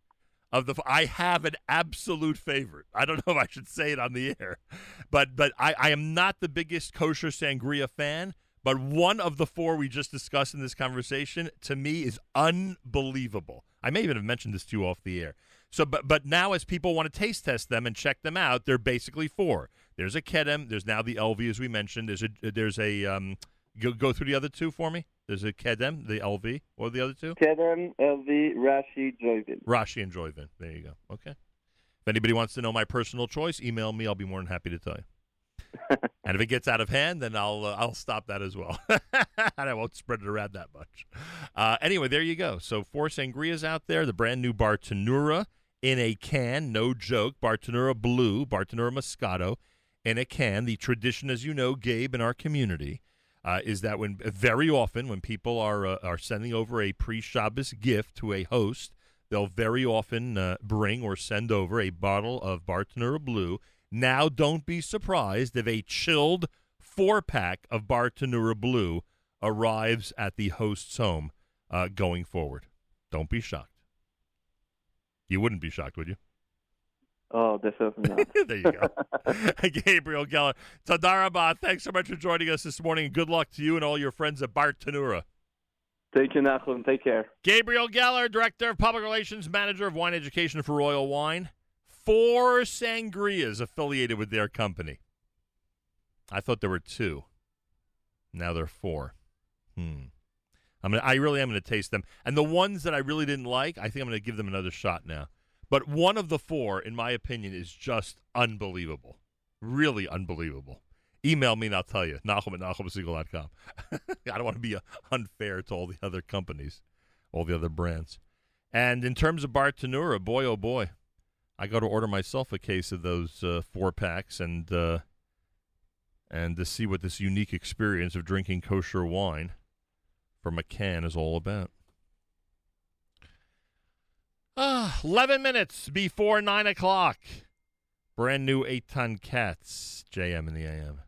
of the. I have an absolute favorite. I don't know if I should say it on the air, but but I, I am not the biggest kosher sangria fan. But one of the four we just discussed in this conversation to me is unbelievable. I may even have mentioned this to you off the air. So, but but now as people want to taste test them and check them out, they're basically four. There's a Kedem. There's now the LV as we mentioned. There's a there's a um. Go, go through the other two for me. There's a Kedem, the LV, or the other two. Kedem, LV, Rashi, Joyvin. Rashi and Joyvin. There you go. Okay. If anybody wants to know my personal choice, email me. I'll be more than happy to tell you. and if it gets out of hand, then I'll uh, I'll stop that as well. and I won't spread it around that much. Uh, anyway, there you go. So four sangrias out there. The brand new Bartenura in a can, no joke. Bartenura Blue, Bartenura Moscato in a can. The tradition, as you know, Gabe, in our community. Uh, is that when very often when people are uh, are sending over a pre Shabbos gift to a host, they'll very often uh, bring or send over a bottle of Bartenura Blue. Now, don't be surprised if a chilled four pack of Bartenura Blue arrives at the host's home uh, going forward. Don't be shocked. You wouldn't be shocked, would you? Oh, definitely not. there you go. Gabriel Geller. Tadarabah, thanks so much for joining us this morning. Good luck to you and all your friends at Bartenura. Thank you, Nachum. Take care. Gabriel Geller, Director of Public Relations, Manager of Wine Education for Royal Wine. Four sangrias affiliated with their company. I thought there were two. Now there are four. Hmm. I'm gonna, I really am going to taste them. And the ones that I really didn't like, I think I'm going to give them another shot now. But one of the four, in my opinion, is just unbelievable. Really unbelievable. Email me and I'll tell you. Nachum at NachumSegal.com. I don't want to be unfair to all the other companies, all the other brands. And in terms of Bartenura, boy, oh boy, I got to order myself a case of those uh, four packs and uh, and to see what this unique experience of drinking kosher wine from a can is all about. Ah, 11 minutes before 9 o'clock. Brand new 8 ton cats. JM in the AM.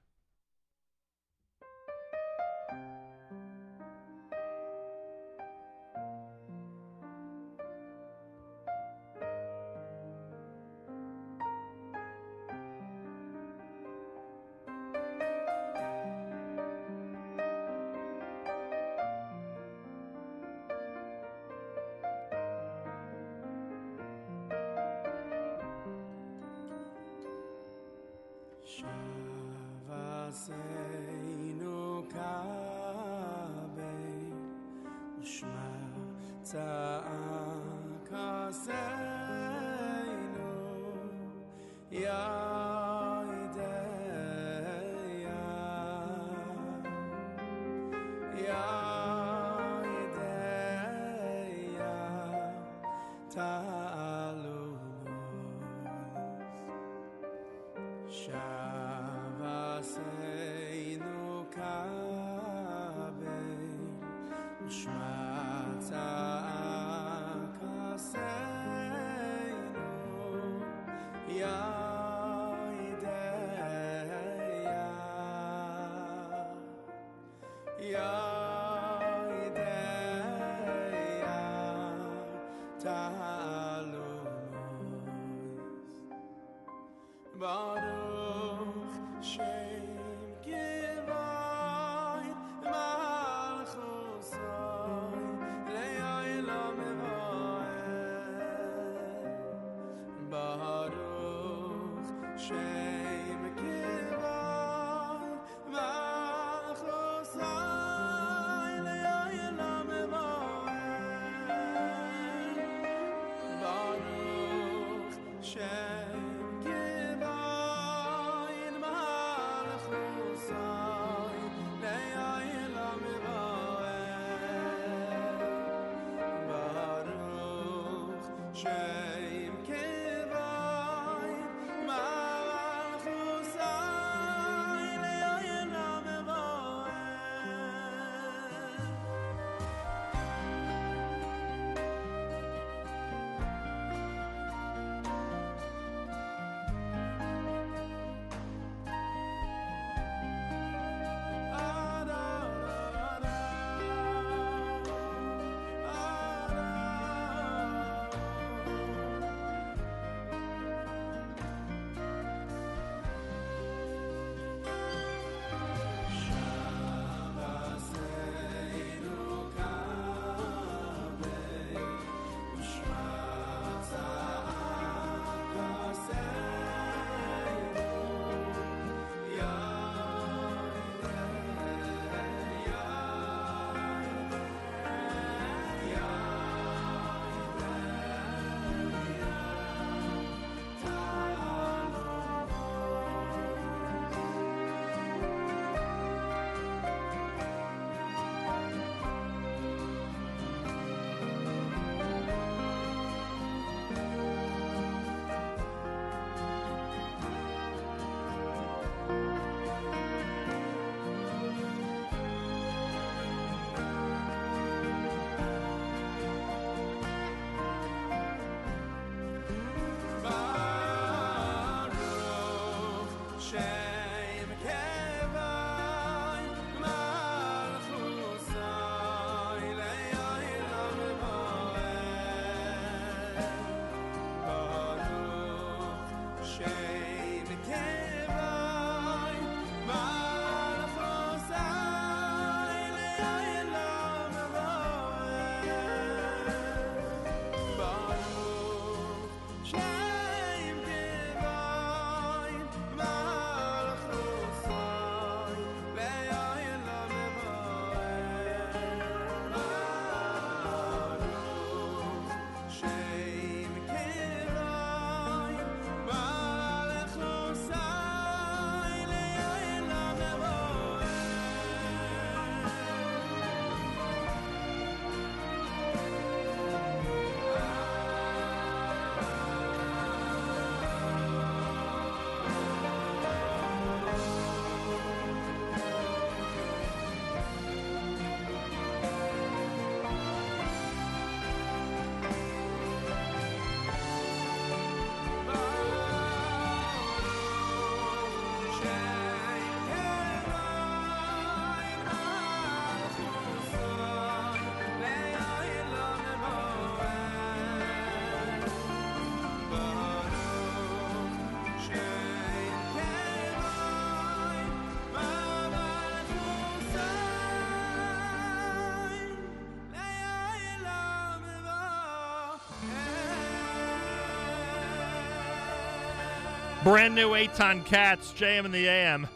Brand new Aton Cats, JM in the AM.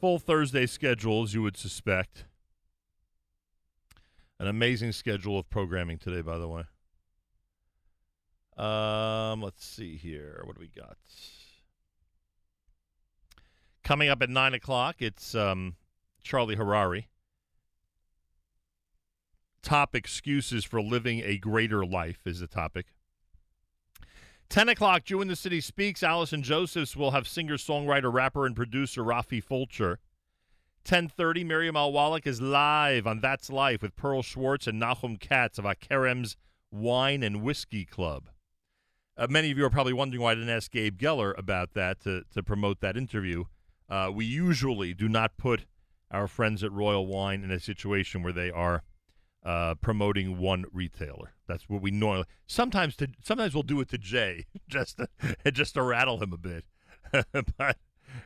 Full Thursday schedule, as you would suspect. An amazing schedule of programming today, by the way. Um, let's see here. What do we got? Coming up at nine o'clock, it's um, Charlie Harari. Top excuses for living a greater life is the topic. 10 o'clock, Jew in the City Speaks. Allison Josephs will have singer, songwriter, rapper, and producer Rafi Fulcher. 10.30, Miriam L. Wallach is live on That's Life with Pearl Schwartz and Nahum Katz of Akerem's Wine and Whiskey Club. Uh, many of you are probably wondering why I didn't ask Gabe Geller about that to, to promote that interview. Uh, we usually do not put our friends at Royal Wine in a situation where they are uh, promoting one retailer. That's what we normally. Sometimes to sometimes we'll do it to Jay just to, just to rattle him a bit, but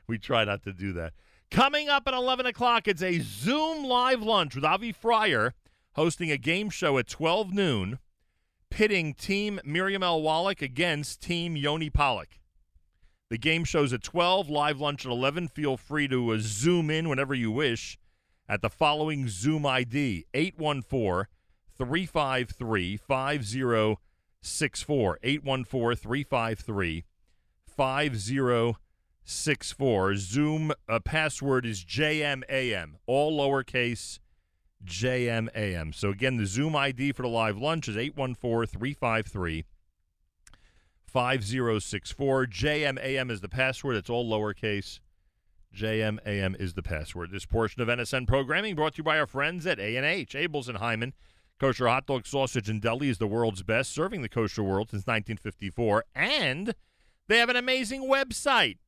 we try not to do that. Coming up at eleven o'clock, it's a Zoom live lunch with Avi Fryer hosting a game show at twelve noon, pitting Team Miriam L. Wallach against Team Yoni Pollock. The game show's at 12, live lunch at 11. Feel free to uh, zoom in whenever you wish at the following Zoom ID 814 353 5064. 814 353 5064. Zoom uh, password is JMAM, all lowercase JMAM. So again, the Zoom ID for the live lunch is 814 353 5064. JMAM is the password. It's all lowercase. JMAM is the password. This portion of NSN programming brought to you by our friends at A&H, Abeles and Heymann. Kosher hot dog, sausage, and deli is the world's best, serving the kosher world since 1954. And they have an amazing website.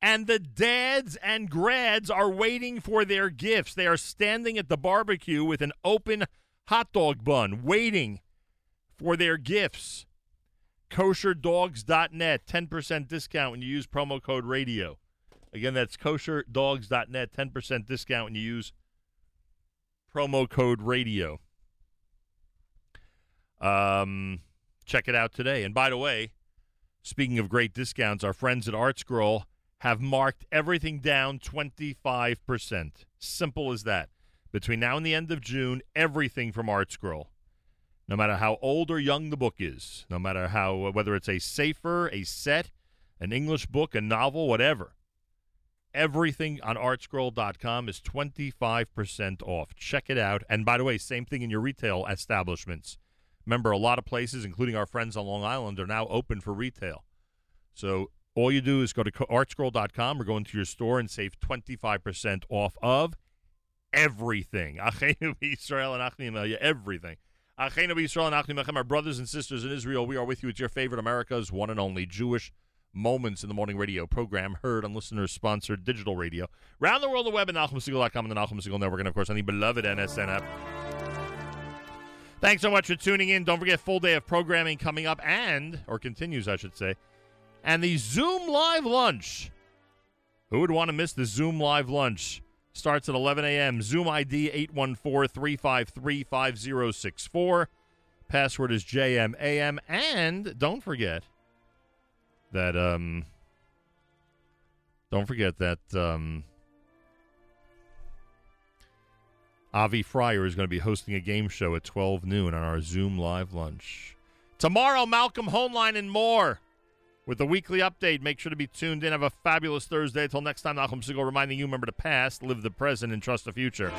And the dads and grads are waiting for their gifts. They are standing at the barbecue with an open hot dog bun, waiting for their gifts. KosherDogs.net, 10% discount when you use promo code radio. Again, that's kosherdogs.net, 10% discount when you use promo code radio. Um, check it out today. And by the way, speaking of great discounts, our friends at ArtScroll have marked everything down 25%. Simple as that. Between now and the end of June, everything from ArtScroll. No matter how old or young the book is, no matter how whether it's a sefer, a set, an English book, a novel, whatever. Everything on artscroll.com is 25% off. Check it out. And by the way, same thing in your retail establishments. Remember, a lot of places, including our friends on Long Island, are now open for retail. So all you do is go to artscroll.com or go into your store and save 25% off of everything. Achenu Israel and Achim everything. Achenu Israel and Achim our brothers and sisters in Israel, we are with you. It's your favorite America's one and only Jewish moments in the morning radio program heard on listeners-sponsored digital radio. Round the world, the web at NachumSegal.com and the Segal Network, and of course on the beloved NSN app. Thanks so much for tuning in. Don't forget, full day of programming coming up and, or continues, I should say, and the Zoom Live Lunch. Who would want to miss the Zoom Live Lunch? Starts at 11 a.m. Zoom ID 814 353 5064. Password is JMAM. And don't forget that, um, don't forget that, um, Avi Fryer is going to be hosting a game show at 12 noon on our Zoom Live Lunch. Tomorrow, Malcolm Homeline and more with the weekly update. Make sure to be tuned in. Have a fabulous Thursday. Until next time, Nachum Segal reminding you remember the past, live the present, and trust the future.